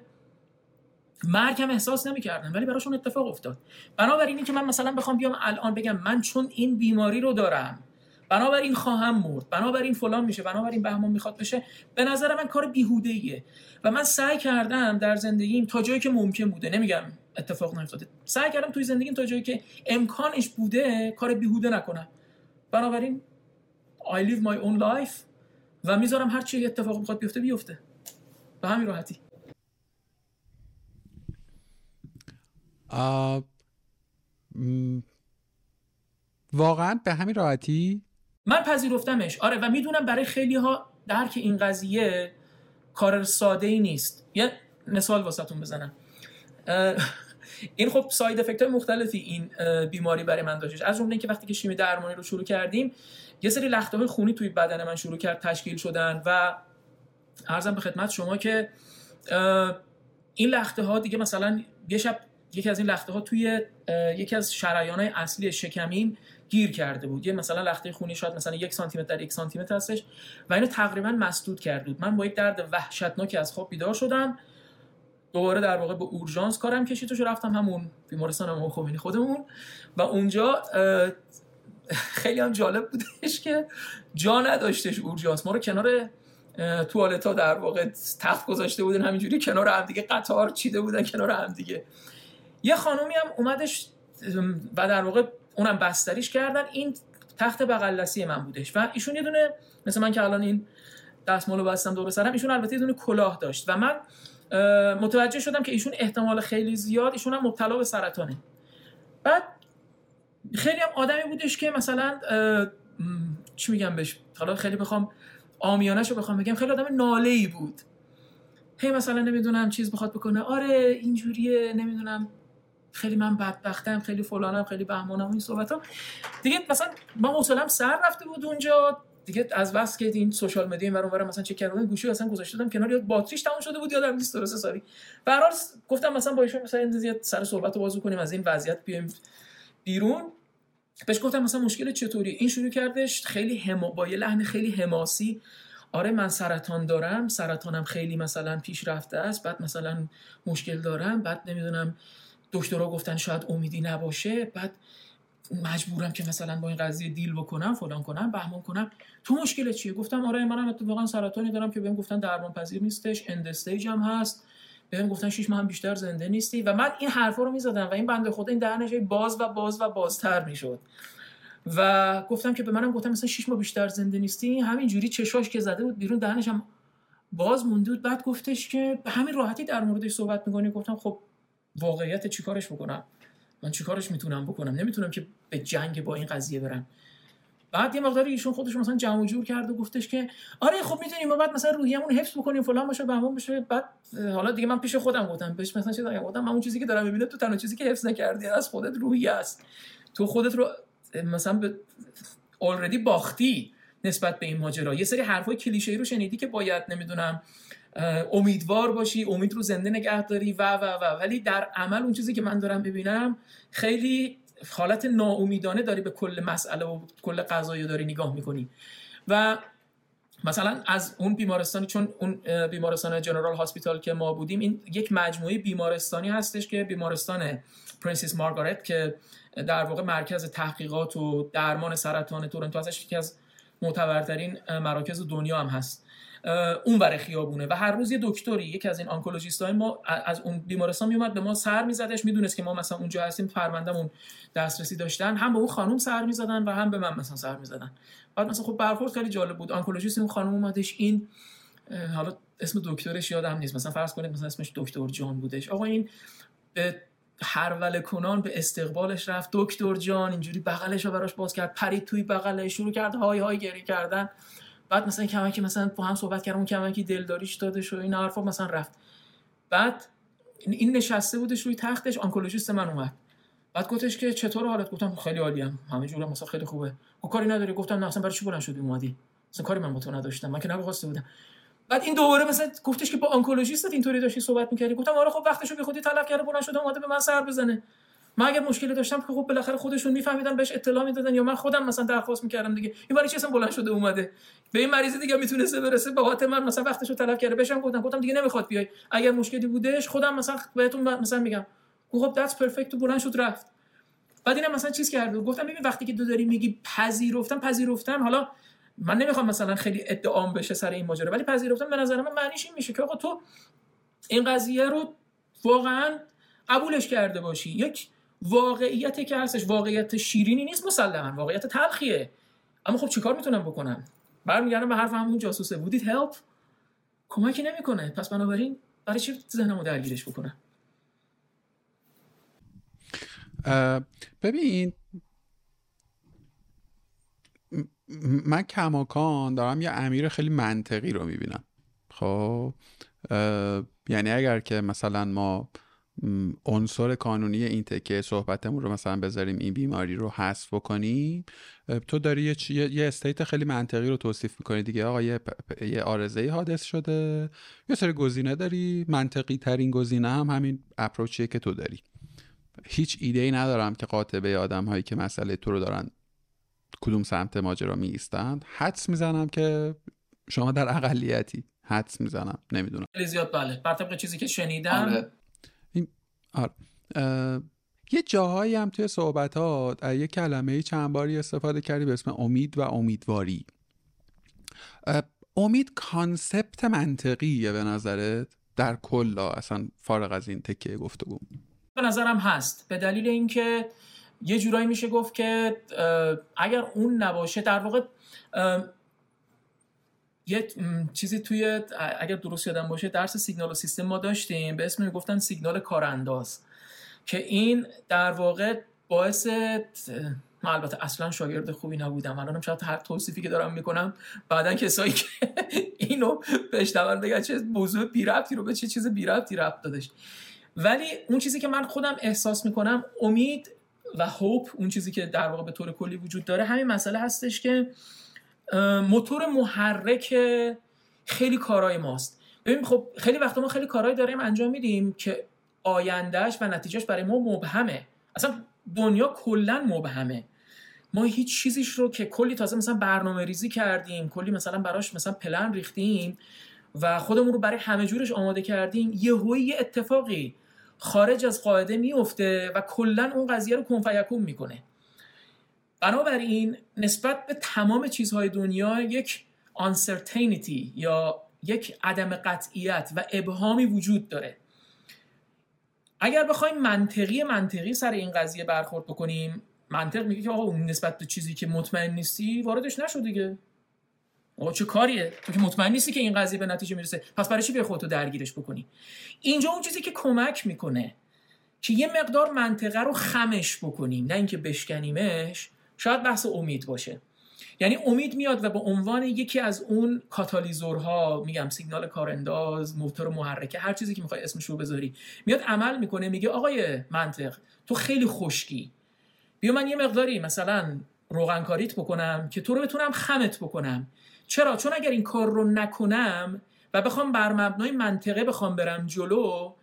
S1: مرگ هم احساس نمی‌کردن ولی براشون اتفاق افتاد. بنابراین این که من مثلا بخوام بیام الان بگم من چون این بیماری رو دارم بنابراین خواهم مرد بنابراین فلان میشه بنابراین بهمان می‌خواد بشه به نظر من کار بیهوده ایه و من سعی کردم در زندگیم تا جایی که ممکن بوده نمیگم اتفاق نیفتاده سعی کردم توی زندگیم تا جایی که امکانش بوده کار بیهوده نکنم. بنابراین I live my own life و می‌ذارم هر چی اتفاق می‌خواد بیفته بیفته. به همین راحتی.
S2: واقعا به همین راحتی
S1: من پذیرفتمش. آره و می‌دونم برای خیلی ها درک این قضیه کار ساده ای نیست. یه مثال واسهتون بزنم. این خب ساید افکت های مختلفی این بیماری برای من داشتش از جمله اینکه وقتی که شیمی درمانی رو شروع کردیم یه سری لخته های خونی توی بدن من شروع کرد تشکیل شدن و ارزم به خدمت شما که این لخته ها دیگه مثلا یه شب یکی از این لخته ها توی یکی از شریان های اصلی شکمیم گیر کرده بود. یه مثلا لخته خونی شاید مثلا یک سانتی متر در یک سانتی متر هستش و اینو تقریبا مسدود کرده بود. من با یک درد وحشتناکی از خواب بیدار شدم. دوباره در واقع به اورژانس کارم کشید و رفتم همون بیمارستان امام خمینی خودمون. و اونجا خیلی هم جالب بودش که جا نداشتش اورژانس. ما رو کنار توالتا در واقع تخت گذاشته بودن همینجوری کنار هم دیگه قطار چیده بودن کنار هم دیگه. یه خانومی هم اومدش و در واقع اونم بستریش کردن. این تخت بغل من بودش و ایشون یه دونه مثل من که الان این دستمالو بستم دور سرم ایشون البته یه دونه کلاه داشت و من متوجه شدم که ایشون احتمال خیلی زیاد ایشون هم مبتلا به سرطانه. بعد خیلی هم آدمی بودش که مثلا چی میگم بهش؟ حالا خیلی بخوام آمیانش رو بخوام بگم خیلی آدم ناله ای بود. هی مثلا نمی‌دونم چیز بخواد بکنه. آره اینجوریه نمی‌دونم. خیلی من بدبختم خیلی فلانم خیلی بهمانم این صحبت ها دیگه مثلا ما حوصلم سر رفته بود اونجا. دیگه از بس که این سوشال مدیا این برام مثلا چک کردم گوشی اصلا گذاشته بودم کنار یاد باتریش تموم شده بود یادم نیست درسته ساری. به هر گفتم مثلا با ایشون مثلا این سر صحبت رو بازو کنیم از این وضعیت بیایم بیرون. بهش گفتم مثلا مشکل چطوری؟ این شروع کردش خیلی هما با یه لحن خیلی حماسی. آره من سرطان دارم سرطانم خیلی مثلا پیش رفته است بعد مثلا مشکل دارم بعد نمی‌دونم دکترها گفتن شاید امیدی نباشه بعد مجبورم که مثلا با این قضیه دیل بکنم فلان کنم بهمان کنم. تو مشکل چیه؟ گفتم آره منم اتفاقا سرطانی دارم که بهم گفتن درمان پذیر نیستش اند استیج هم هست. بهم گفتن 6 ماه هم بیشتر زنده نیستی. و من این حرفا رو می‌زدم و این بنده خدا این دهنش باز و باز و بازتر می‌شد. و گفتم که به منم گفتم مثلا 6 ماه بیشتر زنده نیستی. همین جوری چشاش که زده بود بیرون دهنش هم باز مونده بود. بعد گفتش که همین راحتی در موردش صحبت می‌کنی. گفتم خب واقعیت چیکارش بکنم؟ من چیکارش می‌تونم بکنم؟ نمی‌تونم که به جنگ با این قضیه برم. بعد یه مقداری ایشون خودش مثلا جمع جور کرد و گفتش که آره خب می‌تونیم ما بعد مثلا روحیمون حفظ بکنیم فلان باشه بهمون بشه. بعد حالا دیگه من پیش خودم گفتم بهش مثلا چیزا گفتم من اون چیزی که دارم می‌بینم تو تنها چیزی که حفظ نکردی از خودت روحی است. تو خودت رو مثلا به باختی نسبت به این ماجرا. یه سری حرفای کلیشه‌ای رو شنیدی که باید نمی‌دونم امیدوار باشی امید رو زنده نگه داری و و و. ولی در عمل اون چیزی که من دارم ببینم خیلی حالت ناامیدانه داری به کل مسئله و کل قضایی داری نگاه می‌کنی. و مثلا از اون بیمارستانی چون اون بیمارستان جنرال هاسپیتال که ما بودیم این یک مجموعه بیمارستانی هستش که بیمارستان پرنسیس مارگارت که در واقع مرکز تحقیقات و درمان سرطان تورنتو ازش یکی از معتبرترین مراکز دنیا هم هست. اون ور خیابونه. و هر روز یه دکتری یکی از این آنکولوژیست های ما از اون بیمارستان میومد به ما سر میزدش. می‌دونست که ما مثلا اونجا هستیم پروندهمون دسترسی داشتن. هم به اون خانم سر می‌زدن و هم به من مثلا سر می‌زدن. بعد مثلا خب برخورد خیلی جالب بود. آنکولوژیست اون خانم اومدش این حالا اسم دکترش یادم نیست. مثلا فرض کنید مثلا اسمش دکتر جان بودش. آقا این به هر کنان به استقبالش رفت. دکتر جان اینجوری بغلش رو براش باز کرد. پرید توی بغلش. شروع کرد های های گری کردن. بعد مثلا کمکی مثلا با هم صحبت کردم اون کمکی دلداریش دادش و این حرفا مثلا رفت. بعد این نشسته بودش روی تختش آنکولوژیست من اومد. بعد گفتش که چطور حالت؟ گفتم خیلی عالیم همه جوره مثلا خیلی خوبه. و کاری نداری؟ گفتم نه اصلا برای چی بلند شدی؟ اومدی. اصلا کاری من با تو نداشتم. من که نگواسته بودم. بعد این دوباره مثلا گفتش که با آنکولوژیست اینطوری داشتی صحبت می‌کردی؟ گفتم آره خب وقتشو بی خودی طلب کرده بلند شده اومده به من سر بزنه. من اگر مشکلی داشتم که خب بالاخره خودشون میفهمیدن بهش اطلاع می‌دادن یا من خودم مثلا درخواست می‌کردم دیگه. این برای چی اصلا بلند شده اومده؟ به این مریض دیگه می‌تونسته برسه بابت من مثلا وقتشو طلب کرده. بهشم گفتم گفتم دیگه نمی‌خواد بیای. اگر مشکلی بودش خودم مثلا بهتون مثلا میگم. خب دتس پرفکت بلند شد رفت. بعد اینم مثلا چیز کرد گفتم ببین وقتی که دو داری میگی پذیرفتم پذیرفتم. حالا من نمی‌خوام مثلا خیلی ادعام بشه سر این ماجرا ولی پذیرفتم به نظر من معنیش این میشه که آقا تو این قضیه رو واقعا قبولش کرده باشی. یک واقعیتی که هستش واقعیت شیرینی نیست مسلما واقعیت تلخیه. اما خب چیکار می‌تونم بکنم؟ برمیگردم به حرف همون جاسوسه. بودید هلپ کمکی نمی‌کنه. پس بنابراین برای چی ذهنمو درگیرش بکنم؟
S2: ببین من کماکان دارم یه امیر خیلی منطقی رو می‌بینم. خب؟ یعنی اگر که مثلا ما عنصر قانونی این تکه صحبتمون رو مثلا بذاریم این بیماری رو حذف بکنیم. تو داری یه, یه استیت خیلی منطقی رو توصیف می‌کنی دیگه. آقا یه, یه آرزه حادث شده. یه سری گزینه داری. منطقی ترین گزینه هم همین اپروچیه که تو داری. هیچ ایده ای ندارم که قاطبه آدم هایی که مسئله تو رو دارن کدوم سمت ماجرا می‌ایستند حدس می‌زنم که شما در اقلیتی حدس می‌زنم. نمی‌دونم.
S1: خیلی زیاد بله. بر چیزی که شنیدم آره.
S2: آره. یه جاهایی هم توی صحبتات یه کلمه چند باری استفاده کردی به اسم امید و امیدواری. امید concept منطقیه به نظرت؟ در کل اصلا فارغ از این تکیه گفتگو.
S1: به نظرم هست. به دلیل اینکه یه جورایی میشه گفت که اگر اون نباشه در واقع یه چیزی توی اگر درست یادم باشه درس سیگنال و سیستم ما داشتیم. به اسم می‌گفتن سیگنال کارانداز که این در واقع باعث من البته اصلا شاگرد خوبی نبودم. الانم شاید هر توصیفی که دارم می‌کنم بعدا کسایی که (laughs) اینو بشنون بگن چه موضوع بی ربطی رو به چه چیز بی ربطی ربط دادش. ولی اون چیزی که من خودم احساس می‌کنم امید و هوپ اون چیزی که در واقع به طور کلی وجود داره همین مسئله هستش که موتور محرک خیلی کارهای ماست. ببین خب خیلی وقت ما خیلی کارهایی داریم انجام میدیم که آیندهش و نتیجهش برای ما مبهمه. اصلا دنیا کلا مبهمه. ما هیچ چیزیش رو که کلی تازه مثلا برنامه ریزی کردیم کلی مثلا براش مثلا پلن ریختیم و خودمون رو برای همه جورش آماده کردیم یه یه اتفاقی خارج از قاعده میفته و کلا اون قضیه رو کنفیکون می‌کنه. بنابراین نسبت به تمام چیزهای دنیا یک uncertainty یا یک عدم قطعیت و ابهامی وجود داره. اگر بخوایم منطقی منطقی سر این قضیه برخورد بکنیم منطق میگه که آقا اون نسبت به چیزی که مطمئن نیستی واردش نشو دیگه. آقا چه کاریه؟ تو که مطمئن نیستی که این قضیه به نتیجه می‌رسه. پس برای چی به خودتو درگیرش بکنی؟ اینجا اون چیزی که کمک می‌کنه که یه مقدار منطقه رو خمش بکنیم نه اینکه بشکنیمش شاید بحث امید باشه. یعنی امید میاد و به عنوان یکی از اون کاتالیزورها میگم سیگنال کارانداز موتور محرکه هر چیزی که می‌خوای اسمش رو بذاری میاد عمل می‌کنه میگه آقای منطق تو خیلی خشکی. بیا من یه مقداری مثلا روغنکاریت بکنم که تو رو بتونم خمت بکنم. چرا؟ چون اگر این کار رو نکنم و بخوام بر مبنای منطقه بخوام برم جلو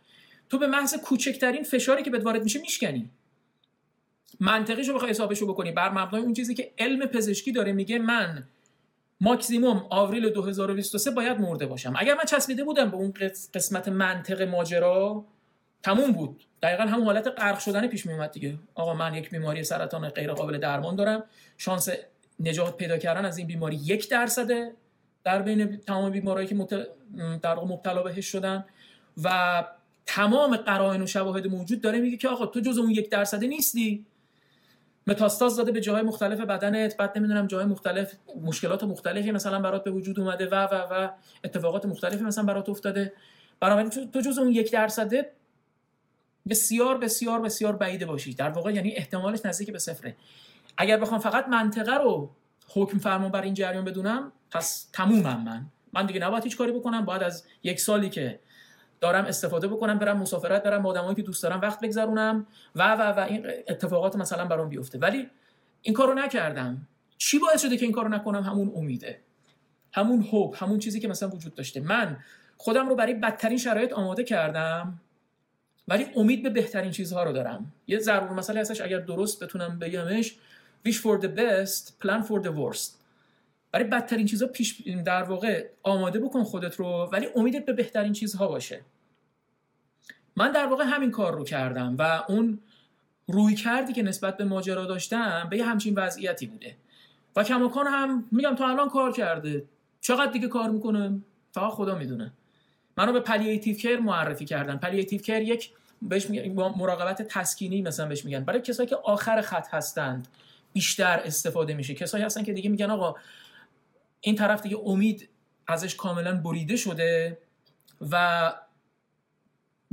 S1: تو به محض کوچکترین فشاری که بهت وارد میشه میشکنی. منطقیشو بخوای حسابشو بکنی. بر مبنای اون چیزی که علم پزشکی داره میگه من ماکسیموم آوریل 2023 باید مرده باشم. اگر من چسبیده بودم به اون قسمت منطق ماجرا تموم بود. دقیقا همون حالت غرق شدن پیش می اومد دیگه. آقا من یک بیماری سرطان غیر قابل درمان دارم. شانس نجات پیدا کردن از این بیماری یک درصده در بین تمام بیمارایی که در مبتلا بهش شدن. و تمام قرائن و شواهد موجود داره میگه که آقا تو جز اون یک درصده نیستی. متاستاز داده به جاهای مختلف بدنت بعد نمی‌دونم جاهای مختلف مشکلات مختلفی مثلا برات به وجود اومده و و و اتفاقات مختلفی مثلا برات افتاده. بنابراین تو جز اون یک درصده بسیار بسیار بسیار بعیده باشی. در واقع یعنی احتمالش نزدیک به صفره. اگر بخوام فقط منطقه رو حکم فرمان بر این جریان بدونم پس تمومم من. من دیگه نباید هیچ کاری بکنم. باید از یک سالی که دارم استفاده بکنم برم مسافرت برم با آدمایی که دوست دارم وقت بگذرونم و و و این اتفاقات مثلا برام بیفته. ولی این کارو نکردم. چی باعث شده که این کارو نکنم؟ همون امیده. همون هوب همون چیزی که مثلا وجود داشته. من خودم رو برای بدترین شرایط آماده کردم ولی امید به بهترین چیزها رو دارم. یه ضرور مسئله هستش اگر درست بتونم بگمش wish for the best plan for the worst. برای بدترین چیزها پیش در واقع آماده بکن خودت رو ولی امیدت به بهترین چیزها باشه. من در واقع همین کار رو کردم و اون رویکردی که نسبت به ماجرا داشتم به یه همچین وضعیتی بوده. و کماکان هم میگم تا الان کار کرده. چقدر دیگه کار می‌کنه؟ فقط خدا می‌دونه. منو به palliative care معرفی کردن. palliative care یک بهش مراقبت تسکینی مثلا بهش میگن. برای کسایی که آخر خط هستند بیشتر استفاده میشه. کسایی هستن که دیگه میگن آقا این طرف دیگه امید ازش کاملا بریده شده و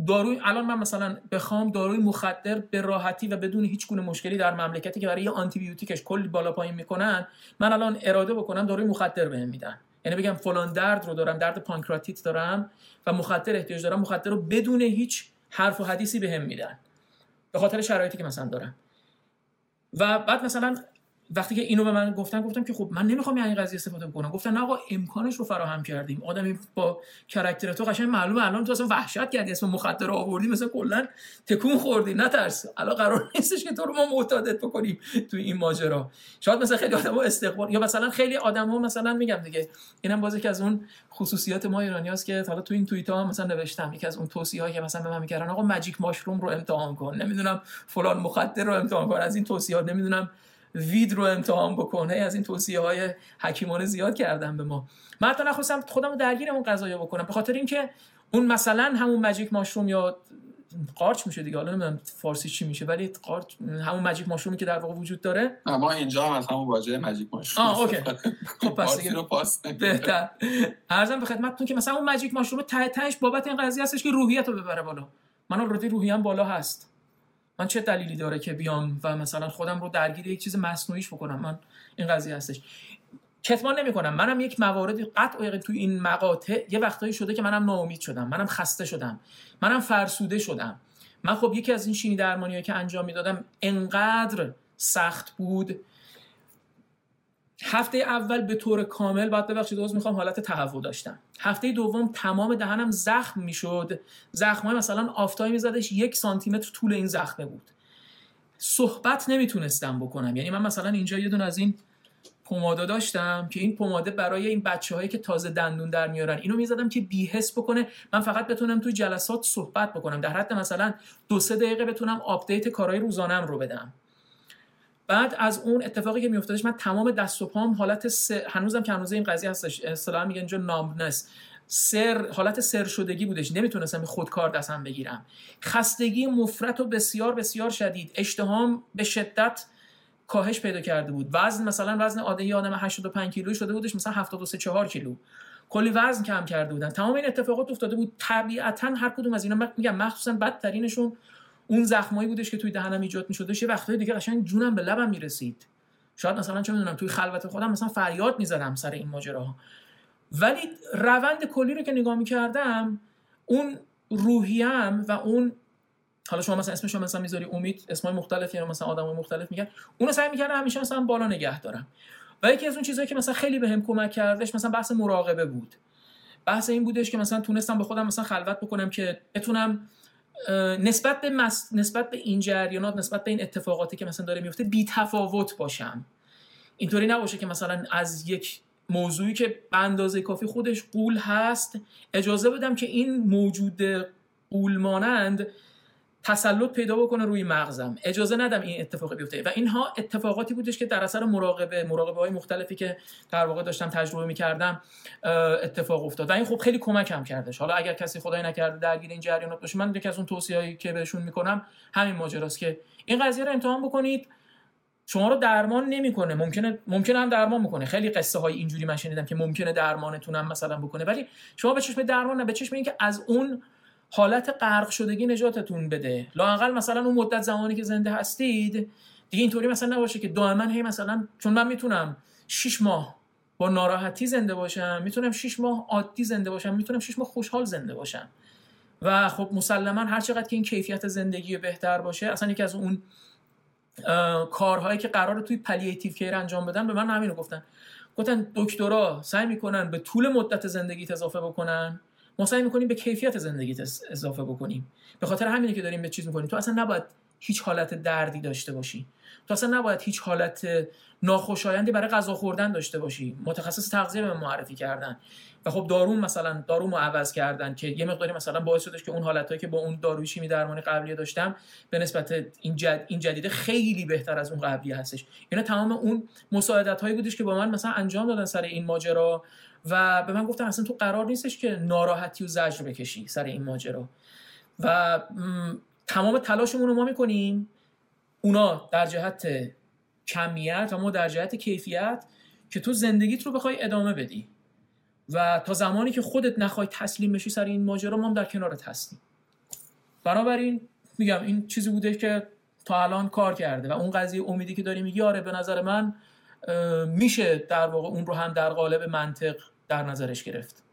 S1: داروی الان من مثلا بخوام داروی مخدر به راحتی و بدون هیچ گونه مشکلی در مملکتی که برای یه آنتی بیوتیکش کلی بالا پایین می‌کنن من الان اراده بکنم داروی مخدر بهم میدن. یعنی بگم فلان درد رو دارم درد پانکراتیت دارم و مخدر احتیاج دارم مخدر رو بدون هیچ حرف و حدیثی بهم میدن. به خاطر شرایطی که مثلا دارم. و بعد مثلا وقتی که اینو به من گفتن گفتم که خب من نمی‌خوام این قضیه استفاده بکنم. گفتن نه آقا امکانش رو فراهم کردیم. آدمی با کرکتر تو قشنگ معلومه الان تو اصلا وحشت کردی اسم مخدر آوردی مثلا کلا تکون خوردی. نترس الان قرار نیستش که تو رو ما معتادت بکنیم تو این ماجرا. شاید مثلا خیلی آدمو استقبال یا مثلا خیلی آدما مثلا میگم دیگه اینم بازی که از اون خصوصیات ما ایرانیاست که حالا تو این توییت ها مثلا نوشتم. یکی از اون توصیه که مثلا به من می‌کردن آقا ماجیک ماشروم رو امتحان کن. نمی‌دونم فلان مخدر رو امتحان کن. از این توصیات نمی‌دونم وید رو امتحان بکنه از این توصیه های حکیمانه زیاد کردن به ما. من حتی نخواستم خودم رو درگیر اون قضایا بکنم به خاطر اینکه اون مثلا همون ماجیک ماشروم یا قارچ میشه دیگه حالا نمی‌دونم فارسی چی میشه ولی قارچ همون ماجیک ماشرومی که در واقع وجود داره.
S3: ما اینجا هم از همون واژه ماجیک ماشروم.
S1: آه اوکی. خب پس
S3: دیگه رو پاس
S1: بهتر. ارزم به خدمتتون که مثلا اون ماجیک ماشروم ته تهش بابت این قضیه هستش که روحیت رو ببره بالا. من الان روحیم بالا هست. من چه دلیلی داره که بیام و مثلا خودم رو درگیر یک چیز مصنوعیش بکنم؟ من این قضیه هستش. کتمان نمی کنم منم یک مواردی قطع تو این مقاطع یه وقتایی شده که منم ناامید شدم. منم خسته شدم. منم فرسوده شدم. من خب یکی از این شیمی درمانی که انجام می‌دادم انقدر سخت بود هفته اول به طور کامل بعد ببخشید دوز می‌خوام حالت تهوع داشتم. هفته دوم تمام دهنم زخم می‌شد. زخمای مثلا آفتایی میزدش یک سانتی متر طول این زخمه بود. صحبت نمی‌تونستم بکنم. یعنی من مثلا اینجا یه دون از این پمادا داشتم که این پماده برای این بچه هایی که تازه دندون در میارن اینو می‌زدم که بی‌حس بکنه من فقط بتونم تو جلسات صحبت بکنم. در حد مثلا دو سه دقیقه بتونم update کارهای روزانم رو بدم. بعد از اون اتفاقی که میافتادش من تمام دست و پام حالت سر... هنوزم که هنوز این قضیه هستش اصطلاحا میگن اینجا numbness سر حالت سر شدگی بودش نمی‌تونستم خودکار دستم بگیرم. خستگی مفرط و بسیار بسیار شدید. اشتهام به شدت کاهش پیدا کرده بود. وزن مثلا وزن عادی آدم 85 کیلو شده بودش مثلا 73 4 کیلو. کلی وزن کم کرده بودن. تمام این اتفاقات افتاده بود. طبیعتا هر کدوم از اینا میگم مخصوصا بدترینشون اون زخمایی بودش که توی دهنم ایجاد میشدش یه وقتای دیگه قشنگ جونم به لبم می‌رسید. شاید مثلا چه می‌دونم توی خلوت خودم مثلا فریاد می‌زدم سر این ماجرا ولی روند کلی رو که نگاه می‌کردم اون روحیم و اون حالا شما مثلا اسمش مثلا می‌ذاری امید اسمای مختلف یا مثلا آدمای مختلف میگن اونو سعی می‌کردم همیشه مثلا بالا نگه دارم. و یکی از اون چیزهایی که مثلا خیلی بهم به کمک کردش مثلا بحث مراقبه بود. بحث این بودش که مثلا تونستم به خودم مثلا خلوت بکنم که بتونم نسبت به نسبت به این جریانات نسبت به این اتفاقاتی که مثلا داره میفته بی تفاوت باشم اینطوری نباشه که مثلا از یک موضوعی که به اندازه کافی خودش قول هست اجازه بدم که این موجود قول مانند تسلط پیدا بکنه روی مغزم. اجازه ندم این اتفاق بیفته. و اینها اتفاقاتی بودش که در اثر مراقبه مراقبه های مختلفی که در واقع داشتم تجربه می‌کردم اتفاق افتاد. و این خب خیلی کمکم کردش. حالا اگر کسی خدای نکرده درگیر این جریانات باشه من یکی از اون توصیه‌ای که بهشون می‌کنم همین ماجراست که این قضیه رو امتحان بکنید. شما رو درمان نمی‌کنه. ممکنه ممکنه هم درمان بکنه. خیلی قصه های اینجوری من شنیدم که ممکنه درمانتون هم مثلا بکنه. ولی شما به چشم درمان نه. به چشم اینکه از اون حالت غرق شدگی نجاتتون بده. لاقل مثلا اون مدت زمانی که زنده هستید دیگه اینطوری مثلا نباشه که دائما هی مثلا چون من می‌تونم 6 ماه با ناراحتی زنده باشم می‌تونم 6 ماه عادی زنده باشم می‌تونم 6 ماه خوشحال زنده باشم. و خب مسلما هر چقدر که این کیفیت زندگی بهتر باشه اصلا یکی از اون کارهایی که قرار توی palliative care انجام بدن به من همینو گفتن. گفتن دکترا سعی می‌کنن به طول مدت زندگیت اضافه بکنن. ما سعی می‌کنیم به کیفیت زندگیت اضافه بکنیم. به خاطر همینه که داریم به چیز می‌کنیم تو اصلا نباید هیچ حالت دردی داشته باشی. تو اصلا نباید هیچ حالت ناخوشایندی برای غذا خوردن داشته باشی. متخصص تغذیه بهم معرفی کردن. و خب دارون مثلا دارومو عوض کردن که یه مقداری مثلا باعث شدش که اون حالتایی که با اون داروی شیمی درمانی قبلی داشتم به نسبت این جد این جدیده خیلی بهتر از اون قبلی هستش. اینا تمام اون مساعدت هایی بودش که با من مثلا انجام دادن سر این ماجرا. و به من گفتن اصلا تو قرار نیستش که ناراحتی و زجر بکشی سر این ماجرا. و تمام تلاشمون رو ما می‌کنیم. اونا در جهت کمیت و ما در جهت کیفیت که تو زندگیت رو بخوای ادامه بدی. و تا زمانی که خودت نخوای تسلیم بشی سر این ماجرا ما هم در کنارت هستیم. بنابراین میگم این چیزی بوده که تا الان کار کرده و اون قضیه امیدی که داری میگی آره به نظر من میشه در واقع اون رو هم در قالب منطق در نظرش گرفت.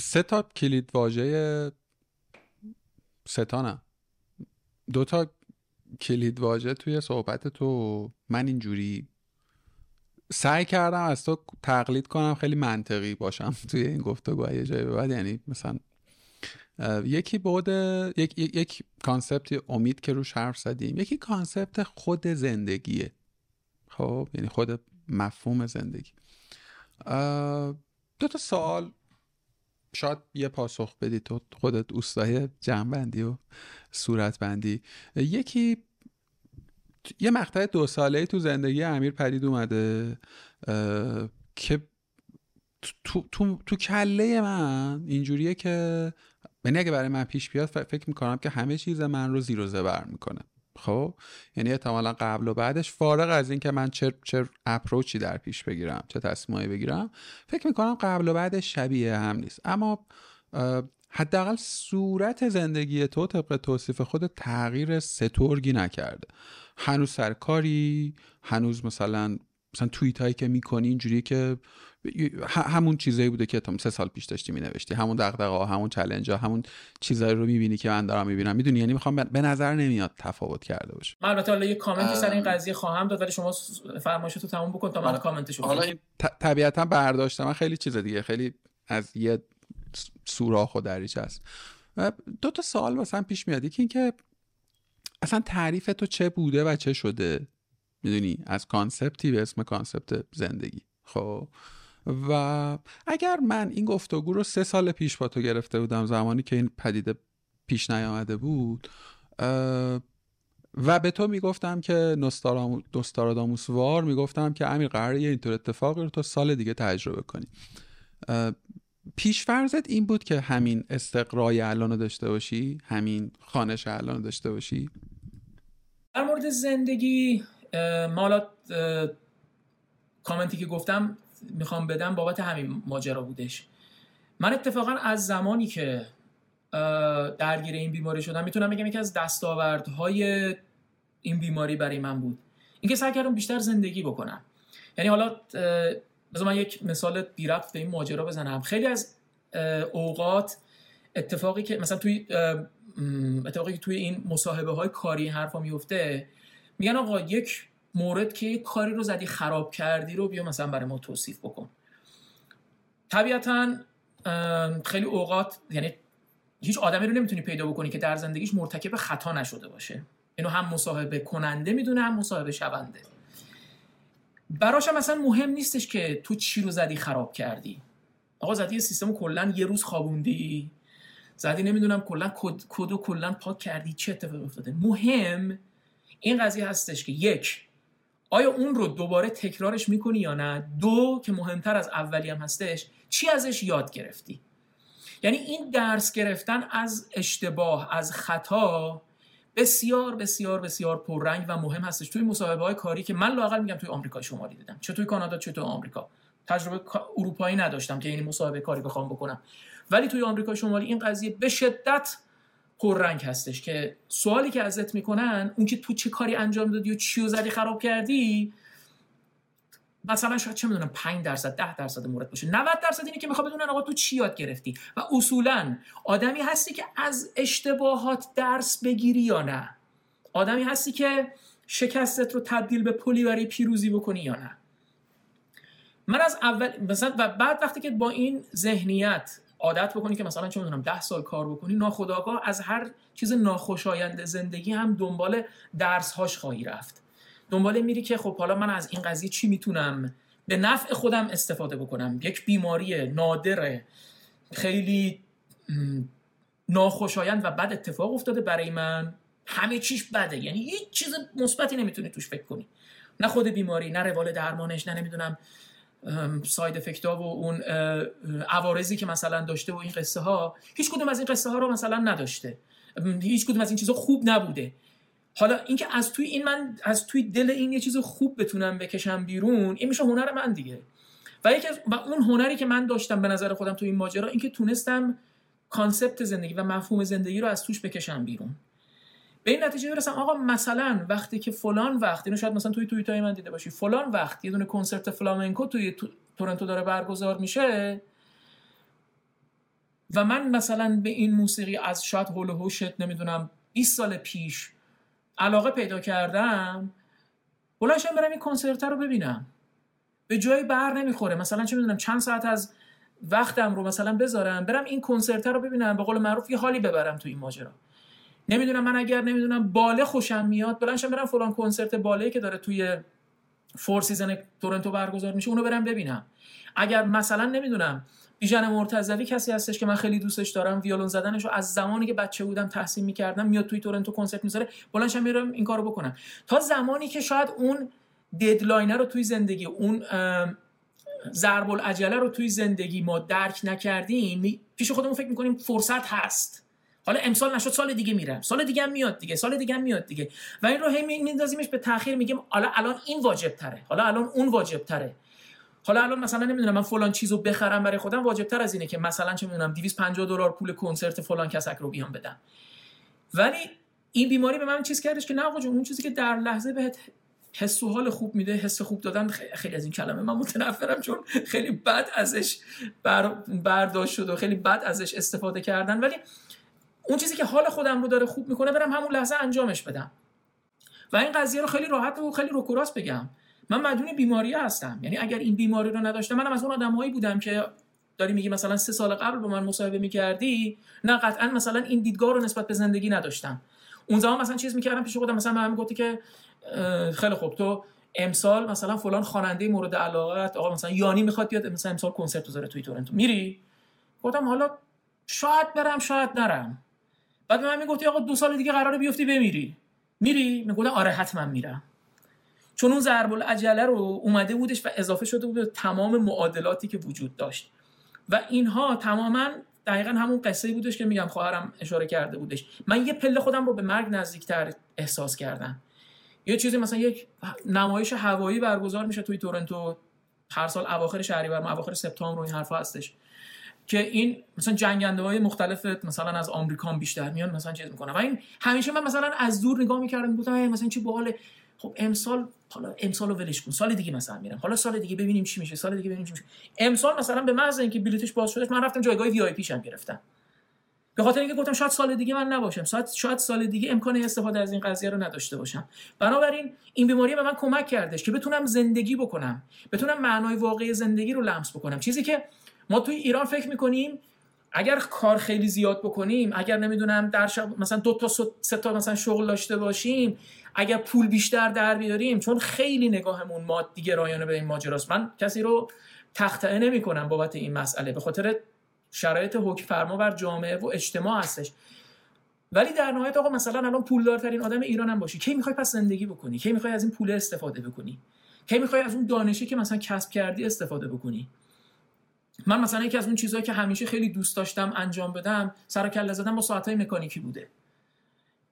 S2: سه تا کلید واژه سه تا نه. دو تا کلید واژه توی صحبت تو من اینجوری سعی کردم از تو تقلید کنم خیلی منطقی باشم (laughs) توی این گفتگو یه جایی بعد یعنی مثلا یکی بود یک یک concept امید که روش حرف زدیم. یکی concept خود زندگیه. خب یعنی خود مفهوم زندگی. دو تا سوال. شاید یه پاسخ بدی تو خودت اوستای جمعبندی و صورتبندی. یکی یه مقطع دو ساله تو زندگی امیر پدید اومده که تو, تو, تو کله من اینجوریه که یعنی اگه برای من پیش بیاد فکر می‌کنم که همه چیز من رو زیر و زبر می‌کنه. خب؟ یعنی احتمالا قبل و بعدش فارغ از اینکه من چه چه اپروچی در پیش بگیرم چه تصمیمی بگیرم فکر می‌کنم قبل و بعدش شبیه هم نیست. اما حداقل صورت زندگی تو طبق توصیف خود تغییر سترگی نکرده. هنوز سرکاری هنوز مثلا مثلا توییت هایی که می‌کنی اینجوری که همون چیزایی بوده که تو سه سال پیش داشتی مینوشتی. همون دغدغه ها همون چلنج ها همون چیزایی رو می‌بینی که من دارم می‌بینم. می‌دونی؟ یعنی می‌خوام به نظر نمیاد تفاوت کرده باشه.
S1: من البته حالا یه کامنتی سر این قضیه خواهم داد ولی شما فرمایشتو تموم بکن تا من کامنتشو
S2: حالا طبیعتا برداشت من خیلی چیز دیگه خیلی از یه سوراخ و دریچه است دو تا سوال واسم پیش میاد. که اینکه اصلا تعریف تو چه بوده و چه شده؟ می‌دونی از concept ی به اسم concept زندگی. خب؟ و اگر من این گفتگو رو سه سال پیش با تو گرفته بودم زمانی که این پدیده پیش نیامده بود و به تو می‌گفتم که نستاراداموس وار می‌گفتم که امیر قراره یه اینطور اتفاقی رو تو سال دیگه تجربه کنی. پیشفرزت این بود که همین استقرای الان رو داشته باشی همین خانش الان رو داشته باشی؟
S1: در مورد زندگی مالا کامنتی که گفتم می‌خوام بدم بابت همین ماجرا بودش. من اتفاقا از زمانی که درگیر این بیماری شدم می‌تونم بگم یکی از دستاوردهای این بیماری برای من بود. اینکه سعی کردم بیشتر زندگی بکنم. یعنی حالا بذار من یک مثال بیرفت به این ماجرا بزنم. خیلی از اوقات اتفاقی که مثلا توی اتفاقی که توی این مصاحبه های کاری حرفا میفته میگن آقا یک مورد که یک کاری رو زدی خراب کردی رو بیا مثلا برای ما توصیف بکن. طبیعتا خیلی اوقات یعنی هیچ آدمی رو نمی‌تونی پیدا بکنی که در زندگیش مرتکب خطا نشده باشه. اینو هم مصاحبه کننده می‌دونه هم مصاحبه شونده. براش مثلا مهم نیستش که تو چی رو زدی خراب کردی. آقا زدی سیستم کلا یه روز خوابوندی. زدی نمی‌دونم کلا کد و کلا پاک کردی. چه اتفاقی افتاده؟ مهم این قضیه هستش که یک آیا اون رو دوباره تکرارش می‌کنی یا نه؟ دو که مهمتر از اولی هم هستش چی ازش یاد گرفتی؟ یعنی این درس گرفتن از اشتباه از خطا بسیار بسیار بسیار پررنگ و مهم هستش. توی مصاحبه های کاری که من لاقل میگم توی آمریکا شمالی دیدم. چه توی کانادا چه توی آمریکا. تجربه اروپایی نداشتم که این مصاحبه کاری بخوام بکنم. ولی توی آمریکا شمالی این قضیه به شدت پررنگ هستش که سوالی که ازت می‌کنن اون که تو چه کاری انجام دادی و چی زدی خراب کردی مثلا شاید چه می‌دونم 5 درصد 10 درصد مورد باشه. 90 درصد اینه که می‌خواد بدونن آقا تو چی یاد گرفتی؟ و اصولا آدمی هستی که از اشتباهات درس بگیری یا نه؟ آدمی هستی که شکستت رو تبدیل به پلی برای پیروزی بکنی یا نه؟ من از اول مثلا و بعد وقتی که با این ذهنیت عادت بکنی که مثلا چه می‌دونم ده سال کار بکنی ناخداگاه از هر چیز ناخوشایند زندگی هم دنبال درس هاش خواهی رفت. دنبال میری که خب حالا من از این قضیه چی می‌تونم به نفع خودم استفاده بکنم؟ یک بیماری نادر خیلی ناخوشایند و بد اتفاق افتاده برای من. همه چیش بده. یعنی هیچ چیز مثبتی نمی‌تونی توش فکر کنی. نه خود بیماری نه روال درمانش نه نمی‌دونم ساید افکت ها و اون عوارضی که مثلا داشته و این قصه ها هیچ کدوم از این قصه ها رو مثلا نداشته. هیچ کدوم از این چیزها خوب نبوده. حالا اینکه از توی این من از توی دل این یه چیز خوب بتونم بکشم بیرون این میشه هنر من دیگه. و یکی و اون هنری که من داشتم به نظر خودم توی این ماجرا اینکه تونستم concept زندگی و مفهوم زندگی رو از توش بکشم بیرون. به این نتیجه برسم آقا مثلا وقتی که فلان وقت اینو شاید مثلا توی توییت های من دیده باشی فلان وقت یه دونه کنسرت فلامنکو توی تورنتو داره برگزار میشه و من مثلا به این موسیقی از شاید هول و نمی‌دونم 20 سال پیش علاقه پیدا کردم بلند شم برم این کنسرت رو ببینم. به جایی بر نمی‌خوره. مثلا چه می‌دونم چند ساعت از وقتم رو مثلا بذارم برم این کنسرت رو ببینم به قول معروف یه حالی ببرم تو این ماجرا. نمی‌دونم من اگر نمی‌دونم باله خوشم میاد بلند شم برم فلان کنسرت باله که داره توی Four Season تورنتو برگزار میشه اونو برم ببینم. اگر مثلا نمی‌دونم بیژن مرتضوی کسی هستش که من خیلی دوستش دارم ویولون زدنش رو از زمانی که بچه بودم تحسین می‌کردم میاد توی تورنتو کنسرت می‌ذاره بلند شم میرم این کارو بکنم. تا زمانی که شاید اون deadline رو توی زندگی اون ضرب‌الاجله رو توی زندگی ما درک نکردیم پیش خودمون فکر می‌کنیم فرصت هست. حالا امسال نشد سال دیگه میرم. سال دیگه هم میاد دیگه سال دیگه هم میاد دیگه. و این رو هی میندازیمش به تاخیر میگیم حالا الان این واجب تره حالا الان اون واجب تره حالا الان مثلا نمی‌دونم من فلان چیزو بخرم برای خودم واجب تر از اینه که مثلا چه می‌دونم 250 دلار پول کنسرت فلان کسک رو بیام بدم. ولی این بیماری به من چیز کردش که نه آقا اون چیزی که در لحظه بهت حس و حال خوب میده حس خوب دادن خیلی از این کلمه من متنفرم چون خیلی بد ازش بر برداشت شد و خیلی بد ازش استفاده کردن. ولی اون چیزی که حال خودم رو داره خوب می‌کنه برم همون لحظه انجامش بدم. و این قضیه رو خیلی راحت و خیلی روکوراس بگم. من مدیون بیماری هستم. یعنی اگر این بیماری رو نداشتم منم از اون آدمایی بودم که داری میگی مثلا سه سال قبل با من مصاحبه می‌کردی نه قطعا مثلا این دیدگاه رو نسبت به زندگی نداشتم. اون زمان مثلا چیز می‌کردم پیش خودم مثلا من گفتی که خیلی خوب تو امسال مثلا فلان خواننده مورد علاقت آقا مثلا یانی می‌خواد بیاد مثلا امسال کنسرت بذاره توی تورنتو. میری؟ گفتم حالا شاید برم شاید نرم. بعد من می‌گفتی آقا دو سال دیگه قراره بیفتی بمیری. میری؟ می‌گفتم آره حتما میرم. چون اون ضرب العجله رو اومده بودش و اضافه شده بود به تمام معادلاتی که وجود داشت. و اینها تماما دقیقا همون قصه بودش که میگم خواهرم اشاره کرده بودش. من یه پله خودم رو به مرگ نزدیکتر احساس کردم. یه چیزی مثلا یک نمایش هوایی برگزار میشه توی تورنتو. هر سال اواخر شهریور اواخر سپتامبر و این حرفا هستش. که این مثلا جنگنده های مختلف مثلا از آمریکا بیشتر میان مثلا چیز می‌کنن. و این همیشه من مثلا از دور نگاه می‌کردم گفتم مثلا چی باحال خب امسال حالا امسال رو ولش کن. سال دیگه مثلا میرم. حالا سال دیگه ببینیم چی میشه سال دیگه ببینیم چی میشه. امسال مثلا به محض اینکه بلیتش باز شدش من رفتم جایگاه وی آی پیشم گرفتم. به خاطر اینکه گفتم شاید سال دیگه من نباشم. شاید شاید سال دیگه امکان استفاده از این قضیه رو نداشته باشم. بنابراین این بیماری به من کمک کردش که بتونم زندگی بکنم. بتونم معنای واقعی زندگی رو لمس بکنم. چیزی که ما توی ایران فکر می‌کنیم اگر کار خیلی زیاد بکنیم اگر نمی‌دونم در شب مثلا دو تا سه تا مثلا شغل داشته باشیم اگر پول بیشتر در بیاریم چون خیلی نگاهمون مادی گرایانه به این ماجراست. من کسی رو تخطئه نمی کنم بابت این مسئله به خاطر شرایط حکم فرما بر جامعه و اجتماع هستش. ولی در نهایت آقا مثلا الان پولدارترین آدم ایران هم باشی. کی می‌خوای پس زندگی بکنی؟ کی می‌خوای از این پول استفاده بکنی؟ کی می‌خوای از اون دانشی که مثلا کسب کردی استفاده بکنی؟ من مثلا یکی از اون چیزهایی که همیشه خیلی دوست داشتم انجام بدم سر کله زدن با ساعتهای مکانیکی بوده.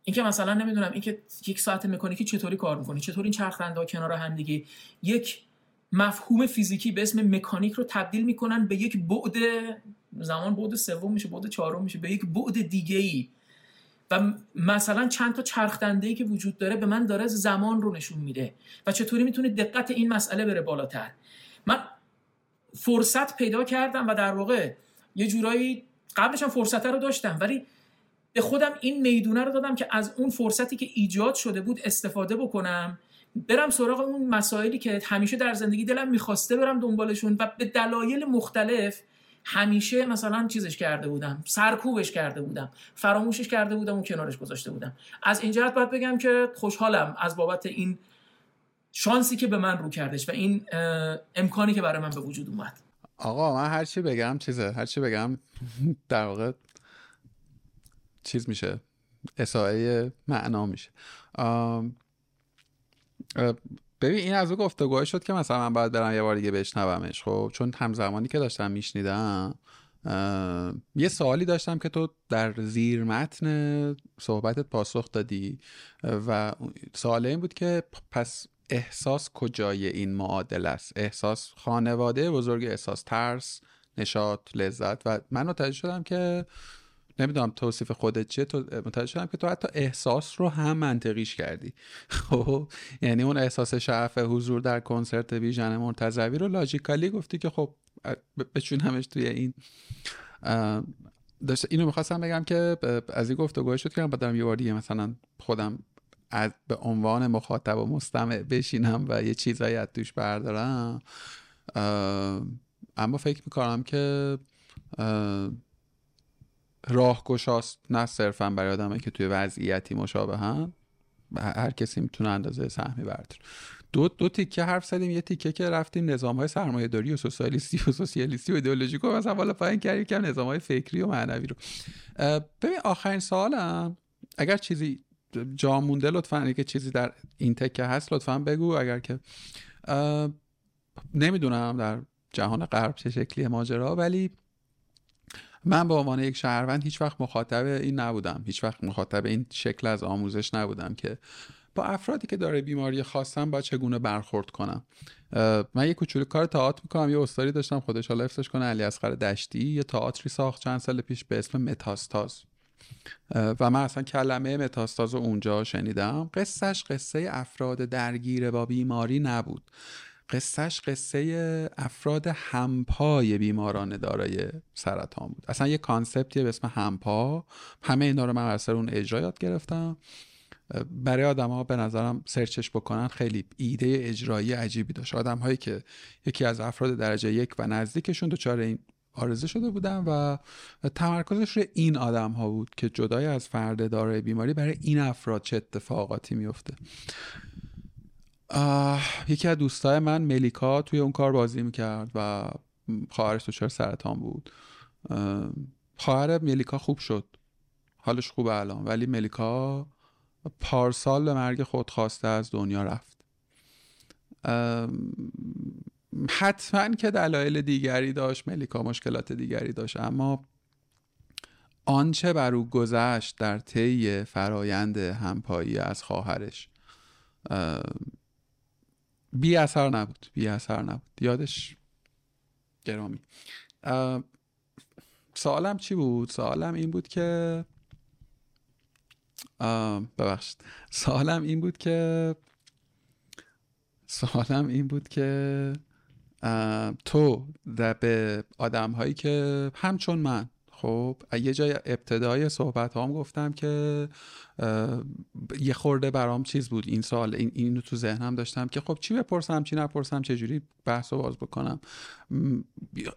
S1: اینکه مثلا نمی‌دونم اینکه یک ساعت مکانیکی چطوری کار می‌کنه چطور این چرخنده کنار هم دیگه؟ یک مفهوم فیزیکی به اسم مکانیک رو تبدیل می‌کنن به یک بعد زمان بعد سوم میشه بعد چهارم میشه به یک بعد دیگه ای و مثلا چند تا چرخدنده ای که وجود داره به من داره زمان رو نشون میده. و چطوری می‌تونه دقت این مسئله بره بالاتر؟ من فرصت پیدا کردم و در واقع یه جورایی قبلش هم فرصت رو داشتم ولی به خودم این می‌دونه رو دادم که از اون فرصتی که ایجاد شده بود استفاده بکنم. برم سراغ اون مسائلی که همیشه در زندگی دلم می‌خواسته برم دنبالشون و به دلایل مختلف همیشه مثلا چیزش کرده بودم سرکوبش کرده بودم فراموشش کرده بودم و کنارش گذاشته بودم. از این جهت باید بگم که خوشحالم از بابت این شانسی که به من رو کردش و این امکانی که برای من به وجود اومد.
S2: آقا من هر چی بگم چیزه. هر چی بگم (laughs) در واقع چیز میشه. اساعه معنا میشه. ببین این از او گفتگوه شد که مثلا من باید برم یه بار دیگه بشنومش. خب چون همزمانی که داشتم میشنیدم یه سوالی داشتم که تو در زیر متن صحبتت پاسخ دادی. و سوال این بود که پس احساس کجای این معادل است؟ احساس خانواده بزرگ احساس ترس نشاط لذت و من متوجه شدم که نمی‌دونم توصیف خودت چیه. تو متوجه شدم که تو حتی احساس رو هم منطقیش کردی. (laughs) خب یعنی اون احساس شعف حضور در کنسرت ویژن مرتضوی رو لاجیکالی گفتی که خب بچونمش توی این. داشت اینو می‌خواستم بگم که از این گفتگوه شد که من بدم یه بار دیگه مثلا خودم از به عنوان مخاطب و مستمع بشینم و یه چیزایی از توش بردارم اما فکر می‌کنم که راهگشاست نه صرفا برای آدمایی که توی وضعیتی مشابه هم هر کسی می‌تونه اندازه سهمی برداره. دو دو تیکه حرف زدیم یه تیکه که رفتیم نظام های سرمایه داری و سوسیالیستی و سوسیالیستی و ایدئولوژیک و مثلا بالا پایین کردیم کم نظام های فکری و معنوی رو. ببین آخرین سوالم اگر چیزی جا مونده لطفا اگه چیزی در این تکه هست لطفا بگو. اگر که نمی‌دونم در جهان غرب چه شکلی ماجرا ولی من به عنوان یک شهروند هیچ وقت مخاطب این نبودم. هیچ وقت مخاطب این شکل از آموزش نبودم که با افرادی که داره بیماری خواستم با چگونه برخورد کنم. من یه کوچولو کار تئاتر می‌کنم یه استادی داشتم خودش حالا افتش کنه علی اصغر دشتی یه تئاتری ساخت چند سال پیش به اسم متاستاز. و من اصلا کلمه متاستاز رو اونجا شنیدم. قصهش قصه افراد درگیر با بیماری نبود. قصهش قصه افراد همپای بیماران دارای سرطان بود. اصلا یه کانسپتیه به اسم همپا. همه اینا رو من اثر اون اجرا یاد گرفتم. برای آدم ها به نظرم سرچش بکنن خیلی ایده اجرایی عجیبی داشت. آدم هایی که یکی از افراد درجه یک و نزدیکشون دچار این آرزه شده بودن و تمرکزش روی این آدم ها بود که جدای از فرد دارای بیماری برای این افراد چه اتفاقاتی میفته یکی از دوستای من ملیکا توی اون کار بازی می‌کرد و خواهرش دچار سرطان بود. خواهر ملیکا خوب شد. حالش خوبه الان ولی ملیکا پارسال به مرگ خود خواسته از دنیا رفت. حتما که دلایل دیگری داشت ملیکا مشکلات دیگری داشت اما آنچه بر او گذشت در طی فرایند همپایی از خواهرش بی اثر نبود بی اثر نبود. یادش گرامی. سوالم چی بود؟ سوالم این بود که ببخشید. سوالم این بود که سوالم این بود که تو به آدم هایی که همچون من. خب یه جای ابتدای صحبت هم گفتم که یه خورده برام چیز بود این سال این اینو تو ذهنم داشتم که خب چی بپرسم چی نپرسم چه جوری بحث و باز بکنم.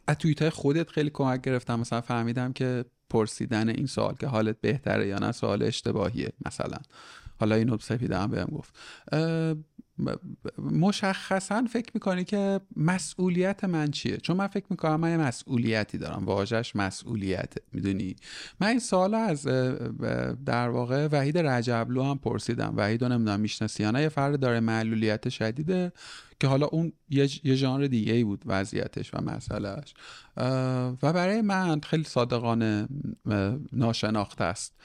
S2: از توییت خودت خیلی کمک گرفتم. مثلا فهمیدم که پرسیدن این سوال که حالت بهتره یا نه سوال اشتباهیه مثلا. حالا اینو سپیده هم بهم گفت. مشخصا فکر می‌کنی که مسئولیت من چیه؟ چون من فکر می‌کنم من یه مسئولیتی دارم واژش مسئولیت می‌دونی؟ من این سال از در واقع وحید رجبلو هم پرسیدم. وحید رو نمی‌دونم می‌شناسی یا نه یه فرد داره معلولیت شدیده. که حالا اون یه, یه ژانر دیگه ای بود وضعیتش و مسئلهش و برای من خیلی صادقانه ناشناخته است.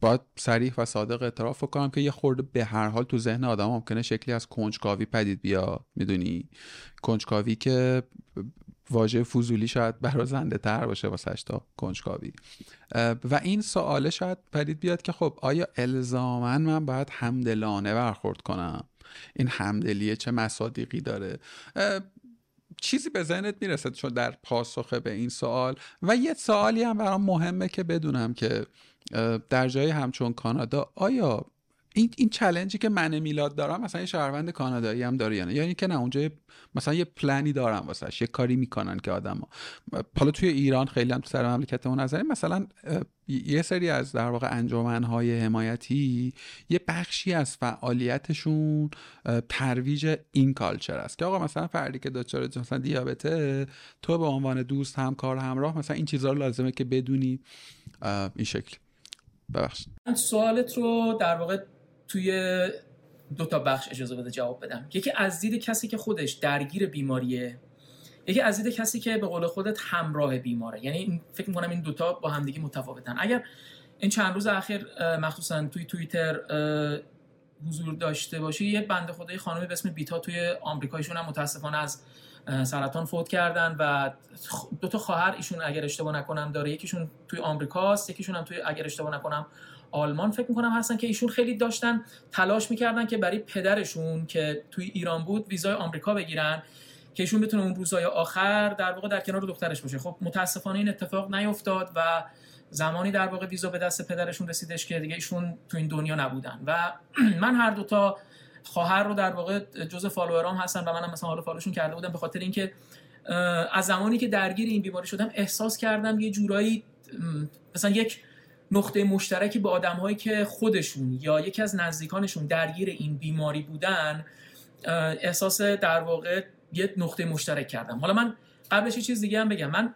S2: باید سریح و صادق اعتراف کنم که یه خورده به هر حال تو ذهن آدم ممکنه شکلی از کنجکاوی پدید بیا می‌دونی؟ کنجکاوی که واژه فضولی شاید برازنده تر باشه واسه تا کنجکاوی. و این سواله شاید پدید بیاد که خب آیا الزاما من باید همدلانه برخورد کنم؟ این همدلیه چه مصادیقی داره. چیزی به ذهنت می‌رسه چون در پاسخ به این سوال و یه سوالی هم برام مهمه که بدونم که در جای همچون کانادا آیا این این چلنجی که من میلاد دارم مثلا یه شهروند کانادایی هم داره یعنی یعنی که نه اونجا مثلا یه پلنی دارم واسش یه کاری می‌کنن که آدم ها. حالا توی ایران خیلی هم تو سر مملکتمون نظری مثلا یه سری از در واقع انجمنهای حمایتی یه بخشی از فعالیتشون ترویج این کالچر است. که آقا مثلا فردی که دچار مثلا دیابته تو به عنوان دوست همکار همراه مثلا این چیزها رو لازمه که بدونی. این شکل. ببخشید.
S1: سوالت رو در واقع توی دو تا بخش اجازه بده جواب بدم. یکی از دید کسی که خودش درگیر بیماریه یکی از دید کسی که به قول خودت همراه بیماره. یعنی فکر می‌کنم این دوتا با همدیگه متفاوتن. اگر این چند روز اخیر مخصوصا توی توییتر حضور داشته باشی یه بنده خدای خانمی به اسم بیتا توی آمریکایشون هم متاسفانه از سرطان فوت کردن و دو تا خواهر ایشون اگر اشتباه نکنم داره. یکیشون توی آمریکاست یکیشون هم توی اگر اشتباه نکنم آلمان فکر می‌کنم هستن که ایشون خیلی داشتن تلاش می‌کردن که برای پدرشون که توی ایران بود ویزای آمریکا بگیرن که ایشون بتونه اون روزهای آخر در واقع در کنار دخترش باشه. خب متاسفانه این اتفاق نیفتاد و زمانی در واقع ویزا به دست پدرشون رسیدش که دیگه ایشون تو این دنیا نبودن. و (clears throat) من هر دوتا خواهر رو در واقع جز فالوورام هستن و منم مثلا حالا فالوشون کرده بودم به خاطر اینکه از زمانی که درگیر این بیماری شدم احساس کردم یه جورایی مثلا یک نقطه مشترکی با آدم هایی که خودشون یا یکی از نزدیکانشون درگیر این بیماری بودن احساس در واقع یه نقطه مشترک کردم. حالا من قبلش یه چیز دیگه هم بگم. من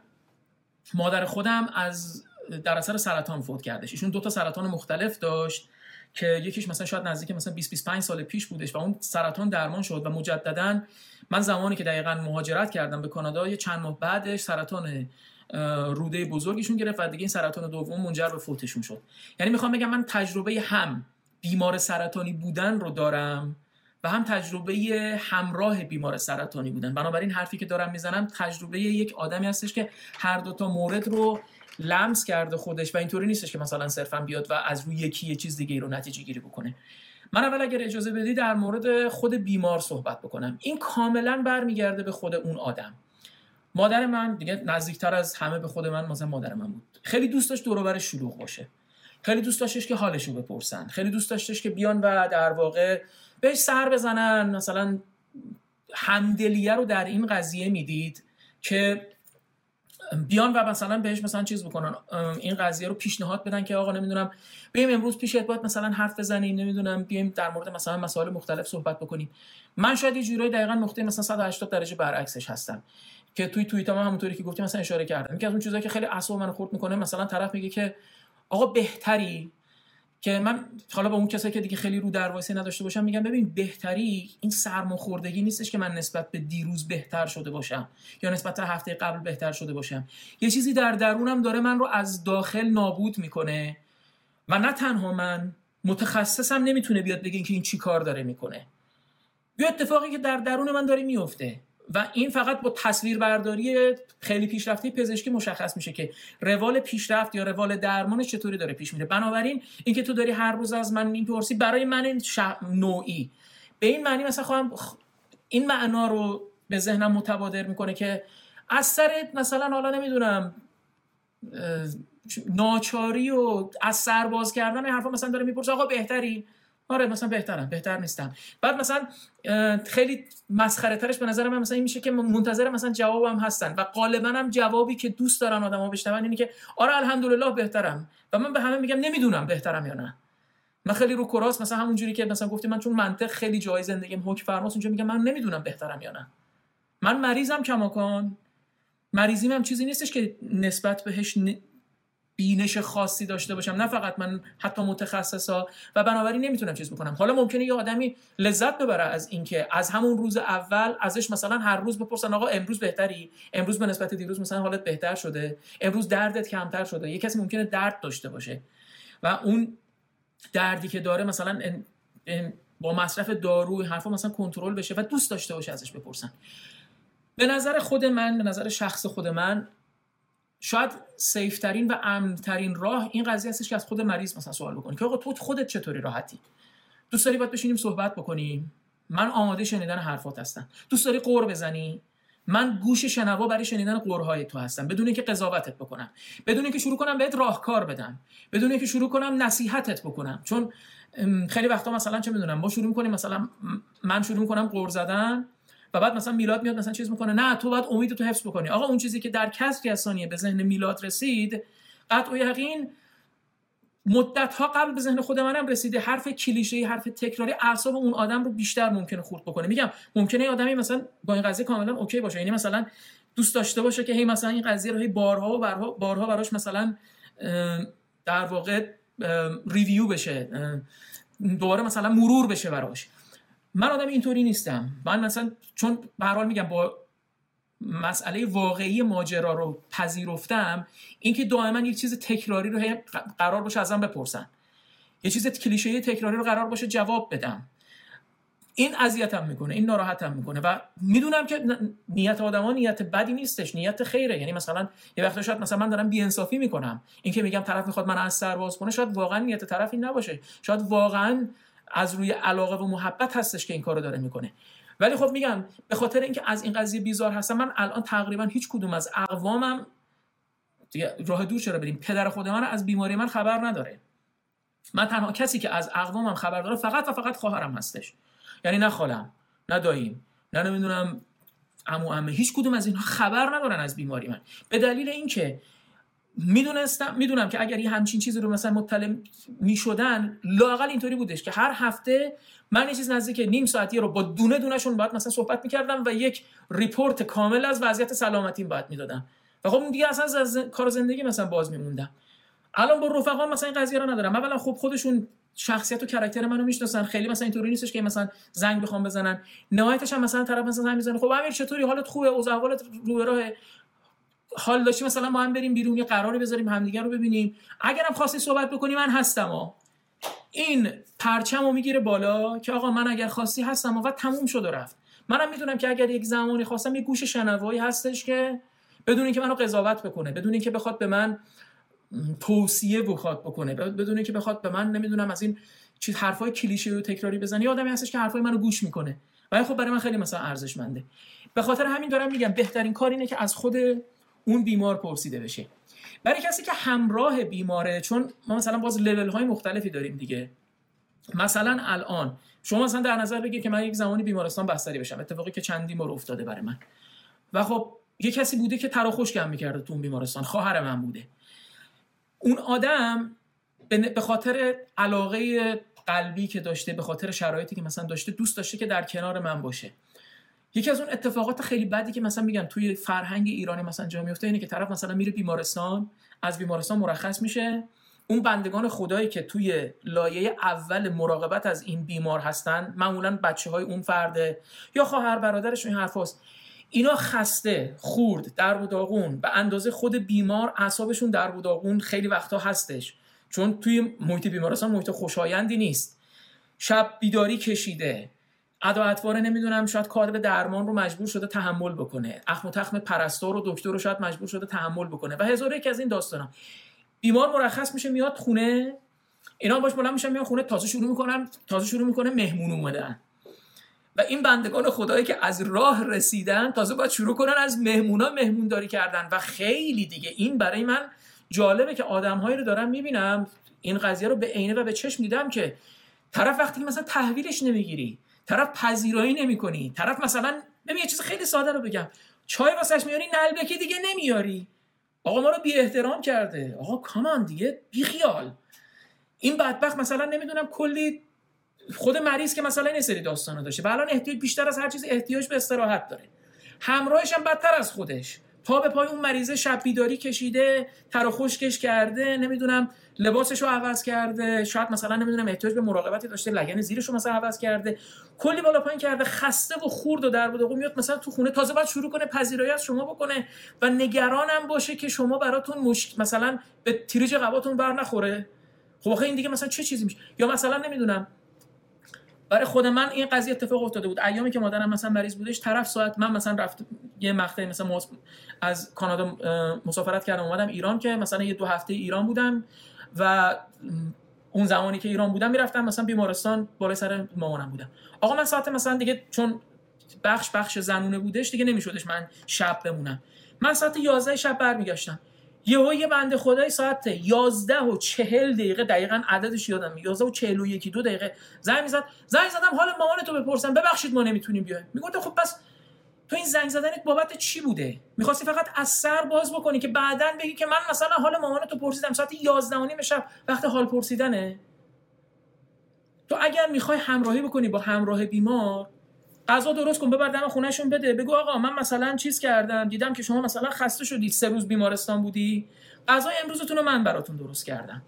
S1: مادر خودم از در اثر سرطان فوت کردش. ایشون دو تا سرطان مختلف داشت که یکیش مثلا شاید نزدیک مثلا 20 25 سال پیش بودش و اون سرطان درمان شد و مجددا من زمانی که دقیقا مهاجرت کردم به کانادا یه چند ماه بعدش سرطان روده بزرگشون گرفت و دیگه این سرطان دوم منجر به فوتشون شد. یعنی می‌خوام بگم من تجربه هم بیمار سرطانی بودن رو دارم و هم تجربه همراه بیمار سرطانی بودن. بنابراین حرفی که دارم می‌زنم تجربه یک آدمی هستش که هر دو تا مورد رو لمس کرده خودش و اینطوری نیستش که مثلا صرفا بیاد و از روی یکی یه چیز دیگه رو نتیجه گیری بکنه. من اول اگر اجازه بدی در مورد خود بیمار صحبت بکنم. این کاملا برمیگرده به خود اون آدم. مادر من دیگه نزدیکتر از همه به خود من مثلا مادر من بود. خیلی دوست داشت دور شلوغ باشه. خیلی دوست داشتش که حالش رو بپرسن. خیلی دوست داشتش که بیان و در واقع بهش سر بزنن. مثلا همدلیه رو در این قضیه می‌دید که بیان و مثلا بهش مثلا چیز بکنن. این قضیه رو پیشنهاد بدن که آقا نمی‌دونم بیایم امروز پیش باید مثلا حرف بزنیم نمی‌دونم بیایم در مورد مثلا مسائل مختلف صحبت بکنیم. من شاید یه جورایی دقیقا نقطه مثلا 180 درجه برعکسش هستم. که توی توییت هم همونطوری که گفتیم مثلا اشاره کردم. یکی از اون چیزایی که خیلی اعصاب منو خورد می‌کنه مثلا طرف میگه که آقا بهتری که من حالا با اون کسایی که دیگه خیلی رو دروایسی نداشته باشم میگم ببین بهتری این سرماخوردگی نیستش که من نسبت به دیروز بهتر شده باشم یا نسبت به هفته قبل بهتر شده باشم. یه چیزی در درونم داره من رو از داخل نابود می‌کنه و نه تنها من متخصصم نمی‌تونه بیاد بگه که این چی کار داره می‌کنه. یه اتفاقی که در درون من داره میفته و این فقط با تصویربرداری خیلی پیشرفته پزشکی مشخص میشه که روال پیشرفت یا روال درمان چطوری داره پیش میره. بنابراین اینکه تو داری هر روز از من می‌پرسی برای من این نوعی. به این معنی مثلا خواهم این معنا رو به ذهنم متبادر می‌کنه که از سر مثلا حالا نمی‌دونم ناچاری و از سرباز کردن حرفا مثلا داره می‌پرسه آقا بهتری؟ آره مثلا بهترم بهتر نیستم. بعد مثلا خیلی مسخره ترش به نظر من مثلا این میشه که منتظر مثلا جوابم هستن و غالبا هم جوابی که دوست دارن آدما بشنون اینه که آره الحمدلله بهترم. و من به همه میگم نمی‌دونم بهترم یا نه. من خیلی رو کراس مثلا همون جوری که مثلا گفتی من چون منطق خیلی جای زندگیم حکم فرماست اونجا میگم من نمی‌دونم بهترم یا نه. من مریضم کماکان. مریضیم هم چیزی نیستش که نسبت بهش بینش خاصی داشته باشم نه فقط من حتی متخصصا. و بنابراین نمی‌تونم چیز بکنم. حالا ممکنه یه آدمی لذت ببره از اینکه از همون روز اول ازش مثلا هر روز بپرسن آقا امروز بهتری؟ امروز به نسبت دیروز مثلا حالت بهتر شده. امروز دردت کمتر شده. یه کسی ممکنه درد داشته باشه. و اون دردی که داره مثلا با مصرف دارو حرفا مثلا کنترل بشه و دوست داشته باشه ازش بپرسن. به نظر خود من به نظر شخص خود من شاید سیفترین و امنترین راه این قضیه هستش که از خود مریض مثلا سوال بکنی که آقا تو خودت چطوری راحتی؟ دوست داری باید بشینیم صحبت بکنیم من آماده شنیدن حرفات هستم. دوست داری قور بزنی؟ من گوش شنوا برای شنیدن قورهای تو هستم. بدون اینکه قضاوتت بکنم. بدون اینکه شروع کنم بهت راهکار بدم. بدون اینکه شروع کنم نصیحتت بکنم. چون خیلی وقتا مثلا چه می‌دونم ما شروع می‌کنیم مثلا من شروع کنم قور زدن. و بعد مثلا میلاد میاد مثلا چیز می‌کنه نه تو باید امید تو حفظ بکنی. آقا اون چیزی که در کسری از ثانیه به ذهن میلاد رسید قطع و یقین مدت ها قبل به ذهن خود منم رسیده. حرف کلیشه حرف تکراری اعصاب اون آدم رو بیشتر ممکنه خورد بکنه. میگم ممکنه آدمی مثلا با این قضیه کاملا اوکی باشه. یعنی مثلا دوست داشته باشه که هی مثلا این قضیه رو هی بارها و بارها, بارها براش مثلا در واقع ریویو بشه دوباره مثلا مرور بشه براش. من آدم اینطوری نیستم. من مثلا چون به حال میگم با مسئله واقعی ماجرا رو پذیرفتم اینکه دائما یک چیز تکراری رو قرار باشه ازم بپرسن. یه چیز کلیشه تکراری رو قرار باشه جواب بدم. این اذیتم می‌کنه این ناراحتم می‌کنه و می‌دونم که نیت آدما نیت بدی نیستش نیت خیره. یعنی مثلا یه وقت شاید مثلا من دارم بیانصافی می‌کنم. اینکه میگم طرف می‌خواد من از سر باز کنه شاید واقعا نیت طرفی نباشه. شاید واقعا از روی علاقه و محبت هستش که این کارو داره می‌کنه. ولی خب میگم به خاطر اینکه از این قضیه بیزار هستم من الان تقریبا هیچ کدوم از اقوامم دیگه راه دور چرا بریم؟ پدر خود من از بیماری من خبر نداره. من تنها کسی که از اقوامم خبر داره فقط و فقط خواهرم هستش. یعنی نه خالم نه داییم نه نمی‌دونم عمو عمه. هیچ کدوم از اینها خبر ندارن از بیماری من. به دلیل اینکه می‌دونستم می‌دونم که اگر یه همچین چیزی رو مثلا مطلع می‌شدن لاقل اینطوری بودش که هر هفته من یه چیز نزدیک نیم ساعتی رو با دونه دونهشون باید مثلا صحبت می‌کردم و یک ریپورت کامل از وضعیت سلامتیم باید می‌دادم. و خب دیگه اصلا از کار زندگی مثلا باز میموندم. الان با رفقا مثلا این قضیه رو ندارم. اولا خب خودشون شخصیت و کرکتر منو می‌شناسن. خیلی مثلا اینطوری نیستش که مثلا زنگ بخوام بزنن. نهایتش هم مثلا طرف مثلا زنگ می‌زنه. خب امیر چطوری؟ حالت خوبه؟ اوضاع احوالت رو راه حال داشتی مثلا ما هم بریم بیرون یه قراری بذاریم همدیگه رو ببینیم. اگرم خواستی صحبت بکنی من هستم ها این پرچم رو می‌گیره بالا که آقا من اگر خواستی هستم و تموم شد و رفت. منم می‌دونم که اگر یک زمانی خواستم یه گوش شنوایی هستش که بدون اینکه منو قضاوت بکنه بدون اینکه بخواد به من توصیه بخواد بکنه بدون اینکه بخواد به من نمی‌دونم از این چیز حرفای کلیشه و تکراری بزنه. یه آدمی هستش که حرفای منو گوش می‌کنه. و خب برای من خیلی مثلا ارزشمنده. به خاطر همین دارم میگم بهترین کار اینه که از خود اون بیمار پرسیده بشه. برای کسی که همراه بیماره چون ما مثلا باز لول های مختلفی داریم دیگه. مثلا الان شما مثلا در نظر بگیر که من یک زمانی بیمارستان بستری بشم. اتفاقی که چندی بار افتاده برای من. و خب یه کسی بوده که ترا کم می‌کرده تو اون بیمارستان. خواهر من بوده. اون آدم به خاطر علاقه قلبی که داشته به خاطر شرایطی که مثلا داشته دوست داشته که در کنار من باشه. یکی از اون اتفاقات خیلی بدی که مثلا میگم توی فرهنگ ایرانی مثلا جا میفته اینه که طرف مثلا میره بیمارستان از بیمارستان مرخص میشه. اون بندگان خدایی که توی لایه اول مراقبت از این بیمار هستن معمولا بچه های اون فرده یا خواهر برادرش این حرف هست. اینا خسته خورد در و داغون به اندازه خود بیمار اعصابشون در و داغون خیلی وقتا هستش. چون توی محیط بیمارستان محیط خوشایندی نیست. شب بیداری کشیده. ادا نمی‌دونم شاید کادر درمان رو مجبور شده تحمل بکنه. اخم و تخم پرستار و دکتر رو شاید مجبور شده تحمل بکنه. و هزار یکی از این داستانا. بیمار مرخص میشه میاد خونه. اینا باش بلند میشن میان خونه. تازه شروع می‌کنن تازه شروع می‌کنه مهمون اومدن. و این بندگان خدایی که از راه رسیدن تازه باید شروع کنن از مهمونا مهمونداری کردن. و خیلی دیگه این برای من جالبه که آدمهایی رو دارم می‌بینم. این قضیه رو به عینه و به چشم دیدم که طرف وقتی مثلا تحویلش نمی‌گیری طرف پذیرایی نمی‌کنی. طرف مثلا ببین یه چیز خیلی ساده رو بگم. چای واسش میاری نلبکی دیگه نمیاری آقا ما رو بی احترام کرده. آقا کامان دیگه بی خیال این بدبخت مثلا نمی‌دونم کلی خود مریض که مثلا این سری داستانو داشته. و الان احتیاج بیشتر از هر چیز احتیاج به استراحت داره. همراهش هم بدتر از خودش. پا به پای اون مریضه شب بیداری کشیده تر خشکش کرده نمی‌دونم لباسش رو عوض کرده. شاید مثلا نمی‌دونم احتیاج به مراقبتی داشته لگن زیرش رو مثلا عوض کرده. کلی بالا پایین کرده. خسته و خورد و در بود میاد مثلا تو خونه تازه بعد شروع کنه پذیرایی از شما بکنه و نگرانم باشه که شما براتون مش... مثلا به تیریج قباتون بر نخوره. خب این دیگه مثلا چه چیزی میشه؟ یا مثلا نمی‌دونم. برای خود من این قضیه اتفاق افتاده بود. ایامی که مادرم مثلا مریض بودش طرف ساعت من مثلا رفت یه مقطعی مثلا از کانادا مسافرت کردم اومدم ایران که مثلا یه دو هفته ایران بودم. و اون زمانی که ایران بودم می‌رفتم مثلا بیمارستان بالای سر مامانم بودم. آقا من ساعت مثلا دیگه چون بخش بخش زنونه بودش دیگه نمیشدش من شب بمونم. من ساعت 11 شب برمیگشتم. یهو یه بنده خدای ساعت 11 و 40 دقیقه دقیقا عددش یادم 11 و 41 دو دقیقه. زنگ می‌زد. زنگ زدم حال مامان تو بپرسم. ببخشید ما نمی‌تونیم بیایم. می‌گفت خب پس تو این زنگ زدنت بابت چی بوده؟ می‌خواستی فقط از سر باز بکنی که بعدا بگی که من مثلا حال مامان تو پرسیدم ساعت 11 و نیم شب وقت حال پرسیدنه؟ تو اگر می‌خوای همراهی بکنی با همراه بیمار غذا درست کن ببر دم خونهشون بده. بگو آقا من مثلا چیز کردم دیدم که شما مثلا خسته شدید سه روز بیمارستان بودی. غذای امروزتون رو من براتون درست کردم.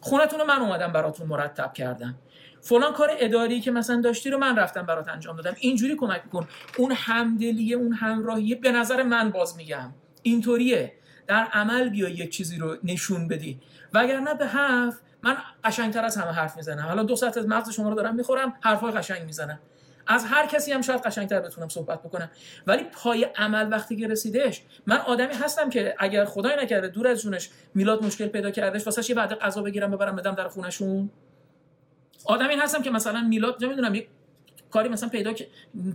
S1: خونتون رو من اومدم براتون مرتب کردم. فلان کار اداری که مثلا داشتی رو من رفتم برات انجام دادم. اینجوری کمک کن. اون همدلیه اون همراهیه به نظر من باز میگم. اینطوریه. در عمل بیا یک چیزی رو نشون بدی. وگرنه به حرف من قشنگتر از همه حرف می‌زنم. حالا دو ساعت از مغز شما رو دارم می‌خورم حرفای قشنگ می‌زنم. از هر کسی هم شاید قشنگتر بتونم صحبت بکنم. ولی پای عمل وقتی که رسیدش من آدمی هستم که اگر خدای نکرده دور از جونش میلاد مشکل پیدا کردش واسه یه وعده غذا بگیرم ببرم بدم در خونشون آدمی هستم که مثلا میلاد نمی‌دونم یک کاری مثلا پیدا که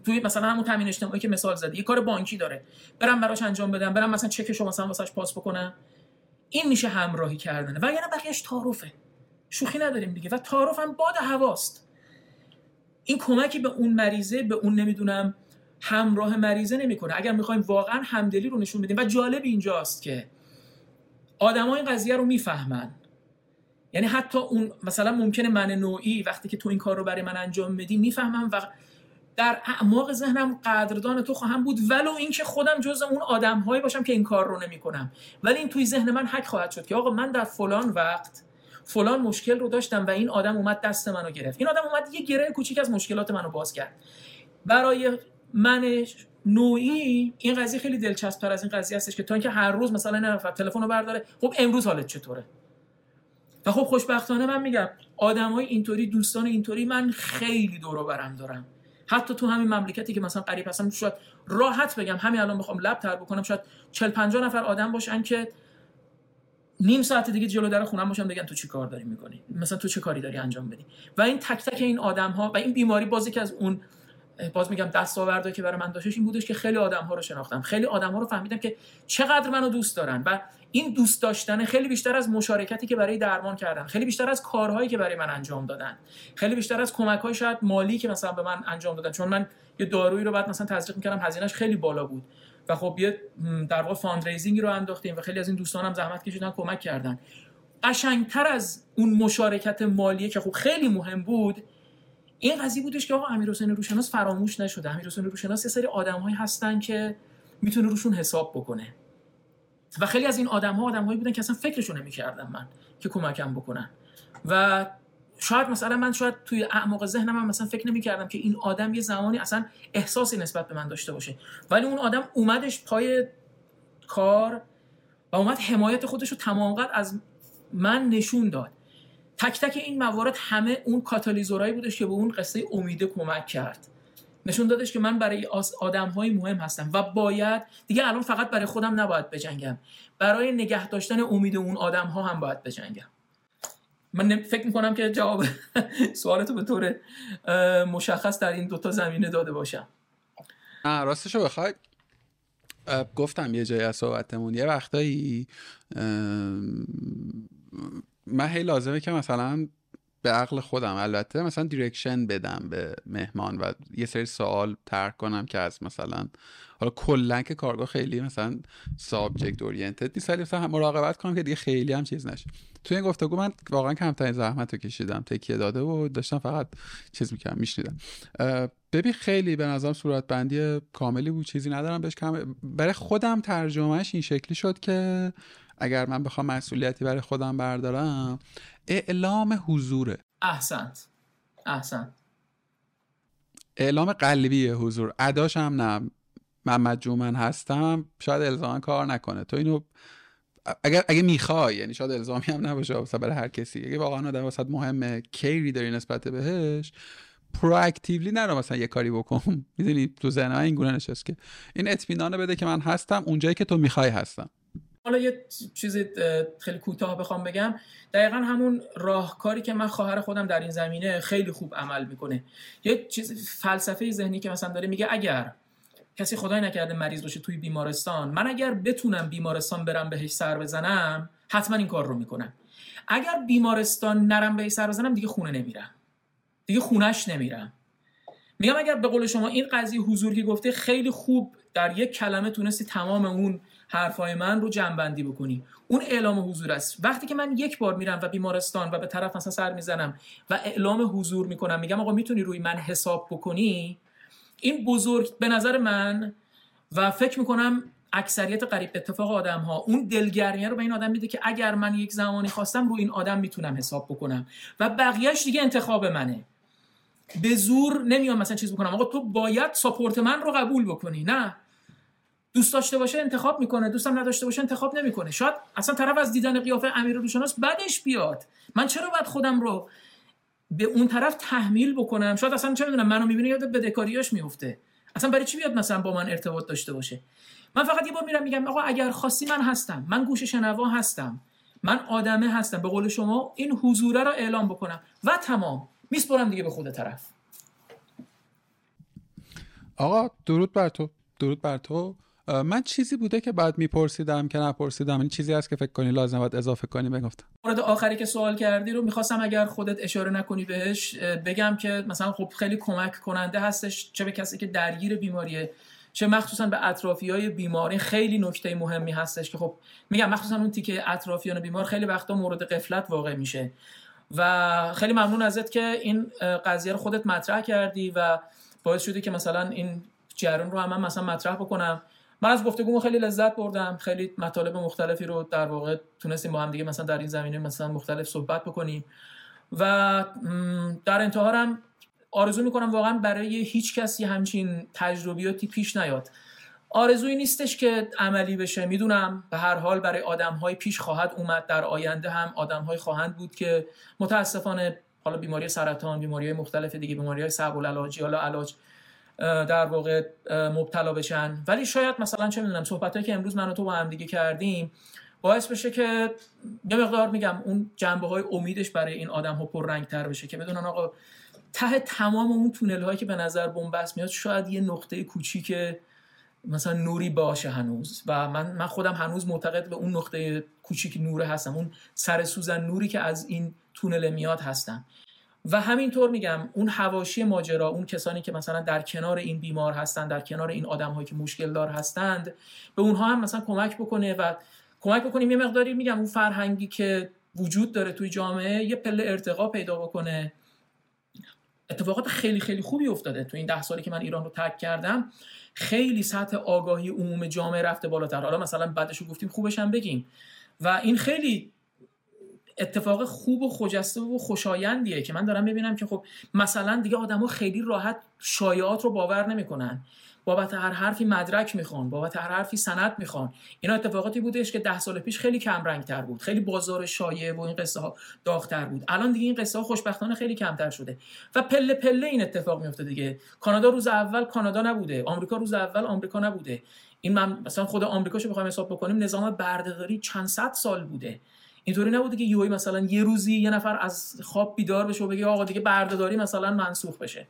S1: توی مثلا همون تامین اجتماعی که مثال زدی یه کار بانکی داره. برم براش انجام بدم برم مثلا چکشو مثلا واسش پاس بکنم. این میشه همراهی کردنه. و یعنی بقیهش تعارفه. شوخی نداریم دیگه. و تعارف هم باد هواست. این کمکی به اون مریضه به اون نمی‌دونم همراه مریضه نمی‌کنه. اگر می‌خوایم واقعا همدلی رو نشون بدیم. و جالب اینجاست که آدما این قضیه رو می‌فهمن. یعنی حتی اون مثلا ممکنه من نوعی وقتی که تو این کار رو برای من انجام بدی می‌فهمم و در اعماق ذهنم قدردان تو خواهم بود ولو اینکه خودم جز اون آدمهایی باشم که این کار رو نمی‌کنم. ولی این توی ذهن من حک خواهد شد که آقا من در فلان وقت فلان مشکل رو داشتم و این آدم اومد دست منو گرفت. این آدم اومد یه گره کوچیک از مشکلات منو باز کرد. برای من نوعی این قضیه خیلی دلچسب تر از این قضیه هستش که تا اینکه هر روز مثلا نفر تلفن رو برداره خب امروز حالت چطوره؟ و خب خوشبختانه من میگم آدمای اینطوری دوستان اینطوری من خیلی دور برم دارم. حتی تو همین مملکتی که مثلا قریب هستم شاید راحت بگم همین الان بخوام لب تر بکنم شاید 40 50 نفر آدم باشن که نیم ساعت دیگه جلو در خونم باشن بگن تو چی کار داری می‌کنی؟ مثلا تو چه کاری داری انجام بدی؟ و این تک تک این آدم ها و این بیماری بازی که از اون باز میگم دستاوردی که برای من داشتش این بودش که خیلی آدم ها رو شناختم. خیلی آدم ها رو فهمیدم که چقدر منو دوست دارن و این دوست داشتن خیلی بیشتر از مشارکتی که برای درمان کردن خیلی بیشتر از کارهایی که برای من انجام دادن خیلی بیشتر از کمک های شاید مالی که مثلا به من انجام دادن. چون من یه دارویی رو بعد مثلا تزریق می‌کردم هزینهش خیلی بالا بود و خب یه در واقع fundraising ی رو انداختیم و خیلی از این دوستانم زحمت کشیدن کمک کردن. قشنگتر از اون مشارکت مالی که خب خیلی مهم بود این قضیه بودش که آقا امیر حسین روشناس فراموش نشده. امیر حسین روشناس یه سری آدمهایی هستن که می‌تونه روشون حساب بکنه. و خیلی از این آدم ها آدم هایی بودن که اصلا فکرشو نمی‌کردم من که کمکم بکنن. و شاید مثلا من شاید توی اعماق ذهنم مثلا فکر نمی‌کردم که این آدم یه زمانی اصلا احساسی نسبت به من داشته باشه. ولی اون آدم اومدش پای کار و اومد حمایت خودش رو تمام از من نشون داد. تک تک این موارد همه اون کاتالیزورایی بودش که به اون قصه امیده کمک کرد. نشون دادش که من برای آدم های مهم هستم و باید دیگه الان فقط برای خودم نباید بجنگم. برای نگه داشتن امید اون آدم ها هم باید بجنگم. من فکر می‌کنم که جواب (laughs) سوالتو به طور مشخص در این دوتا زمینه داده باشم.
S2: راستشو بخوای. گفتم یه جایی از صحبتمون. یه وقتایی من هی لازمه که مثلا به قول خودم. البته مثلا direction بدم به مهمان و یه سری سوال طرح کنم که از مثلا حالا کلا که کارگاه خیلی مثلا subject oriented نیست ولی مثلا مراقبت کنم که دیگه خیلی هم چیز نشه. تو این گفتگو من واقعا کمترین زحمت رو کشیدم. تکیه داده و داشتم فقط چیز می‌کردم میشنیدم. ببین خیلی به نظرم صورت بندی کاملی بود. چیزی ندارم بهش کم برای خودم ترجمهش این شکلی شد که اگر من بخوام مسئولیتی برای خودم بردارم اعلام حضوره
S1: احسنت. احسنت.
S2: اعلام قلبی حضور. اداش هم نه. من مجومن هستم. شاید الزاما کار نکنه. تو اینو اگر اگه می‌خوای یعنی شاید الزامی هم نباشه واسه برای هر کسی. اگه واقعا آدم واسه مهمه کیری داری نسبت بهش پرواکتیولی نرو مثلا یه کاری بکن. (laughs) می‌دونی تو ذهن این گونه نشست که. این اطمینان بده که من هستم اونجایی که تو می‌خوای هستم.
S1: حالا یه چیز خیلی کوتاه بخوام بگم. دقیقا همون راهکاری که من خواهر خودم در این زمینه خیلی خوب عمل می‌کنه. یه چیز فلسفه ذهنی که مثلا داره میگه اگر کسی خدای نکرده مریض باشه توی بیمارستان من اگر بتونم بیمارستان برم بهش سر بزنم حتما این کار رو می‌کنم. اگر بیمارستان نرم بهش سر بزنم دیگه خونه نمیرم. دیگه خونش نمیرم. میگم اگر به قول شما این قضیه حضور که گفته خیلی خوب در یک کلمه تونستی تمام اون حرفای من رو جنبندی بکنی. اون اعلام حضور است. وقتی که من یک بار میرم و بیمارستان و به طرف مثلا سر می‌زنم و اعلام حضور می‌کنم میگم آقا می‌تونی روی من حساب بکنی؟ این بزرگ به نظر من و فکر می‌کنم اکثریت قریب اتفاق آدم ها اون دلگرمیه رو به این آدم میده که اگر من یک زمانی خواستم روی این آدم می‌تونم حساب بکنم. و بقیهش دیگه انتخاب منه. به زور نمیام مثلا چیز بکنم. آقا تو باید ساپورت من رو قبول بکنی. نه. دوست داشته باشه انتخاب می‌کنه دوستم نداشته باشه انتخاب نمی‌کنه. شاید اصلا طرف از دیدن قیافه امیر روشناس بدش بیاد. من چرا باید خودم رو به اون طرف تحمیل بکنم؟ شاید اصلا چه می‌دونم منو می‌بینه یاد بدهکاریاش میفته اصلا برای چی بیاد مثلا با من ارتباط داشته باشه؟ من فقط یه بار میرم میگم آقا اگر خاصی من هستم من گوش شنوا هستم من آدمه هستم به قول شما این حضوره رو اعلام بکنم. و تمام. میسپرم دیگه به خود طرف.
S2: آقا درود بر تو درود بر تو. من چیزی بوده که بعد میپرسیدم که نپرسیدم. این چیزی هست که فکر کنی لازم باید اضافه کنی بگفتم.
S1: مورد آخری که سوال کردی رو می‌خواستم اگر خودت اشاره نکنی بهش بگم که مثلا خب خیلی کمک کننده هستش چه به کسی که درگیر بیماریه چه مخصوصا به اطرافی های بیماری خیلی نکته مهمی هستش که خب میگم مخصوصا اون تیکه اطرافیان بیمار خیلی وقتا مورد قفلت واقع میشه. و خیلی ممنون ازت که این قضیه رو خودت مطرح کردی و باعث شده که مثلا این جریان رو هم من مثلا مطرح بکنم. من از گفتگو خیلی لذت بردم. خیلی مطالب مختلفی رو در واقع تونستیم با هم دیگه مثلا در این زمینه مثلا مختلف صحبت بکنیم. و در انتها هم آرزو می‌کنم واقعا برای هیچ کسی همچین تجربیاتی پیش نیاد. آرزویی نیستش که عملی بشه می‌دونم. به هر حال برای آدم های پیش خواهد اومد. در آینده هم آدم های خواهند بود که متاسفانه حالا بیماری سرطان بیماری مختلف دیگه بیماری های صعب العلاجی حالا علاج در واقع مبتلا بشن. ولی شاید مثلا چه می‌دونم صحبت که امروز من و تو با هم دیگه کردیم باعث بشه که یه مقدار میگم اون جنبه های امیدش برای این آدم ها پر تر بشه که بدونن آقا ته تمام اون تونل هایی که به نظر بنبست میاد شاید یه نقطه کوچیک مثلا نوری باشه هنوز. و من من خودم هنوز معتقد به اون نقطه کوچیک نوره هستم اون سر سوزن نوری که از این تونل میاد هستم. و همینطور میگم اون حواشی ماجرا اون کسانی که مثلا در کنار این بیمار هستند در کنار این آدم هایی که مشکل دار هستند به اونها هم مثلا کمک بکنه و کمک بکنیم. یه مقداری میگم اون فرهنگی که وجود داره توی جامعه یه پله ارتقا پیدا بکنه. اتفاقات خیلی خیلی خوبی افتاده. تو این ده سالی که من ایران رو ترک کردم خیلی سطح آگاهی عموم جامعه رفته بالاتر. حالا مثلا بعدش رو گفتیم خوبش هم بگیم. و این خیلی اتفاق خوب و خجسته و خوشایندیه که من دارم می‌بینم که خب مثلا دیگه آدما خیلی راحت شایعات رو باور نمی‌کنن. بابت هر حرفی مدرک می‌خوان بابت هر حرفی سند می‌خوان. اینا اتفاقاتی بودش که ده سال پیش خیلی کم رنگ تر بود خیلی بازار شایعه و این قصه ها داغتر بود. الان دیگه این قصه ها خوشبختانه خیلی کمتر شده و پله پله این اتفاق میفته دیگه. کانادا روز اول کانادا نبوده آمریکا روز اول آمریکا نبوده. این من مثلا خود آمریکاشو بخوایم حساب بکنیم نظام بردهداری چند صد سال بوده. اینطوری نبوده که یوی مثلا یه روزی یه نفر از خواب بیدار بشه و بگه آقا دیگه بردهداری مثلا منسوخ بشه.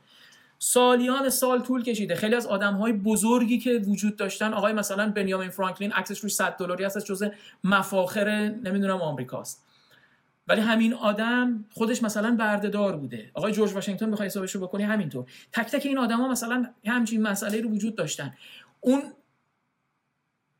S1: سالیان سال طول کشیده. خیلی از آدم های بزرگی که وجود داشتن آقای مثلا بنیامین فرانکلین عکسش روی 100 دلاری هست جزء مفاخر نمی‌دونم آمریکاست. ولی همین آدم خودش مثلا بردهدار بوده. آقای جورج واشنگتن بخوای حسابش رو بکنی؟ همینطور. تک تک این آدما مثلا همچین مسئله رو وجود داشتن. اون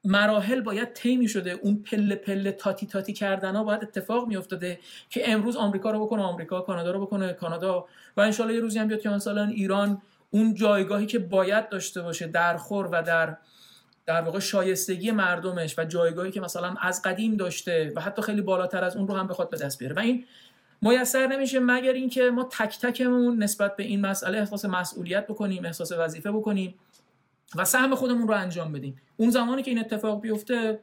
S1: مراحل باید طی شده. اون پله پله تاتی تاتی کردن ها باید اتفاق می افتاده که امروز آمریکا رو بکنه آمریکا کانادا رو بکنه کانادا. و انشالله یه روزی هم بیاد که مثلا ایران اون جایگاهی که باید داشته باشه در خور و در در واقع شایستگی مردمش و جایگاهی که مثلا از قدیم داشته و حتی خیلی بالاتر از اون رو هم بخواد به دست بیاره. و این میسر نمیشه مگر اینکه ما تک تکمون نسبت به این مسئله احساس مسئولیت بکنیم احساس وظیفه بکنیم. و سهم خودمون رو انجام بدیم. اون زمانی که این اتفاق بیفته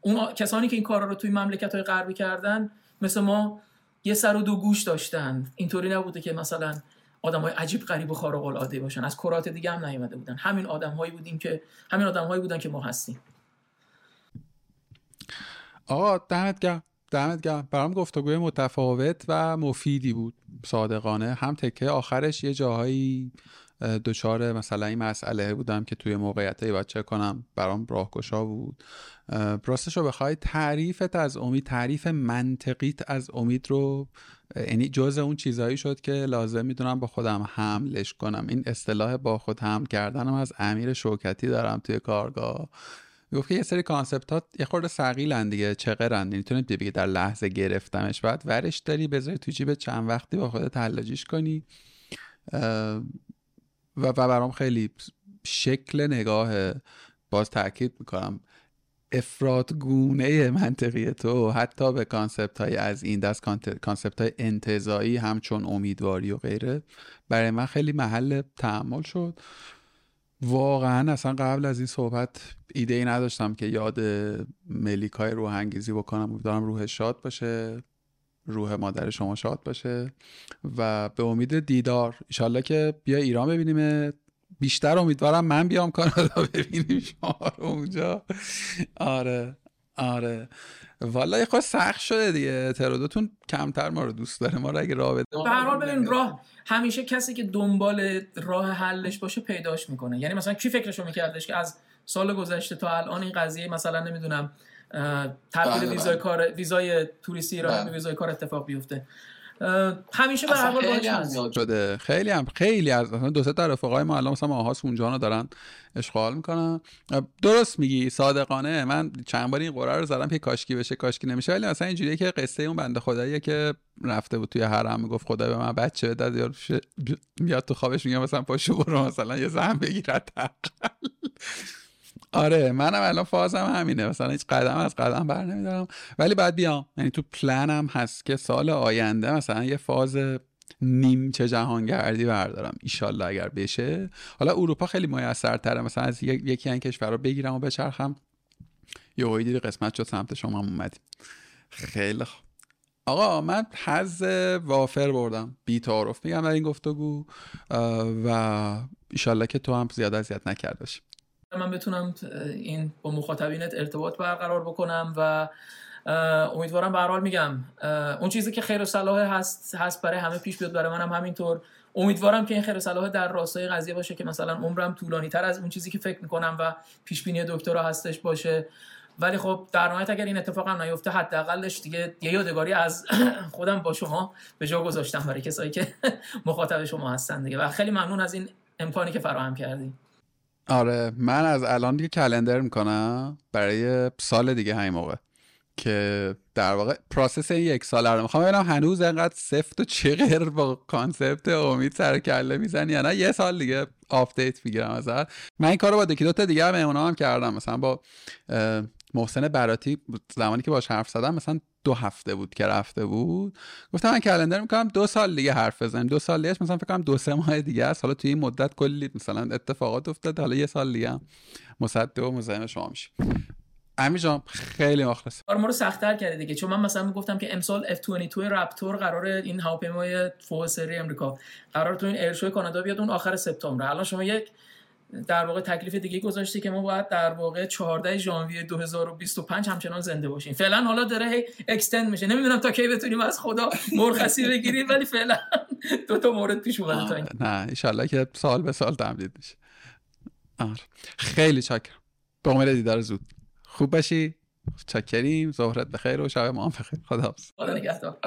S1: اون کسانی که این کارا رو توی مملکت های غربی کردن مثل ما یه سر و دو گوش داشتن. اینطوری نبوده که مثلا آدم های عجیب غریب و خارق العاده باشن. از کرات دیگه هم نیومده بودن. همین آدم هایی بودیم که همین آدم هایی بودن که ما هستیم.
S2: آقا دمت گرم. دمت گرم. برام گفتگوی متفاوت و مفیدی بود. صادقانه. هم تکه آخرش یه جاهایی دچار مثلا این مسئله بودم که توی موقعیت باید چه کنم برام راهگشا بود. راستش رو بخوای تعریفت از امید تعریف منطقیت از امید رو یعنی جز اون چیزهایی شد که لازم می‌دونم با خودم حملش کنم. این اصطلاح با خود حمل کردنم از امیر شوکتی دارم توی کارگاه. می‌گفت که یه سری کانسپت یه خورده سقیلن دیگه چقرن می‌تونی بگی در لحظه گرفتمش. بعد ورش داری بذاری تو جیب چند وقتی با خودت حلاجیش کنی. و, و برام خیلی شکل نگاه باز تاکید می‌کنم. افراط‌گونه منطقی تو حتی به concept های از این دست concept های انتزاعی همچون امیدواری و غیره برای من خیلی محل تأمل شد. واقعا اصلا قبل از این صحبت ایده ای نداشتم که یاد ملیکای روح انگیزی بکنم. امیدوارم روحش شاد باشه. روح مادر شما شاد باشه و به امید دیدار ایشالله که بیا ایران ببینیم بیشتر امیدوارم من بیام کانادا ببینیم شما رو اونجا. آره آره. والا خود سخت شده دیگه. ترودوتون کمتر ما رو دوست داره. ما رو اگه راه بده
S1: به هر حال ببین راه همیشه کسی که دنبال راه حلش باشه پیداش می‌کنه. یعنی مثلا کی فکرشو میکردش که از سال گذشته تا الان این قضیه مثلا نمی‌دونم تبدیل ویزای بله. کار ویزای توریستی ایران بله. به ویزای کار اتفاق بیفته. همیشه به هر حال
S2: خیلی شده. خیلی هم خیلی از دو سه تا رفقای ما الان مثلا ماهاس اونجا دارن اشغال می‌کنن. درست میگی صادقانه. من چند بار این قرار رو زدم که کاشکی بشه کاشکی نمیشه. ولی مثلا اینجوریه که قصه اون بنده خداییه که رفته بود توی حرم می‌گفت خدا به من بچه بده. یا میاد تو خوابش میگه مثلا پاشو برو مثلا یه زن بگیرد آره منم الان فازم همینه. مثلا هیچ قدم از قدم بر نمیدارم. ولی بعد بیام. یعنی تو پلنم هست که سال آینده مثلا یه فاز نیمچه جهانگردی بردارم. ایشالله اگر بشه. حالا اروپا خیلی میسرتره. مثلا از یکی این کشور رو بگیرم و بچرخم. یه دیدی قسمت شد سمت شما هم اومدیم. خیلی خوب. آقا من حز وافر بردم. بی تعارف میگم در این گفتگو. و ایشالله که تو هم زیاد اذیت نکرد باشی.
S1: من بتونم این با مخاطبینت ارتباط برقرار بکنم و امیدوارم به حال میگم اون چیزی که خیر و صلاح هست هست برای همه پیش بیاد برای منم همینطور. امیدوارم که این خیر و صلاح در راستای قضیه باشه که مثلا عمرم طولانی تر از اون چیزی که فکر می‌کنم و پیش بینی دکترها هستش باشه. ولی خب در نهایت اگر این اتفاق هم نیفته حداقلش دیگه یه یادگاری از (clears throat) خودم با شما به جا گذاشتم برای کسایی که (clears throat) مخاطب شما هستن دیگه. و خیلی ممنون از این امکانی که فراهم کردی
S2: آره من از الان دیگه calendar می‌کنم برای سال دیگه همین موقع که در واقع process این یک ساله رو می‌خوام ببینم هنوز انقدر سفت و چغر با concept امید سر کله می‌زنی یا نه. یه سال دیگه update می‌گیرم ازت. من این کارو با یکی دوتا دیگه هم هم کردم. مثلا با محسن براتی زمانی که باش حرف زدم مثلا دو هفته بود که رفته بود. گفتم من کلندر می‌کنم دو سال دیگه حرف بزنیم. دو سال دیگه مثلا فکر کنم دو سه ماه دیگه است. حالا توی این مدت کلی مثلا اتفاقات افتاد حالا یه سال دیگه هم مصدق و مزاحم شما میشه امی جان خیلی مخلص
S1: آره ما رو سختتر کرده دیگه. چون من مثلا می‌گفتم که امسال F22 رپتور قرار این هواپیمای فوق سری امریکا قرار تو این ایرشو کانادا بیاد اون آخر سپتامبر الان شما یک در واقع تکلیف دیگه گذاشتی که ما باید در واقع 14 ژانویه 2025 همچنان زنده باشیم. فعلا حالا داره هی اکستند میشه. نمی‌دونم تا کی بتونیم از خدا مرخصی بگیریم ولی فعلا دو تا مورد پیش اومده تا این
S2: نه ان که سال به سال تمدید میشه. آره. خیلی چاکر به امید دیدار زود. خوب باشی. چاکریم. ظهرت بخیر و شب ما هم بخیر. خدا
S1: خدا نگهدار.